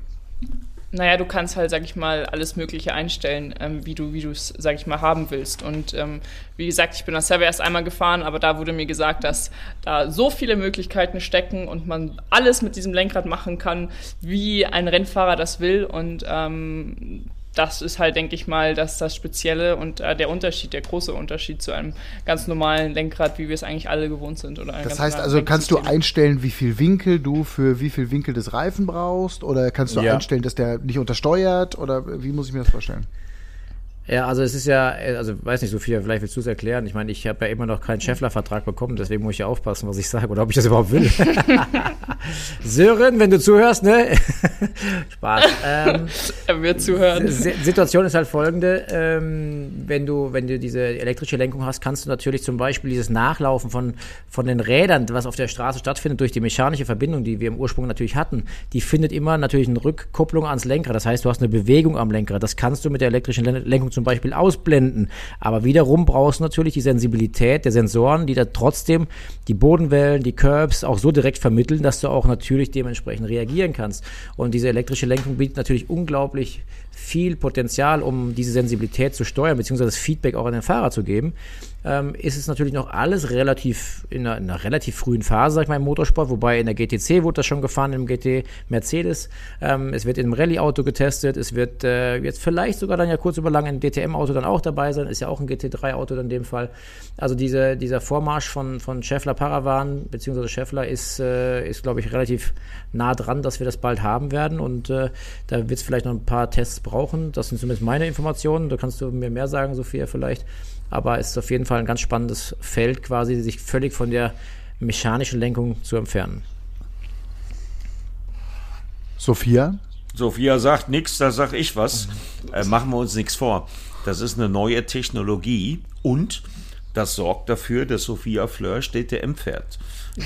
Naja, du kannst halt, sag ich mal, alles Mögliche einstellen, ähm, wie du, wie es, sag ich mal, haben willst. Und ähm, wie gesagt, ich bin das selber erst einmal gefahren, aber da wurde mir gesagt, dass da so viele Möglichkeiten stecken und man alles mit diesem Lenkrad machen kann, wie ein Rennfahrer das will. Und ähm, das ist halt, denke ich mal, dass das Spezielle und äh, der Unterschied, der große Unterschied zu einem ganz normalen Lenkrad, wie wir es eigentlich alle gewohnt sind. Oder das heißt also, kannst du einstellen, wie viel Winkel du für wie viel Winkel des Reifen brauchst? Oder kannst du ja. einstellen, dass der nicht untersteuert? Oder wie muss ich mir das vorstellen? Ja, also es ist ja, also weiß nicht, Sophia, vielleicht willst du es erklären. Ich meine, ich habe ja immer noch keinen Scheffler-Vertrag bekommen, deswegen muss ich ja aufpassen, was ich sage oder ob ich das überhaupt will. Sören, wenn du zuhörst, ne? Spaß. Ähm, er wird zuhören. Situation ist halt folgende: ähm, Wenn du, wenn du diese elektrische Lenkung hast, kannst du natürlich zum Beispiel dieses Nachlaufen von, von den Rädern, was auf der Straße stattfindet, durch die mechanische Verbindung, die wir im Ursprung natürlich hatten, die findet immer natürlich eine Rückkupplung ans Lenkrad. Das heißt, du hast eine Bewegung am Lenkrad. Das kannst du mit der elektrischen Lenkung zum Beispiel ausblenden. Aber wiederum brauchst du natürlich die Sensibilität der Sensoren, die da trotzdem die Bodenwellen, die Curbs auch so direkt vermitteln, dass du auch natürlich dementsprechend reagieren kannst. Und diese elektrische Lenkung bietet natürlich unglaublich viel Potenzial, um diese Sensibilität zu steuern, beziehungsweise das Feedback auch an den Fahrer zu geben ähm, ist es natürlich noch alles relativ in einer, in einer, relativ frühen Phase, sag ich mal, im Motorsport, wobei in der GTC wurde das schon gefahren, im GT Mercedes. Ähm, es wird einem Rallye-Auto getestet, es wird äh, jetzt vielleicht sogar dann ja kurz über lang ein DTM-Auto dann auch dabei sein, ist ja auch ein GT3-Auto in dem Fall. Also diese, dieser Vormarsch von, von Scheffler Paravan, beziehungsweise Scheffler ist, äh, ist glaube ich, relativ nah dran, dass wir das bald haben werden und äh, da wird es vielleicht noch ein paar Tests brauchen. Das sind zumindest meine Informationen, da kannst du mir mehr sagen, Sophia, vielleicht aber es ist auf jeden Fall ein ganz spannendes Feld, quasi sich völlig von der mechanischen Lenkung zu entfernen. Sophia? Sophia sagt nichts, da sag ich was. Äh, machen wir uns nichts vor. Das ist eine neue Technologie und das sorgt dafür, dass Sophia Flörsch DTM fährt.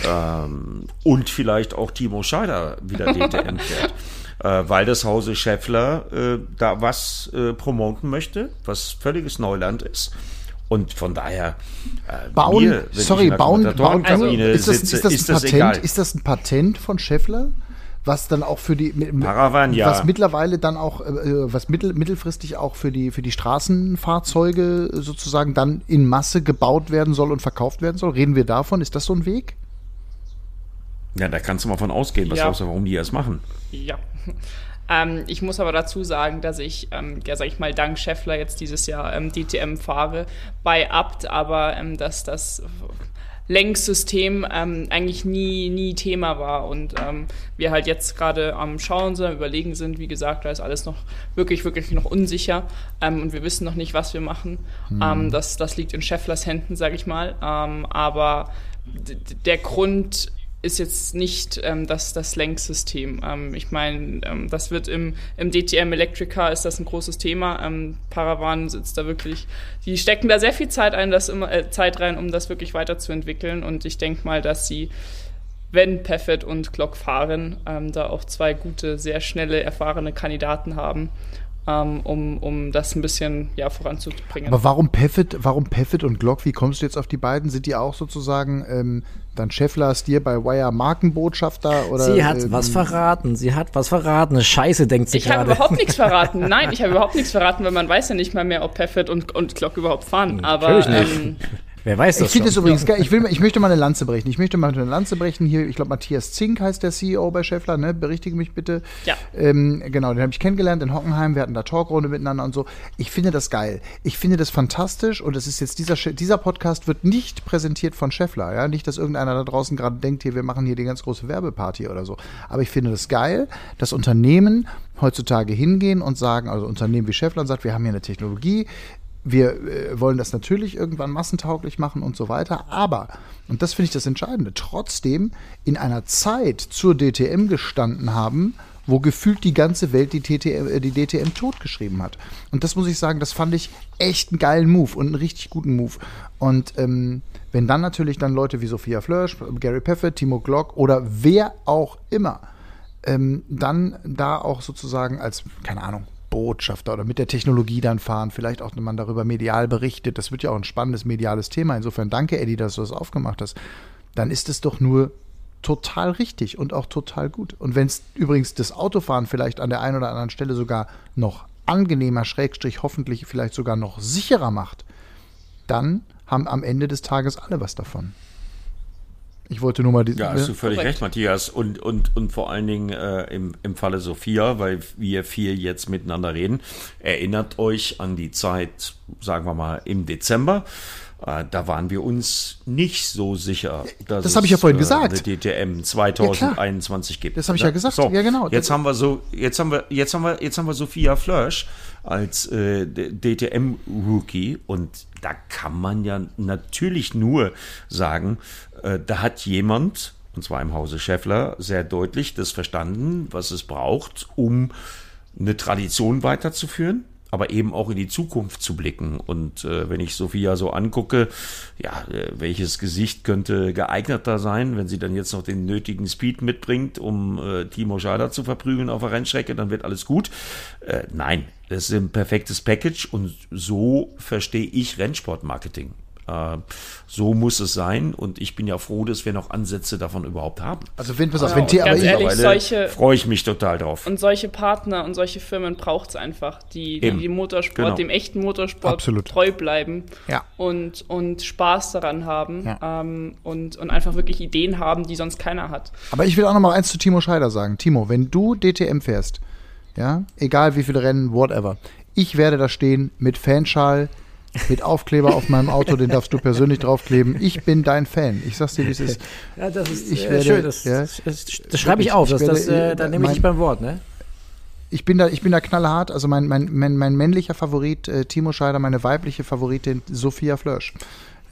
Ähm, und vielleicht auch Timo Scheider wieder DTM fährt. Äh, weil das Hause Scheffler äh, da was äh, promoten möchte, was völliges Neuland ist. Und von daher, äh, bauen, mir, sorry, bauen, bauen also, ist, das, sitze, ist, das ist, das Patent, ist das ein Patent von Scheffler? was dann auch für die Paravan, ja. was mittlerweile dann auch äh, äh, was mittel, mittelfristig auch für die für die Straßenfahrzeuge sozusagen dann in Masse gebaut werden soll und verkauft werden soll. Reden wir davon? Ist das so ein Weg? Ja, da kannst du mal von ausgehen. Was ja. glaubst du, warum die das machen? Ja. Ähm, ich muss aber dazu sagen, dass ich, ähm, ja, sag ich mal, dank Scheffler jetzt dieses Jahr ähm, DTM fahre bei Abt, aber ähm, dass das Lenksystem ähm, eigentlich nie, nie Thema war und ähm, wir halt jetzt gerade am Schauen sind, überlegen sind, wie gesagt, da ist alles noch wirklich, wirklich noch unsicher und wir wissen noch nicht, was wir machen. Mhm. Das, das liegt in Schefflers Händen, sage ich mal. Aber der Grund ist jetzt nicht ähm, das, das Lenksystem. Ähm, ich meine, ähm, das wird im, im DTM Electrica ist das ein großes Thema. Ähm, Paravan sitzt da wirklich, die stecken da sehr viel Zeit ein, das immer, äh, Zeit rein, um das wirklich weiterzuentwickeln. Und ich denke mal, dass sie, wenn Peffet und Glock fahren, ähm, da auch zwei gute, sehr schnelle, erfahrene Kandidaten haben um, um das ein bisschen ja, voranzubringen. Aber warum Peffet, warum Peffet und Glock? Wie kommst du jetzt auf die beiden? Sind die auch sozusagen ähm, dann Scheffler Stier bei Wire Markenbotschafter? Oder, sie hat ähm, was verraten. Sie hat was verraten. Scheiße, denkt sie ich gerade. Ich habe überhaupt nichts verraten. Nein, ich habe überhaupt nichts verraten, weil man weiß ja nicht mal mehr, ob Peffet und, und Glock überhaupt fahren. Aber ähm, Wer weiß das Ich finde es übrigens geil. Ich, will, ich möchte mal eine Lanze brechen. Ich möchte mal eine Lanze brechen. Hier, ich glaube, Matthias Zink heißt der CEO bei Scheffler, ne? Berichtige mich bitte. Ja. Ähm, genau, den habe ich kennengelernt in Hockenheim. Wir hatten da Talkrunde miteinander und so. Ich finde das geil. Ich finde das fantastisch und es ist jetzt dieser, dieser Podcast wird nicht präsentiert von Scheffler, ja. Nicht, dass irgendeiner da draußen gerade denkt, hier, wir machen hier die ganz große Werbeparty oder so. Aber ich finde das geil, dass Unternehmen heutzutage hingehen und sagen, also Unternehmen wie Scheffler und sagt, wir haben hier eine Technologie, wir äh, wollen das natürlich irgendwann massentauglich machen und so weiter, aber, und das finde ich das Entscheidende, trotzdem in einer Zeit zur DTM gestanden haben, wo gefühlt die ganze Welt die, TTM, äh, die DTM totgeschrieben hat. Und das muss ich sagen, das fand ich echt einen geilen Move und einen richtig guten Move. Und ähm, wenn dann natürlich dann Leute wie Sophia Flörsch, Gary Peffett, Timo Glock oder wer auch immer ähm, dann da auch sozusagen als, keine Ahnung, Botschafter oder mit der Technologie dann fahren, vielleicht auch, wenn man darüber medial berichtet. Das wird ja auch ein spannendes mediales Thema. Insofern danke, Eddie, dass du das aufgemacht hast. Dann ist es doch nur total richtig und auch total gut. Und wenn es übrigens das Autofahren vielleicht an der einen oder anderen Stelle sogar noch angenehmer, Schrägstrich hoffentlich vielleicht sogar noch sicherer macht, dann haben am Ende des Tages alle was davon. Ich wollte nur mal die. Ja, hast du völlig recht, Matthias. Und, und, und vor allen Dingen äh, im, im Falle Sophia, weil wir vier jetzt miteinander reden, erinnert euch an die Zeit, sagen wir mal, im Dezember. Äh, da waren wir uns nicht so sicher, dass das habe ich ja vorhin äh, gesagt. eine DTM 2021 ja, gibt. Das habe ich ja gesagt. So, ja, genau. Jetzt haben wir so, jetzt haben wir, jetzt haben wir, jetzt haben wir Sophia Flörsch als äh, DTM-Rookie und da kann man ja natürlich nur sagen, äh, da hat jemand, und zwar im Hause Scheffler, sehr deutlich das verstanden, was es braucht, um eine Tradition weiterzuführen aber eben auch in die Zukunft zu blicken. Und äh, wenn ich Sophia so angucke, ja, äh, welches Gesicht könnte geeigneter sein, wenn sie dann jetzt noch den nötigen Speed mitbringt, um äh, Timo Schada zu verprügeln auf der Rennstrecke, dann wird alles gut. Äh, nein, das ist ein perfektes Package und so verstehe ich Rennsportmarketing. Äh, so muss es sein und ich bin ja froh, dass wir noch Ansätze davon überhaupt haben. Also wenn, pass auf, wenn T- aber ehrlich, solche- freue ich mich total drauf. Und solche Partner und solche Firmen braucht es einfach, die, die dem Motorsport, Genau. dem echten Motorsport Absolut. treu bleiben Ja. und, und Spaß daran haben Ja. ähm, und, und einfach wirklich Ideen haben, die sonst keiner hat. aber ich will auch noch mal eins zu Timo Scheider sagen. Timo, wenn du DTM fährst, ja, egal wie viele Rennen, whatever, ich werde da stehen mit Fanschal, mit Aufkleber auf meinem Auto, den darfst du persönlich draufkleben. Ich bin dein Fan. Ich sag's dir, wie es ist. Ja, das ist Ich äh, werde- schön. Das, ja. das, das, das schreibe ich auf. Ich Das, das, werde, äh, da nehme ich dich beim Wort, ne? Ich bin da, ich bin da knallhart. Also mein, mein, mein, mein männlicher Favorit äh, Timo Scheider, meine weibliche Favoritin Sophia Flörsch.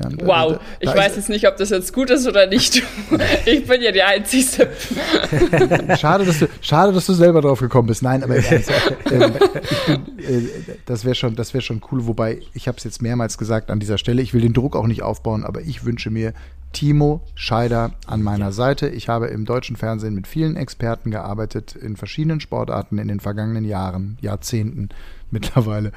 Ja, da- Wow, ich weiß jetzt nicht, ob das jetzt gut ist oder nicht. ich bin ja die Einzige. Schade, dass du, schade, dass du selber drauf gekommen bist. Nein, aber ähm, ich bin, äh, das wäre schon, das wäre schon cool. Wobei ich habe es jetzt mehrmals gesagt an dieser Stelle. Ich will den Druck auch nicht aufbauen, aber ich wünsche mir Timo Scheider an meiner Seite. Ich habe im deutschen Fernsehen mit vielen Experten gearbeitet in verschiedenen Sportarten in den vergangenen Jahren, Jahrzehnten mittlerweile.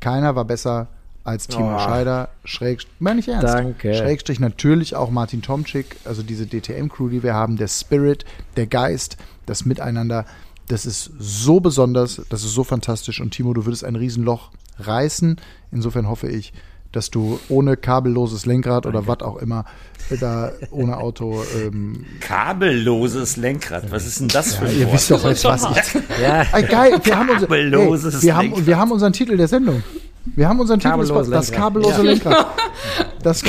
Keiner war besser als Timo Oh. Scheider, schräg, meine ich ernst. Danke. Schrägstrich natürlich auch Martin Tomczyk, also diese DTM-Crew, die wir haben, der Spirit, der Geist, das Miteinander, das ist so besonders, das ist so fantastisch und Timo, du würdest ein Riesenloch reißen. Insofern hoffe ich, dass du ohne kabelloses Lenkrad oder was auch immer da ohne Auto ähm, Kabelloses Lenkrad, was ist denn das für ein ihr Wort? wisst doch jetzt was ich Ja, Ey, geil, wir haben, unser, Kabelloses ey, wir, haben, Lenkrad. wir haben unseren Titel der Sendung. Wir haben unseren Titel, des das kabellose Ja. Lenkrad. Das,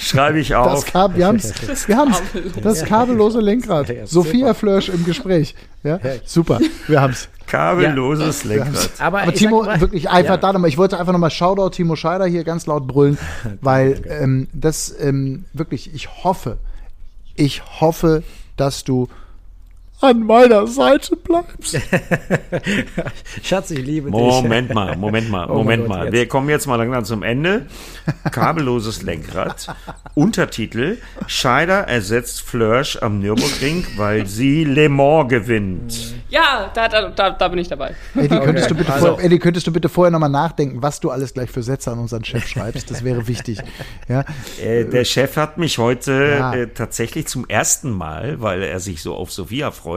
Schreibe ich das. Kab wir haben's, wir haben's, das kabellose Lenkrad. Ja, Sophia Flörsch im Gespräch. Ja, super, wir haben's. Kabelloses Lenkrad. aber, Aber Timo, mal- wirklich einfach Ja. da nochmal, ich wollte einfach nochmal Shoutout Timo Scheider hier ganz laut brüllen, weil ähm, das ähm, wirklich, ich hoffe, ich hoffe, dass du an meiner Seite bleibst. Schatz, ich liebe dich. Moment mal, Moment mal, Oh Moment Gott, mal. jetzt. Wir kommen jetzt mal langsam zum Ende. Kabelloses Lenkrad. Untertitel: Scheider ersetzt Flörsch am Nürburgring, weil sie Le Mans gewinnt. Ja, da, da, da, da bin ich dabei. Eddie, könntest, du bitte Also- vor, Eddie, könntest du bitte vorher nochmal nachdenken, was du alles gleich für Sätze an unseren Chef schreibst? Das wäre wichtig. Ja, Äh, der Chef hat mich heute Ja. äh, tatsächlich zum ersten Mal, weil er sich so auf Sophia freut,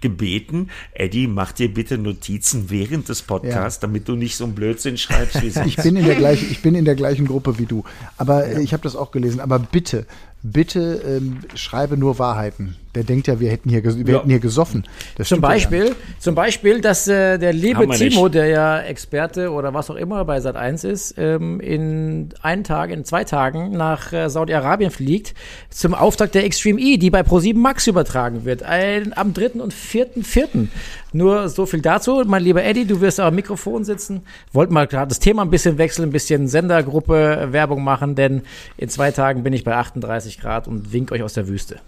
gebeten, Eddie, mach dir bitte Notizen während des Podcasts, damit du nicht so einen Blödsinn schreibst wie sonst. ich bin in der gleichen, ich bin in der gleichen Gruppe wie du. Aber äh, ich habe das auch gelesen. Aber bitte, bitte ähm, schreibe nur Wahrheiten. Der denkt ja, wir hätten hier, wir Ja. hätten hier gesoffen. Das Zum stimmt ja. Beispiel, zum Beispiel, dass äh, der liebe Timo, nicht. der ja Experte oder was auch immer bei Sat 1 ist, ähm, in einen Tag, in zwei Tagen nach äh, Saudi-Arabien fliegt zum Auftakt der Extreme E, die bei Pro7 Max übertragen wird. Ein, am 3. und 4.4. Nur so viel dazu. Mein lieber Eddie, du wirst am Mikrofon sitzen. Wollten mal gerade das Thema ein bisschen wechseln, ein bisschen Sendergruppe Werbung machen, denn in zwei Tagen bin ich bei 38 Grad und wink euch aus der Wüste.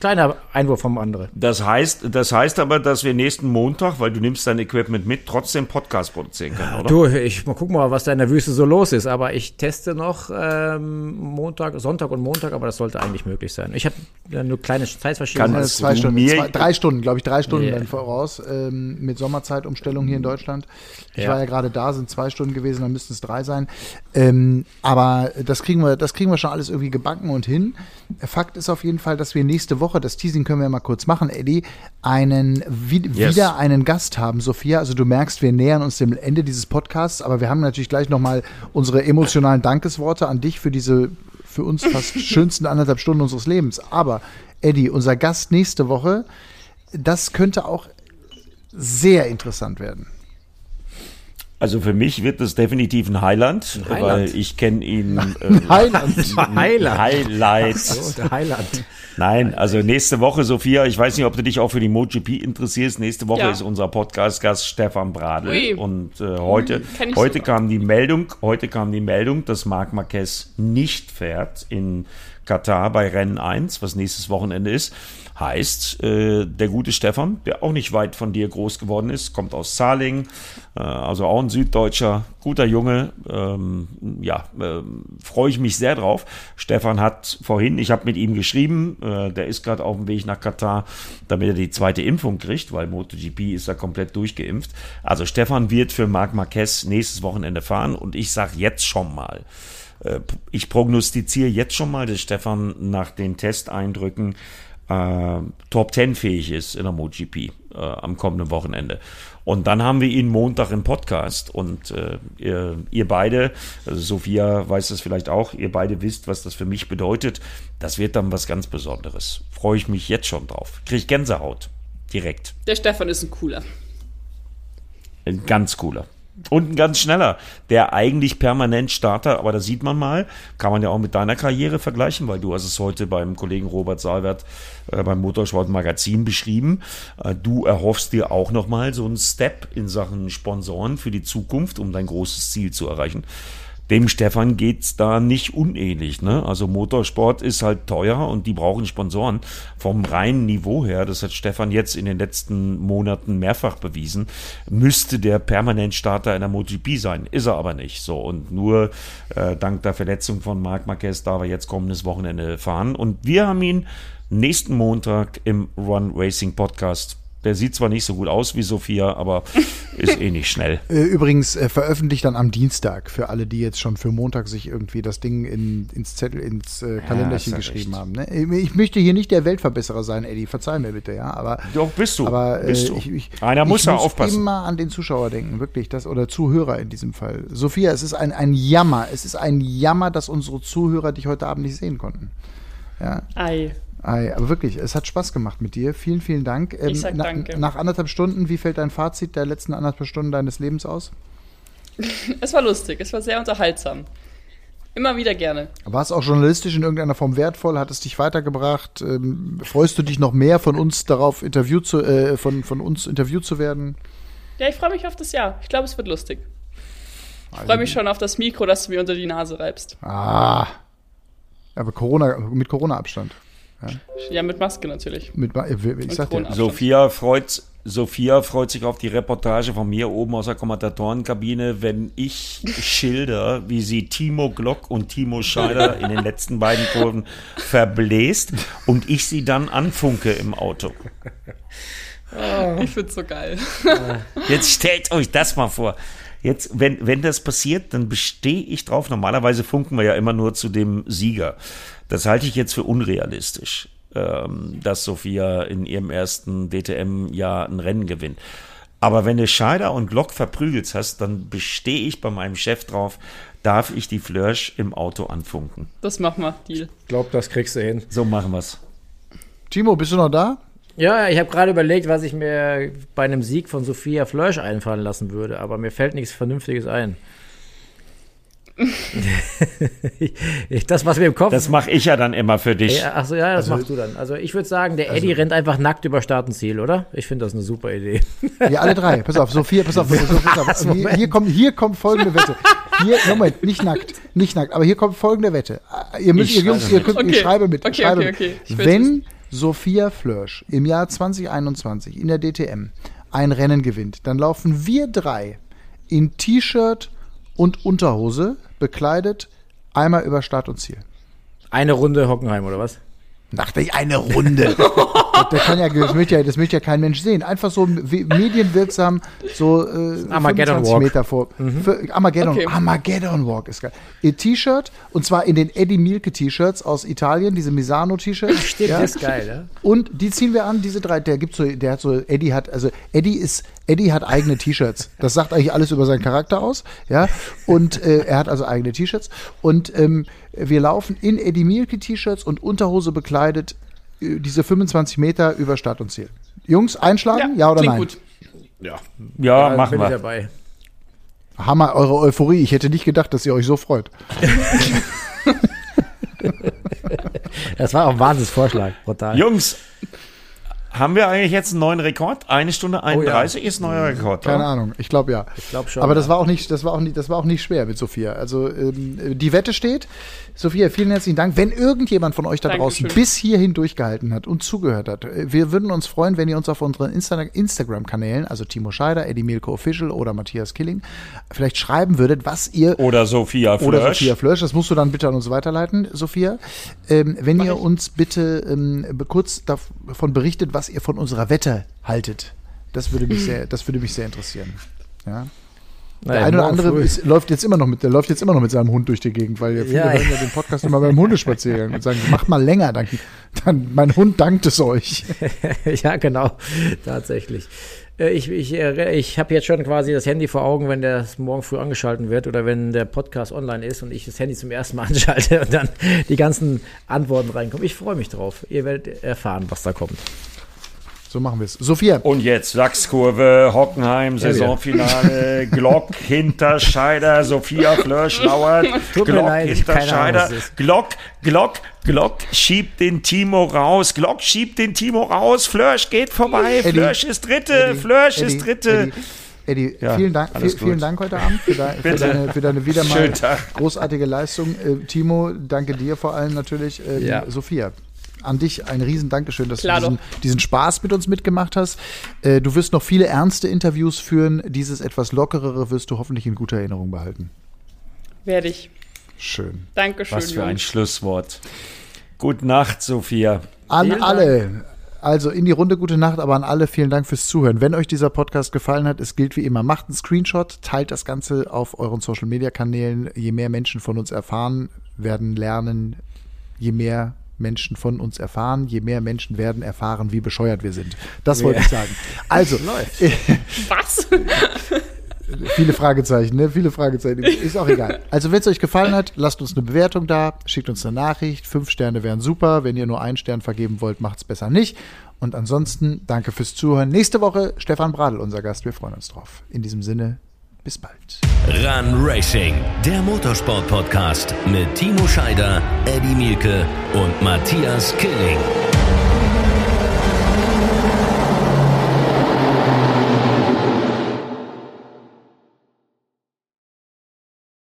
Kleiner Einwurf vom anderen. Das heißt, das heißt aber, dass wir nächsten Montag, weil du nimmst dein Equipment mit, trotzdem Podcast produzieren können, oder? Du, ich mal gucken mal, was da in der Wüste so los ist. Aber ich teste noch ähm, Montag, Sonntag und Montag, aber das sollte eigentlich möglich sein. Ich habe ja nur kleine Zeitverschiebungen. Kann es- zwei Stunden, mir- zwei, drei Stunden, glaube ich, drei Stunden Yeah. dann voraus ähm, mit Sommerzeitumstellung hier in Deutschland. Ich Ja. war ja gerade da, sind zwei Stunden gewesen, dann müssten es drei sein. Ähm, aber das kriegen wir, das kriegen wir schon alles irgendwie gebacken und hin. Fakt ist auf jeden Fall, dass wir nächste Woche, das Teasing können wir mal kurz machen, Eddie, einen wie, Yes. wieder einen Gast haben, Sophia. Also du merkst, wir nähern uns dem Ende dieses Podcasts, aber wir haben natürlich gleich nochmal unsere emotionalen Dankesworte an dich für diese für uns fast schönsten anderthalb Stunden unseres Lebens. Aber Eddie, unser Gast nächste Woche, das könnte auch sehr interessant werden. Also für mich wird das definitiv ein Highland, Highland. weil ich kenne ihn. Äh, Highland. Highland. Highlights. Oh, der Highland. Nein, also nächste Woche, Sophia, ich weiß nicht, ob du dich auch für die MotoGP interessierst. Nächste Woche Ja. ist unser Podcast-Gast Stefan Bradl. Ui. Und äh, heute, ich heute sogar. kam die Meldung, heute kam die Meldung, dass Marc Marquez nicht fährt in Katar bei Rennen 1, was nächstes Wochenende ist. Heißt, äh, der gute Stefan, der auch nicht weit von dir groß geworden ist, kommt aus Zahling, äh, also auch ein Süddeutscher, guter Junge. Ähm, ja, ähm, freue ich mich sehr drauf. Stefan hat vorhin, ich habe mit ihm geschrieben, äh, der ist gerade auf dem Weg nach Katar, damit er die zweite Impfung kriegt, weil MotoGP ist da komplett durchgeimpft. Also Stefan wird für Marc Marquez nächstes Wochenende fahren und ich sage jetzt schon mal, äh, ich prognostiziere jetzt schon mal, dass Stefan nach den Testeindrücken äh, Top 10 fähig ist in der MotoGP äh, am kommenden Wochenende. Und dann haben wir ihn Montag im Podcast und äh, ihr, ihr beide, also Sophia weiß das vielleicht auch, ihr beide wisst, was das für mich bedeutet. Das wird dann was ganz Besonderes. Freue ich mich jetzt schon drauf. Kriege ich Gänsehaut. Direkt. Der Stefan ist ein cooler. Ein ganz cooler. Und ein ganz schneller, der eigentlich permanent Starter, aber da sieht man mal, kann man ja auch mit deiner Karriere vergleichen, weil du hast es heute beim Kollegen Robert Saalwert äh, beim Motorsport Magazin beschrieben. Äh, du erhoffst dir auch nochmal so einen Step in Sachen Sponsoren für die Zukunft, um dein großes Ziel zu erreichen dem Stefan geht's da nicht unähnlich. Ne? Also Motorsport ist halt teuer und die brauchen Sponsoren vom reinen Niveau her. Das hat Stefan jetzt in den letzten Monaten mehrfach bewiesen. Müsste der permanent Starter in der MotoGP sein, ist er aber nicht. So und nur äh, dank der Verletzung von Marc Marquez darf er jetzt kommendes Wochenende fahren. Und wir haben ihn nächsten Montag im Run Racing Podcast der sieht zwar nicht so gut aus wie Sophia, aber ist eh nicht schnell. Äh, übrigens äh, veröffentlicht dann am Dienstag für alle, die jetzt schon für Montag sich irgendwie das Ding in, ins Zettel, ins äh, Kalenderchen ja, geschrieben recht. haben. Ne? Ich möchte hier nicht der Weltverbesserer sein, Eddie. Verzeih mir bitte, ja. Aber doch bist du. Aber äh, bist du. Ich, ich, einer muss ich ja muss aufpassen. Immer an den Zuschauer denken, wirklich, das oder Zuhörer in diesem Fall. Sophia, es ist ein, ein Jammer. Es ist ein Jammer, dass unsere Zuhörer dich heute Abend nicht sehen konnten. Ja. Ei. Aber wirklich, es hat Spaß gemacht mit dir. Vielen, vielen Dank. Ähm, ich sag na, danke. Nach anderthalb Stunden, wie fällt dein Fazit der letzten anderthalb Stunden deines Lebens aus? es war lustig, es war sehr unterhaltsam. Immer wieder gerne. War es auch journalistisch in irgendeiner Form wertvoll? Hat es dich weitergebracht? Ähm, freust du dich noch mehr von uns darauf interviewt zu, äh, von, von uns interviewt zu werden? Ja, ich freue mich auf das Jahr. Ich glaube, es wird lustig. Ich freue mich schon auf das Mikro, das du mir unter die Nase reibst. Ah. Aber Corona, mit Corona-Abstand. Ja. mit Maske natürlich. Mit, ich sag dir. Sophia freut, Sophia freut sich auf die Reportage von mir oben aus der Kommentatorenkabine, wenn ich schilder, wie sie Timo Glock und Timo Scheider in den letzten beiden Kurven verbläst und ich sie dann anfunke im Auto. Oh. Ich find's so geil. Jetzt stellt euch das mal vor. Jetzt, wenn, wenn das passiert, dann bestehe ich drauf. Normalerweise funken wir ja immer nur zu dem Sieger. Das halte ich jetzt für unrealistisch, ähm, dass Sophia in ihrem ersten DTM-Jahr ein Rennen gewinnt. Aber wenn du Scheider und Glock verprügelt hast, dann bestehe ich bei meinem Chef drauf, darf ich die Flörsch im Auto anfunken. Das machen wir, Deal. Ich glaube, das kriegst du hin. So machen wir's. Timo, bist du noch da? Ja, ich habe gerade überlegt, was ich mir bei einem Sieg von Sophia Flörsch einfallen lassen würde, aber mir fällt nichts Vernünftiges ein. das, was mir im Kopf. Das mache ich ja dann immer für dich. Ja, achso, ja, das also, machst du dann. Also ich würde sagen, der Eddie also, rennt einfach nackt über Startenziel, oder? Ich finde das eine super Idee. Ja, alle drei. Pass auf, Sophia, pass auf. Pass auf. Hier, hier, kommt, hier kommt folgende Wette. Hier, Moment, nicht nackt, nicht nackt, aber hier kommt folgende Wette. Ihr müsst, ihr Jungs, ihr könnt, okay. ich schreibe mit. Okay, schreibe okay, okay. Mit. Wenn Sophia Flörsch im Jahr 2021 in der DTM ein Rennen gewinnt, dann laufen wir drei in T-Shirt und Unterhose bekleidet einmal über Start und Ziel. Eine Runde Hockenheim oder was? Nach der eine Runde. das, kann ja, das, möchte ja, das möchte ja kein Mensch sehen. Einfach so medienwirksam, so äh, Armageddon Walk. Meter vor. Mhm. Für, Armageddon, okay. Armageddon Walk ist geil. Ihr T-Shirt, und zwar in den Eddie Mielke T-Shirts aus Italien, diese Misano T-Shirts. Stimmt, ja. das ist geil, ja? Und die ziehen wir an, diese drei. Der gibt so, der hat so, Eddie hat, also Eddie ist, Eddie hat eigene T-Shirts. Das sagt eigentlich alles über seinen Charakter aus, ja. Und äh, er hat also eigene T-Shirts. Und ähm, wir laufen in Eddie Mielke T-Shirts und Unterhose bekleidet äh, diese 25 Meter über Start und Ziel. Jungs, einschlagen, ja, ja oder nein? Gut. Ja, ja, ja machen wir. dabei. Hammer, eure Euphorie. Ich hätte nicht gedacht, dass ihr euch so freut. das war auch ein Wahnsinnsvorschlag, brutal. Jungs, haben wir eigentlich jetzt einen neuen Rekord? Eine Stunde 31 oh ja. ist ein neuer Rekord. Keine oder? Ahnung, ich glaube ja. Ich glaube schon. Aber das war auch nicht, das war auch nicht, das war auch nicht schwer mit Sophia. Also ähm, die Wette steht. Sophia, vielen herzlichen Dank. Wenn irgendjemand von euch da Dankeschön. draußen bis hierhin durchgehalten hat und zugehört hat, äh, wir würden uns freuen, wenn ihr uns auf unseren Insta Instagram-Kanälen, also Timo Scheider, Eddie Mielke Official oder Matthias Killing, vielleicht schreiben würdet, was ihr oder Sophia Flösch. Oder Sophia Flösch. Das musst du dann bitte an uns weiterleiten, Sophia. Ähm, wenn Mach ihr ich. uns bitte ähm, kurz davon berichtet, was ihr von unserer Wette haltet. Das würde mich sehr, das würde mich sehr interessieren. Ja. Der Naja, eine oder andere ist, läuft jetzt immer noch mit, der läuft jetzt immer noch mit seinem Hund durch die Gegend, weil viele Ja. hören ja den Podcast immer beim Hundespaziergang und sagen, macht mal länger, dann, dann mein Hund dankt es euch. ja, genau, tatsächlich. Äh, Ich, ich, äh, ich habe jetzt schon quasi das Handy vor Augen, wenn das morgen früh angeschaltet wird oder wenn der Podcast online ist und ich das Handy zum ersten Mal anschalte und dann die ganzen Antworten reinkommen. Ich freue mich drauf. Ihr werdet erfahren, was da kommt. So machen wir es. Sophia, Und jetzt Sachskurve, Hockenheim, Saisonfinale, Glock, Hinterscheider, Sophia Fleur, Schlauert, Tut mir Glock, leid, Ahnung, Hinterscheider, ist. Glock, Glock, Glock schiebt den Timo raus, Glock schiebt den Timo raus, Flörsch geht vorbei, Eddie, Flörsch ist Dritte, Eddie, Flörsch Eddie, ist Dritte. Eddie, Eddie, Ja, vielen, Dank, viel, vielen. Dank heute Abend für, dein, für, deine, für deine wieder mal großartige Leistung. Äh, Timo, danke dir vor allem natürlich. Ähm, Ja. Sophia, an dich ein riesen Dankeschön, dass Klar du diesen, diesen Spaß mit uns mitgemacht hast. Äh, du wirst noch viele ernste Interviews führen. Dieses etwas lockerere wirst du hoffentlich in guter Erinnerung behalten. Werde ich. Schön. Dankeschön. Was für ein. Schlusswort. Gute Nacht, Sophia. An Vielen Dank. alle. Also in die Runde gute Nacht, aber an alle vielen Dank fürs Zuhören. Wenn euch dieser Podcast gefallen hat, es gilt wie immer, macht einen Screenshot, teilt das Ganze auf euren Social Media Kanälen. Je mehr Menschen von uns erfahren, werden lernen, je mehr Menschen von uns erfahren, je mehr Menschen werden erfahren, wie bescheuert wir sind. Das wollte ich sagen. Also, Was? viele Fragezeichen, ne? Viele Fragezeichen. Ist auch egal. Also, wenn es euch gefallen hat, lasst uns eine Bewertung da, schickt uns eine Nachricht. Fünf Sterne wären super. Wenn ihr nur einen Stern vergeben wollt, macht es besser nicht. Und ansonsten, danke fürs Zuhören. Nächste Woche Stefan Bradl, unser Gast. Wir freuen uns drauf. In diesem Sinne, bis bald. Run Racing, der Motorsport-Podcast mit Timo Scheider, Eddie Mielke und Matthias Killing.